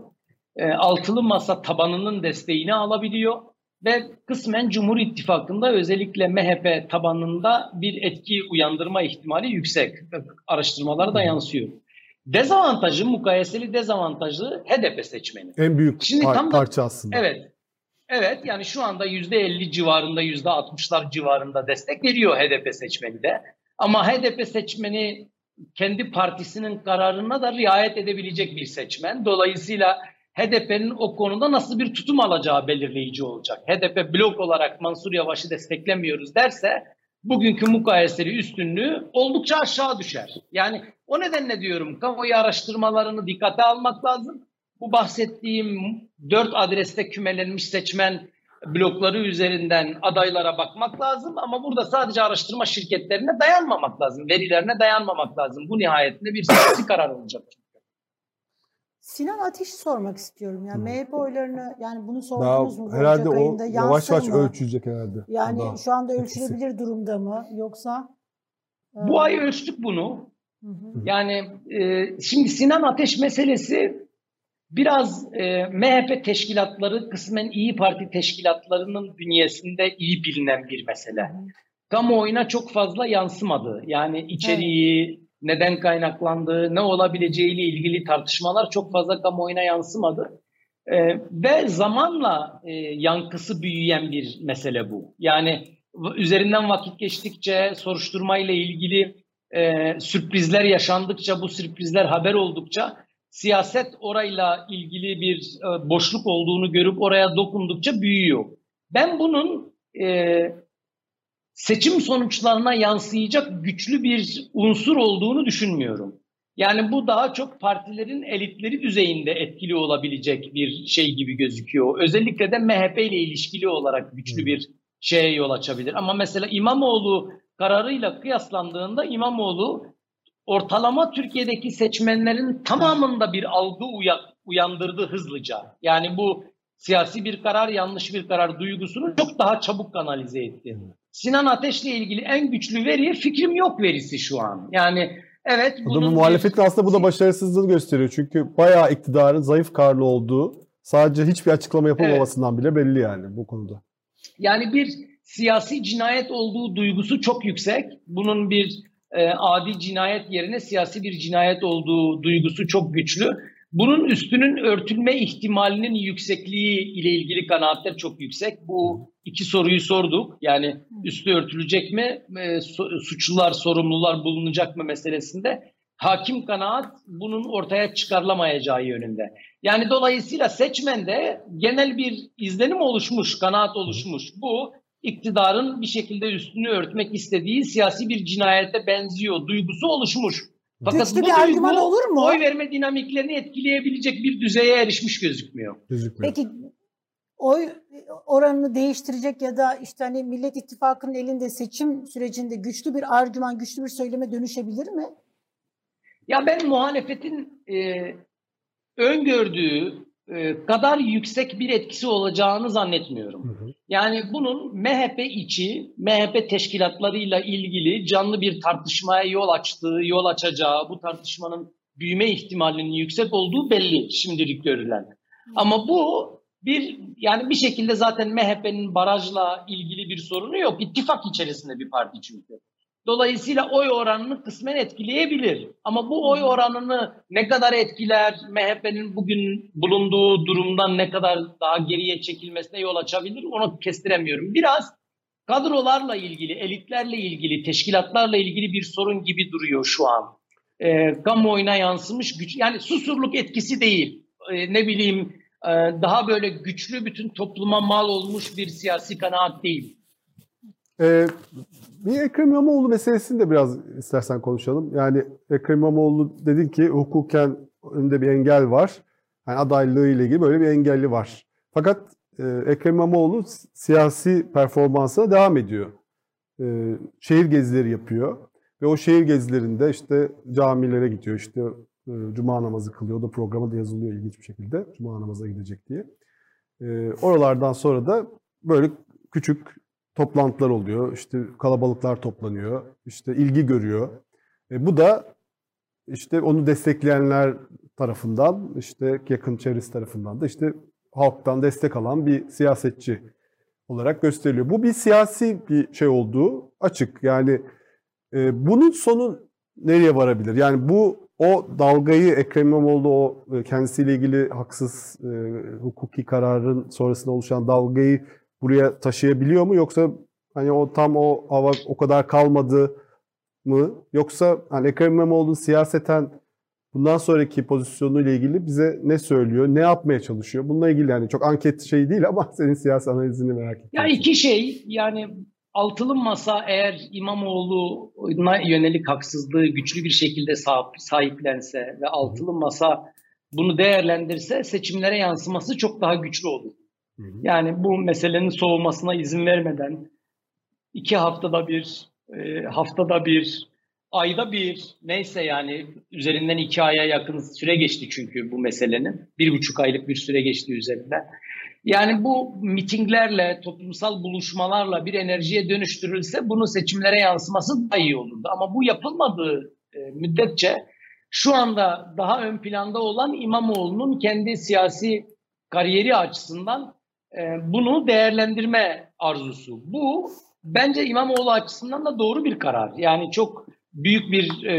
E, altılı masa tabanının desteğini alabiliyor. Ve kısmen Cumhur İttifakı'nda özellikle MHP tabanında bir etki uyandırma ihtimali yüksek. Araştırmalara da yansıyor. Dezavantajı, mukayeseli dezavantajı HDP seçmeni. En büyük Şimdi par- tam da- parça aslında. Evet. Evet yani şu anda %50 civarında, %60'lar civarında destek veriyor HDP seçmeni de. Ama HDP seçmeni kendi partisinin kararına da riayet edebilecek bir seçmen. Dolayısıyla HDP'nin o konuda nasıl bir tutum alacağı belirleyici olacak. HDP blok olarak Mansur Yavaş'ı desteklemiyoruz derse bugünkü mukayeseli üstünlüğü oldukça aşağı düşer. Yani o nedenle diyorum kamuoyu araştırmalarını dikkate almak lazım. Bu bahsettiğim dört adreste kümelenmiş seçmen blokları üzerinden adaylara bakmak lazım ama burada sadece araştırma şirketlerine dayanmamak lazım, verilerine dayanmamak lazım. Bu nihayetinde bir siyasi karar olacak. Sinan Ateş'i sormak istiyorum. Yani Hı. MHP oylarını yani bunu Daha sordunuz mu? bu herhalde o yavaş yavaş mı? ölçülecek herhalde. Yani Daha şu anda etkisi. ölçülebilir durumda mı yoksa? Bu e, ay ölçtük bunu. hı hı. Yani e, şimdi Sinan Ateş meselesi biraz e, MHP teşkilatları kısmen İyi Parti teşkilatlarının bünyesinde iyi bilinen bir mesele. Kamuoyuna çok fazla yansımadı. Yani içeriği, neden kaynaklandığı, ne olabileceğiyle ilgili tartışmalar çok fazla kamuoyuna yansımadı. E, ve zamanla e, yankısı büyüyen bir mesele bu. Yani üzerinden vakit geçtikçe soruşturmayla ilgili e, sürprizler yaşandıkça, bu sürprizler haber oldukça siyaset orayla ilgili bir e, boşluk olduğunu görüp oraya dokundukça büyüyor. Ben bunun e, seçim sonuçlarına yansıyacak güçlü bir unsur olduğunu düşünmüyorum. Yani bu daha çok partilerin elitleri düzeyinde etkili olabilecek bir şey gibi gözüküyor. Özellikle de MHP ile ilişkili olarak güçlü bir şeye yol açabilir. Ama mesela İmamoğlu kararıyla kıyaslandığında İmamoğlu ortalama Türkiye'deki seçmenlerin tamamında bir algı uya- uyandırdı hızlıca. Yani bu siyasi bir karar, yanlış bir karar duygusunu çok daha çabuk kanalize etti. Sinan Ateş'le ilgili en güçlü veri fikrim yok verisi şu an. Yani evet bunun bu bir- muhalefetin aslında bu da başarısızlığını gösteriyor. Çünkü bayağı iktidarın zayıf karlı olduğu sadece hiçbir açıklama yapılmamasından bile belli yani bu konuda. Yani bir siyasi cinayet olduğu duygusu çok yüksek. Bunun bir e, adi cinayet yerine siyasi bir cinayet olduğu duygusu çok güçlü. Bunun üstünün örtülme ihtimalinin yüksekliği ile ilgili kanaatler çok yüksek. Bu iki soruyu sorduk. Yani üstü örtülecek mi, e, suçlular, sorumlular bulunacak mı meselesinde hakim kanaat bunun ortaya çıkarılamayacağı yönünde. Yani dolayısıyla seçmende genel bir izlenim oluşmuş, kanaat oluşmuş. Bu iktidarın bir şekilde üstünü örtmek istediği siyasi bir cinayete benziyor, duygusu oluşmuş. Fakat Güçlü bu bir argüman olur mu? oy verme dinamiklerini etkileyebilecek bir düzeye erişmiş gözükmüyor. Gözükmüyor. Peki oy oranını değiştirecek ya da işte hani Millet İttifakı'nın elinde seçim sürecinde güçlü bir argüman, güçlü bir söyleme dönüşebilir mi? Ya ben muhalefetin e, öngördüğü e, kadar yüksek bir etkisi olacağını zannetmiyorum. Hı hı. Yani bunun MHP içi, MHP teşkilatlarıyla ilgili canlı bir tartışmaya yol açtığı, yol açacağı, bu tartışmanın büyüme ihtimalinin yüksek olduğu belli şimdilik görülen. Ama bu bir yani bir şekilde zaten MHP'nin barajla ilgili bir sorunu yok. İttifak içerisinde bir parti çünkü. Dolayısıyla oy oranını kısmen etkileyebilir. Ama bu oy oranını ne kadar etkiler, MHP'nin bugün bulunduğu durumdan ne kadar daha geriye çekilmesine yol açabilir onu kestiremiyorum. Biraz kadrolarla ilgili, elitlerle ilgili, teşkilatlarla ilgili bir sorun gibi duruyor şu an. e, kamuoyuna yansımış güç yani susurluk etkisi değil. E, ne bileyim e, daha böyle güçlü bütün topluma mal olmuş bir siyasi kanaat değil. Ee, bir Ekrem İmamoğlu meselesini de biraz istersen konuşalım. Yani Ekrem İmamoğlu dedin ki hukuken önünde bir engel var. Yani adaylığı ile ilgili böyle bir engelli var. Fakat e, Ekrem İmamoğlu siyasi performansına devam ediyor. E, şehir gezileri yapıyor. Ve o şehir gezilerinde işte camilere gidiyor, işte e, cuma namazı kılıyor. O da programa da yazılıyor ilginç bir şekilde. Cuma namazına gidecek diye. E, oralardan sonra da böyle küçük toplantılar oluyor. İşte kalabalıklar toplanıyor. İşte ilgi görüyor. E, bu da işte onu destekleyenler tarafından, işte yakın çevresi tarafından da işte halktan destek alan bir siyasetçi olarak gösteriliyor. Bu bir siyasi bir şey olduğu açık. Yani e, bunun sonu nereye varabilir? Yani bu o dalgayı Ekrem İmamoğlu o e, kendisiyle ilgili haksız e, hukuki kararın sonrasında oluşan dalgayı buraya taşıyabiliyor mu yoksa hani o tam o hava o kadar kalmadı mı yoksa hani Ekrem İmamoğlu'nun siyaseten bundan sonraki pozisyonuyla ilgili bize ne söylüyor, ne yapmaya çalışıyor? Bununla ilgili yani çok anket şey değil ama senin siyasi analizini merak ettim. Ya iki şey yani altılı masa eğer İmamoğlu'na yönelik haksızlığı güçlü bir şekilde sahiplense ve altılı masa bunu değerlendirse seçimlere yansıması çok daha güçlü olur. Yani bu meselenin soğumasına izin vermeden iki haftada bir, e, haftada bir, ayda bir neyse yani üzerinden iki aya yakın süre geçti çünkü bu meselenin. Bir buçuk aylık bir süre geçti üzerinden. Yani bu mitinglerle, toplumsal buluşmalarla bir enerjiye dönüştürülse bunu seçimlere yansıması daha iyi olurdu. Ama bu yapılmadığı e, müddetçe şu anda daha ön planda olan İmamoğlu'nun kendi siyasi kariyeri açısından bunu değerlendirme arzusu. Bu bence İmamoğlu açısından da doğru bir karar. Yani çok büyük bir e,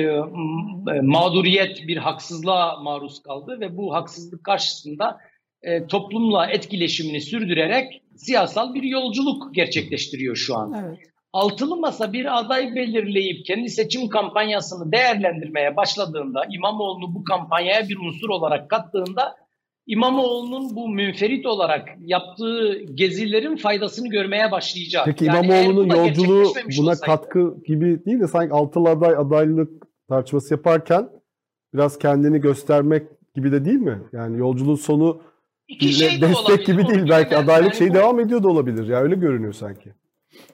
e, mağduriyet, bir haksızlığa maruz kaldı ve bu haksızlık karşısında e, toplumla etkileşimini sürdürerek siyasal bir yolculuk gerçekleştiriyor şu an. Evet. Altılı Masa bir aday belirleyip kendi seçim kampanyasını değerlendirmeye başladığında, İmamoğlu'nu bu kampanyaya bir unsur olarak kattığında İmamoğlu'nun bu münferit olarak yaptığı gezilerin faydasını görmeye başlayacak. Peki yani İmamoğlu'nun yolculuğu buna olsaydı, katkı gibi değil de sanki altılı aday adaylık tartışması yaparken biraz kendini göstermek gibi de değil mi? Yani yolculuğun sonu İki şey de destek gibi değil. Belki adaylık yani şeyi bu, devam ediyor da olabilir. Ya öyle görünüyor sanki.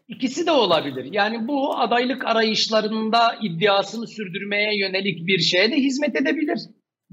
İkisi de olabilir. Yani bu adaylık arayışlarında iddiasını sürdürmeye yönelik bir şeye de hizmet edebilir.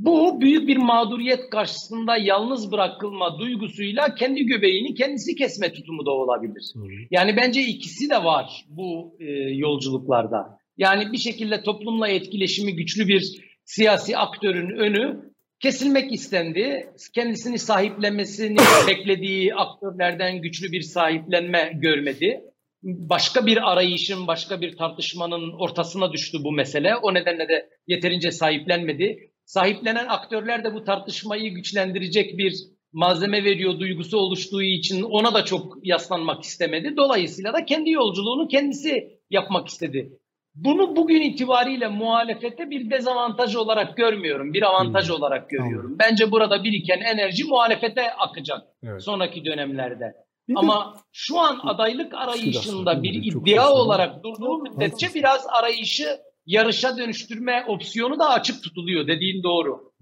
Bu büyük bir mağduriyet karşısında yalnız bırakılma duygusuyla kendi göbeğini kendisi kesme tutumu da olabilir. Yani bence ikisi de var bu e, yolculuklarda. Yani bir şekilde toplumla etkileşimi güçlü bir siyasi aktörün önü kesilmek istendi. Kendisini sahiplenmesini beklediği aktörlerden güçlü bir sahiplenme görmedi. Başka bir arayışın, başka bir tartışmanın ortasına düştü bu mesele. O nedenle de yeterince sahiplenmedi sahiplenen aktörler de bu tartışmayı güçlendirecek bir malzeme veriyor duygusu oluştuğu için ona da çok yaslanmak istemedi. Dolayısıyla da kendi yolculuğunu kendisi yapmak istedi. Bunu bugün itibariyle muhalefete bir dezavantaj olarak görmüyorum. Bir avantaj hmm. olarak görüyorum. Tamam. Bence burada biriken enerji muhalefete akacak evet. sonraki dönemlerde. Bir Ama de, şu an adaylık arayışında bir iddia olarak durduğu müddetçe biraz arayışı yarışa dönüştürme opsiyonu da açık tutuluyor dediğin doğru.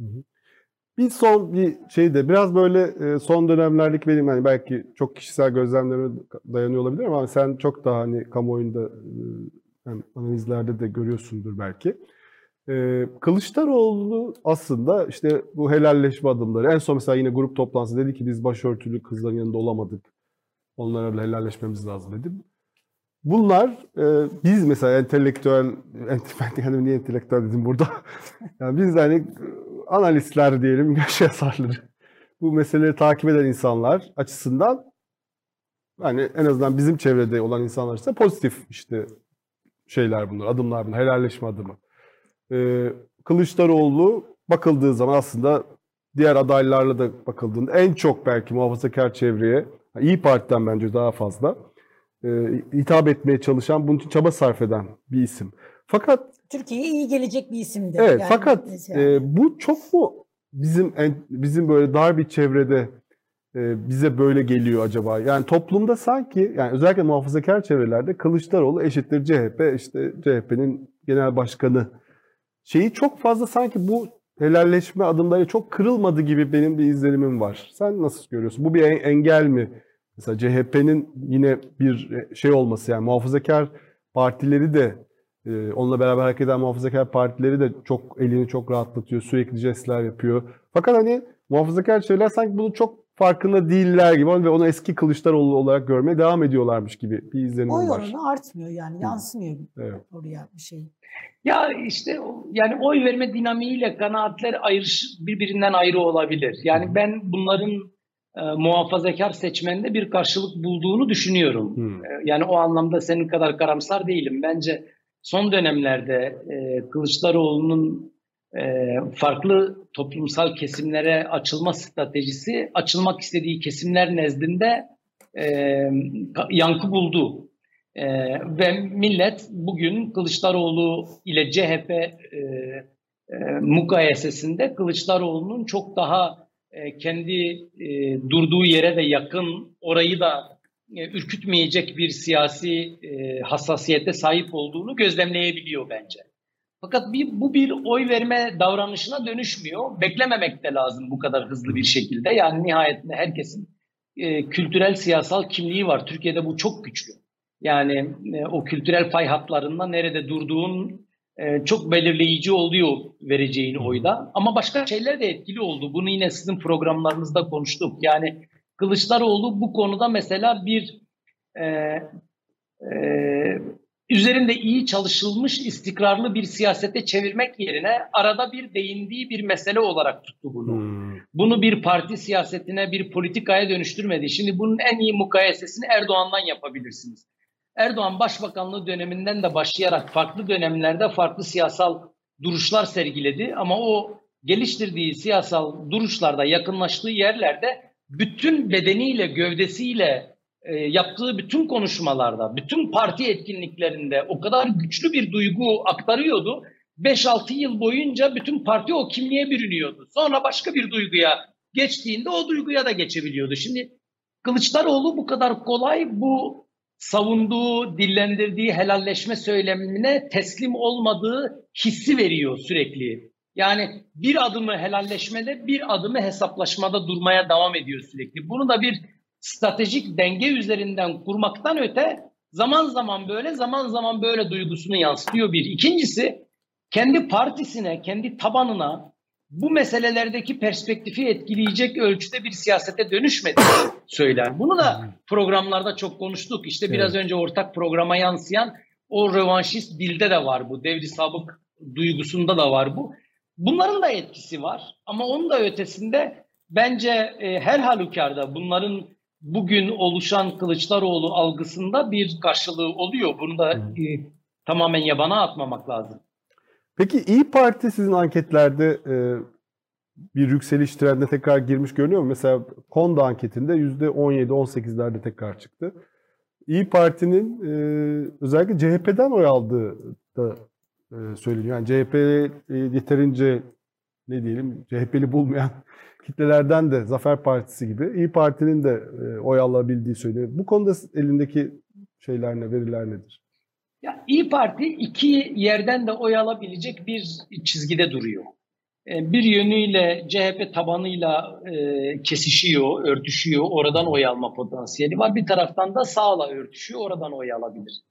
Bir son bir şey de biraz böyle e, son dönemlerdeki benim hani belki çok kişisel gözlemlerime dayanıyor olabilir ama sen çok daha hani kamuoyunda yani e, analizlerde de görüyorsundur belki. Ee, Kılıçdaroğlu aslında işte bu helalleşme adımları en son mesela yine grup toplantısı dedi ki biz başörtülü kızların yanında olamadık. Onlarla helalleşmemiz lazım dedi. Bunlar e, biz mesela entelektüel, ben kendimi niye entelektüel dedim burada. yani biz hani analistler diyelim, yaş yazarları, bu meseleleri takip eden insanlar açısından yani en azından bizim çevrede olan insanlar ise pozitif işte şeyler bunlar, adımlar bunlar, helalleşme adımı. Ee, Kılıçdaroğlu bakıldığı zaman aslında diğer adaylarla da bakıldığında en çok belki muhafazakar çevreye, İyi Parti'den bence daha fazla e, hitap etmeye çalışan, bunun için çaba sarf eden bir isim. Fakat Türkiye'ye iyi gelecek bir isimdi. Evet Yani fakat e, bu çok mu bizim en, bizim böyle dar bir çevrede e, bize böyle geliyor acaba? Yani toplumda sanki yani özellikle muhafazakar çevrelerde Kılıçdaroğlu eşittir CHP işte CHP'nin genel başkanı şeyi çok fazla sanki bu helalleşme adımları çok kırılmadı gibi benim bir izlenimim var. Sen nasıl görüyorsun? Bu bir en- engel mi? Mesela CHP'nin yine bir şey olması yani muhafazakar partileri de ee, onunla beraber hareket eden muhafazakar partileri de çok elini çok rahatlatıyor. Sürekli jestler yapıyor. Fakat hani muhafazakar şeyler sanki bunun çok farkında değiller gibi ve onu eski Kılıçdaroğlu olarak görmeye devam ediyorlarmış gibi bir izlenim Oy var. oranı artmıyor yani yansımıyor Evet. oraya bir şey. Ya işte o- yani oy verme dinamiğiyle kanaatler ayrış, birbirinden ayrı olabilir. Yani ben bunların e, muhafazakar seçmende bir karşılık bulduğunu düşünüyorum. Hmm. E, Yani o anlamda senin kadar karamsar değilim. Bence son dönemlerde e, Kılıçdaroğlu'nun e, farklı toplumsal kesimlere açılma stratejisi açılmak istediği kesimler nezdinde e, yankı buldu. E, ve millet bugün Kılıçdaroğlu ile CHP e, e, mukayesesinde Kılıçdaroğlu'nun çok daha e, kendi e, durduğu yere de yakın, orayı da e, ürkütmeyecek bir siyasi e, hassasiyete sahip olduğunu gözlemleyebiliyor bence. Fakat bir, bu bir oy verme davranışına dönüşmüyor. Beklememek de lazım bu kadar hızlı bir şekilde. Yani nihayetinde herkesin e, kültürel siyasal kimliği var. Türkiye'de bu çok güçlü. Yani e, o kültürel pay hatlarında nerede durduğun e, çok belirleyici oluyor vereceğin oyda. Ama başka şeyler de etkili oldu. Bunu yine sizin programlarınızda konuştuk. Yani Kılıçdaroğlu bu konuda mesela bir e, e, üzerinde iyi çalışılmış istikrarlı bir siyasete çevirmek yerine arada bir değindiği bir mesele olarak tuttu bunu. Hmm. Bunu bir parti siyasetine, bir politikaya dönüştürmedi. Şimdi bunun en iyi mukayesesini Erdoğan'dan yapabilirsiniz. Erdoğan başbakanlığı döneminden de başlayarak farklı dönemlerde farklı siyasal duruşlar sergiledi ama o geliştirdiği siyasal duruşlarda yakınlaştığı yerlerde bütün bedeniyle, gövdesiyle e, yaptığı bütün konuşmalarda, bütün parti etkinliklerinde o kadar güçlü bir duygu aktarıyordu. 5-6 yıl boyunca bütün parti o kimliğe bürünüyordu. Sonra başka bir duyguya geçtiğinde o duyguya da geçebiliyordu. Şimdi Kılıçdaroğlu bu kadar kolay bu savunduğu, dillendirdiği helalleşme söylemine teslim olmadığı hissi veriyor sürekli. Yani bir adımı helalleşmede, bir adımı hesaplaşmada durmaya devam ediyor sürekli. Bunu da bir stratejik denge üzerinden kurmaktan öte zaman zaman böyle, zaman zaman böyle duygusunu yansıtıyor bir. İkincisi kendi partisine, kendi tabanına bu meselelerdeki perspektifi etkileyecek ölçüde bir siyasete dönüşmedi söyler. Bunu da programlarda çok konuştuk. İşte biraz önce ortak programa yansıyan o rövanşist dilde de var bu. Devri sabık duygusunda da var bu. Bunların da etkisi var ama onun da ötesinde bence e, her halükarda bunların bugün oluşan Kılıçdaroğlu algısında bir karşılığı oluyor. Bunu da e, tamamen yabana atmamak lazım. Peki İyi Parti sizin anketlerde e, bir yükseliş trendine tekrar girmiş görünüyor mu? Mesela Konda anketinde %17-18'lerde tekrar çıktı. İyi Parti'nin e, özellikle CHP'den oy aldığı da e, söyleniyor. Yani CHP e, yeterince ne diyelim CHP'li bulmayan kitlelerden de Zafer Partisi gibi İyi Parti'nin de e, oy alabildiği söyleniyor. Bu konuda elindeki şeyler ne, veriler nedir? Ya İyi Parti iki yerden de oy alabilecek bir çizgide duruyor. E, Bir yönüyle CHP tabanıyla e, kesişiyor, örtüşüyor, oradan oy alma potansiyeli var. Bir taraftan da sağla örtüşüyor, oradan oy alabilir.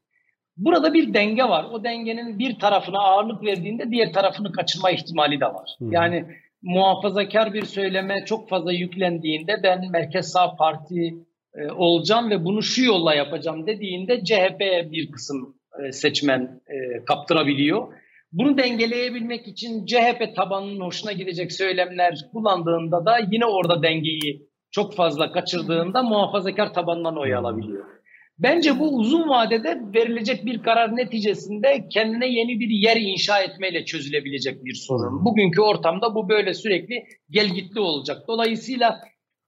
Burada bir denge var. O dengenin bir tarafına ağırlık verdiğinde diğer tarafını kaçırma ihtimali de var. Hı. Yani muhafazakar bir söyleme çok fazla yüklendiğinde ben merkez sağ parti e, olacağım ve bunu şu yolla yapacağım dediğinde CHP'ye bir kısım seçmen e, kaptırabiliyor. Bunu dengeleyebilmek için CHP tabanının hoşuna gidecek söylemler kullandığında da yine orada dengeyi çok fazla kaçırdığında muhafazakar tabandan oy alabiliyor. Bence bu uzun vadede verilecek bir karar neticesinde kendine yeni bir yer inşa etmeyle çözülebilecek bir sorun. Bugünkü ortamda bu böyle sürekli gelgitli olacak. Dolayısıyla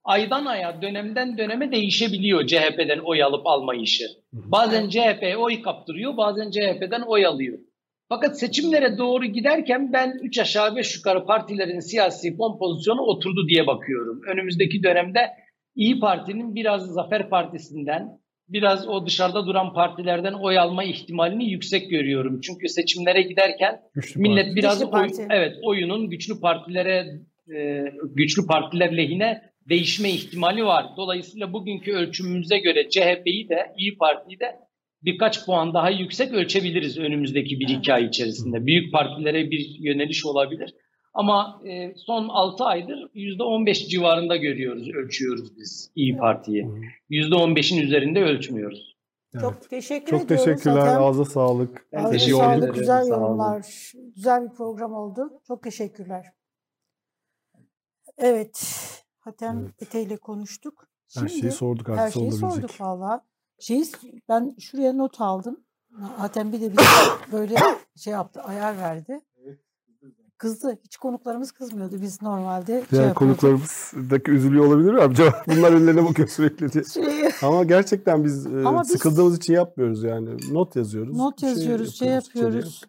aydan aya, dönemden döneme değişebiliyor CHP'den oy alıp alma işi. Bazen CHP oy kaptırıyor, bazen CHP'den oy alıyor. Fakat seçimlere doğru giderken ben 3 aşağı 5 yukarı partilerin siyasi kompozisyonu oturdu diye bakıyorum. Önümüzdeki dönemde İyi Parti'nin biraz Zafer Partisi'nden, biraz o dışarıda duran partilerden oy alma ihtimalini yüksek görüyorum. Çünkü seçimlere giderken Güçlü millet parti. biraz Güçlü oy, parti. evet oyunun güçlü partilere e, güçlü partiler lehine değişme ihtimali var. Dolayısıyla bugünkü ölçümümüze göre CHP'yi de İyi Parti'yi de birkaç puan daha yüksek ölçebiliriz önümüzdeki bir iki ay içerisinde. Büyük partilere bir yöneliş olabilir. Ama e, son 6 aydır %15 civarında görüyoruz, ölçüyoruz biz İyi Parti'yi. %15'in üzerinde ölçmüyoruz. Evet. Çok teşekkür Çok ediyoruz. teşekkürler. Zaten Ağza sağlık. Ağzına teşekkür sağlık, ederim. güzel yorumlar. Güzel bir program oldu. Çok teşekkürler. Evet. Hatem Evet. Ete ile konuştuk. Her şeyi sorduk Her artık şeyi olabilecek. sorduk valla. Şeyi, ben şuraya not aldım. Hatem bir de bir böyle şey yaptı, ayar verdi. Kızdı. Hiç konuklarımız kızmıyordu. Biz normalde şey Diğer yapıyorduk. konuklarımız da üzülüyor olabilir mi? Acaba bunlar önlerine bakıyor sürekli diye. Şey, Ama gerçekten biz, e, Ama biz- sıkıldığımız için yapmıyoruz yani. Not yazıyoruz. not şey yazıyoruz, şey içeriye. yapıyoruz.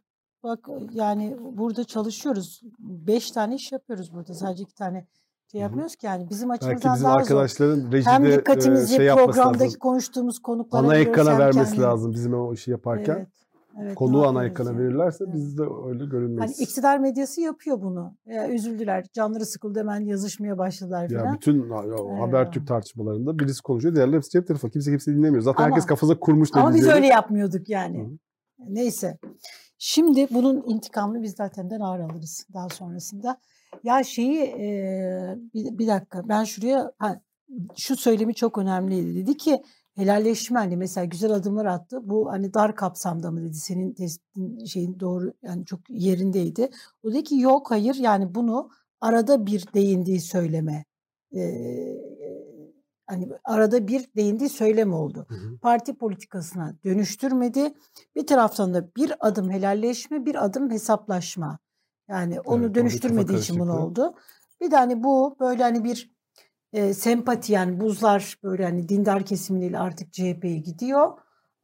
Bak yani burada çalışıyoruz. Beş tane iş yapıyoruz burada. Sadece iki tane şey yapmıyoruz ki yani. Bizim Belki açımızdan bizim daha zor. arkadaşların rejide Hem e, dikkatimizi şey yapması programdaki lazım. konuştuğumuz konuklara Ana ekrana vermesi kendine. lazım bizim o işi yaparken. Evet, evet, Konuğu ana ekrana yani? verirlerse Evet. biz de öyle görünmeyiz. Hani iktidar medyası yapıyor bunu. Ya, üzüldüler. Canları sıkıldı hemen yazışmaya başladılar Ya filan. bütün ya, Evet. Habertürk tartışmalarında birisi konuşuyor, diğerleri hepsi cep telefonu. Kimse kimse dinlemiyor. Zaten Ama- herkes kafasına kurmuş Ama biz öyle yapmıyorduk yani. Hı. Neyse. Şimdi bunun intikamını biz zaten ağır alırız daha sonrasında. Ya şeyi e, bir, bir dakika ben şuraya ha, şu söylemi çok önemliydi. Dedi ki helalleşme hani mesela güzel adımlar attı. Bu hani dar kapsamda mı dedi senin şeyin doğru yani çok yerindeydi. O dedi ki yok hayır yani bunu arada bir değindiği söyleme. E, hani arada bir değindiği söylem oldu Hı hı. parti politikasına dönüştürmedi. Bir taraftan da bir adım helalleşme, bir adım hesaplaşma. Yani onu orada dönüştürmediği için bunu oldu. Bir de hani bu böyle hani bir e, sempati yani buzlar böyle hani dindar kesimiyle artık CHP'ye gidiyor.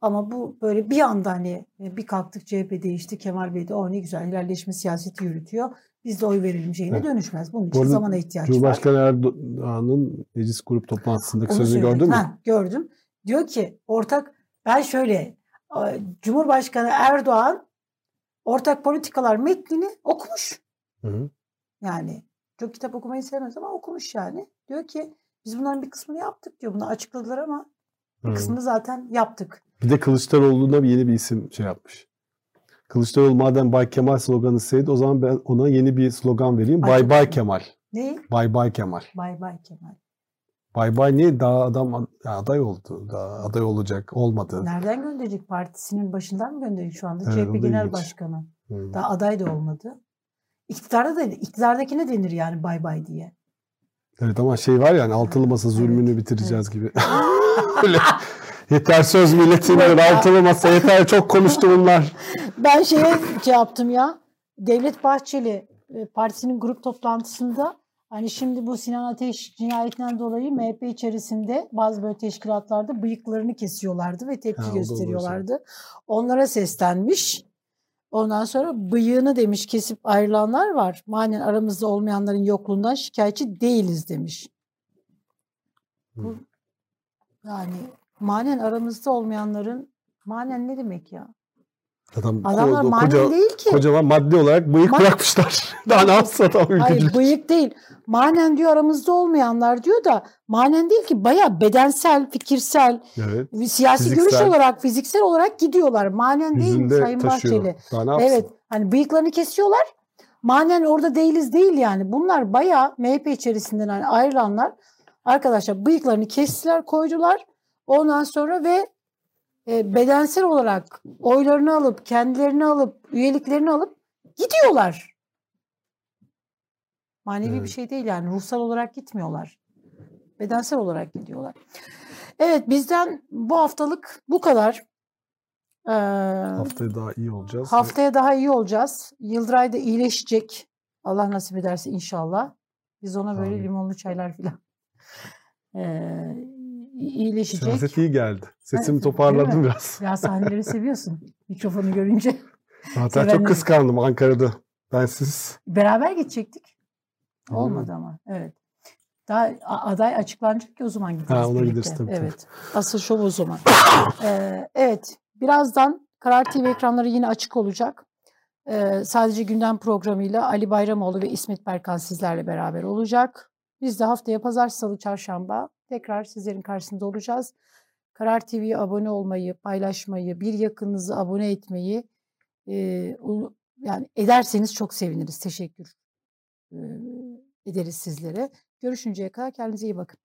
Ama bu böyle bir anda hani e, bir kalktık CHP değişti Kemal Bey de o ne güzel helalleşme siyaseti yürütüyor. Biz de oy verelim şeyine Evet. dönüşmez. Bunun Bu için zamana ihtiyaç var. Cumhurbaşkanı Erdoğan'ın meclis grup toplantısındaki Onu sözünü gördün mü? Ha, gördüm. Diyor ki ortak ben şöyle Cumhurbaşkanı Erdoğan ortak politikalar metnini okumuş. Hı hı. Yani çok kitap okumayı sevmez ama okumuş yani. Diyor ki biz bunların bir kısmını yaptık diyor. Bunu açıkladılar ama bir Hı. kısmını zaten yaptık. Bir de Kılıçdaroğlu'na bir yeni bir isim şey yapmış. Kılıçdaroğlu madem Bay Kemal sloganı sevdi o zaman ben ona yeni bir slogan vereyim. Bay Bay Kemal. Bay Kemal. Ne? Bay Bay Kemal. Bay bay Kemal. Bay Bay niye? Daha adam aday oldu. Daha aday olacak. Olmadı. Nereden gönderecek? Partisinin başından mı gönderecek şu anda? Evet, CHP Genel ilginç. Başkanı. Hı. Daha aday da olmadı. İktidarda da iktidardakine denir yani bay bay diye. Evet ama şey var yani altılı masa Evet, zulmünü bitireceğiz gibi. Öyle. Yeter söz milletin altılı masa yeter çok konuştu bunlar. Ben şeye şey yaptım ya. Devlet Bahçeli e, partisinin grup toplantısında hani şimdi bu Sinan Ateş cinayetinden dolayı MHP içerisinde bazı böyle teşkilatlarda bıyıklarını kesiyorlardı ve tepki Ha, gösteriyorlardı. Onlara seslenmiş. Ondan sonra bıyığını demiş kesip ayrılanlar var. Manen aramızda olmayanların yokluğundan şikayetçi değiliz demiş. Bu, yani manen aramızda olmayanların manen ne demek ya? Adam Adamlar ko- manen koca- değil ki. kocaman maddi olarak bıyık Ma- bırakmışlar. Daha ne yapsın adam Hayır ülkücü. bıyık değil. Manen diyor aramızda olmayanlar diyor da manen değil ki baya bedensel, fikirsel, Evet. siyasi görüş Fiziksel. olarak, fiziksel olarak gidiyorlar. Manen değil Yüzünde Sayın taşıyor. Bahçeli. Daha ne yapsın? Evet hani bıyıklarını kesiyorlar. Manen orada değiliz değil yani. Bunlar baya MHP içerisinden hani ayrılanlar arkadaşlar bıyıklarını kestiler koydular. Ondan sonra ve e, bedensel olarak oylarını alıp kendilerini alıp üyeliklerini alıp gidiyorlar. Manevi bir Evet. şey değil yani ruhsal olarak gitmiyorlar. Bedensel olarak gidiyorlar. Evet bizden bu haftalık bu kadar. Ee, Haftaya daha iyi olacağız. Haftaya daha iyi olacağız. Yıldıray da iyileşecek. Allah nasip ederse inşallah. Biz ona böyle Amin. limonlu çaylar filan Ee, iyileşecek. Siyaset iyi geldi. Sesimi Evet, toparladım biraz. Ya sahneleri seviyorsun mikrofonu görünce. Zaten Sevenleri. çok kıskandım Ankara'da. Ben siz. Beraber gidecektik. Hmm. Olmadı ama. Evet. Daha aday açıklanacak ki o zaman gideriz Ha, ona gideriz tabii, tabii. Evet. Asıl şov o zaman. Ee, evet. Birazdan Karar TV ekranları yine açık olacak. Ee, sadece gündem programıyla Ali Bayramoğlu ve İsmet Berkan sizlerle beraber olacak. Biz de haftaya pazar, salı, çarşamba tekrar sizlerin karşısında olacağız. Karar TV'ye abone olmayı, paylaşmayı, bir yakınınızı abone etmeyi e, yani ederseniz çok seviniriz. Teşekkür e, ederiz sizlere. Görüşünceye kadar kendinize iyi bakın.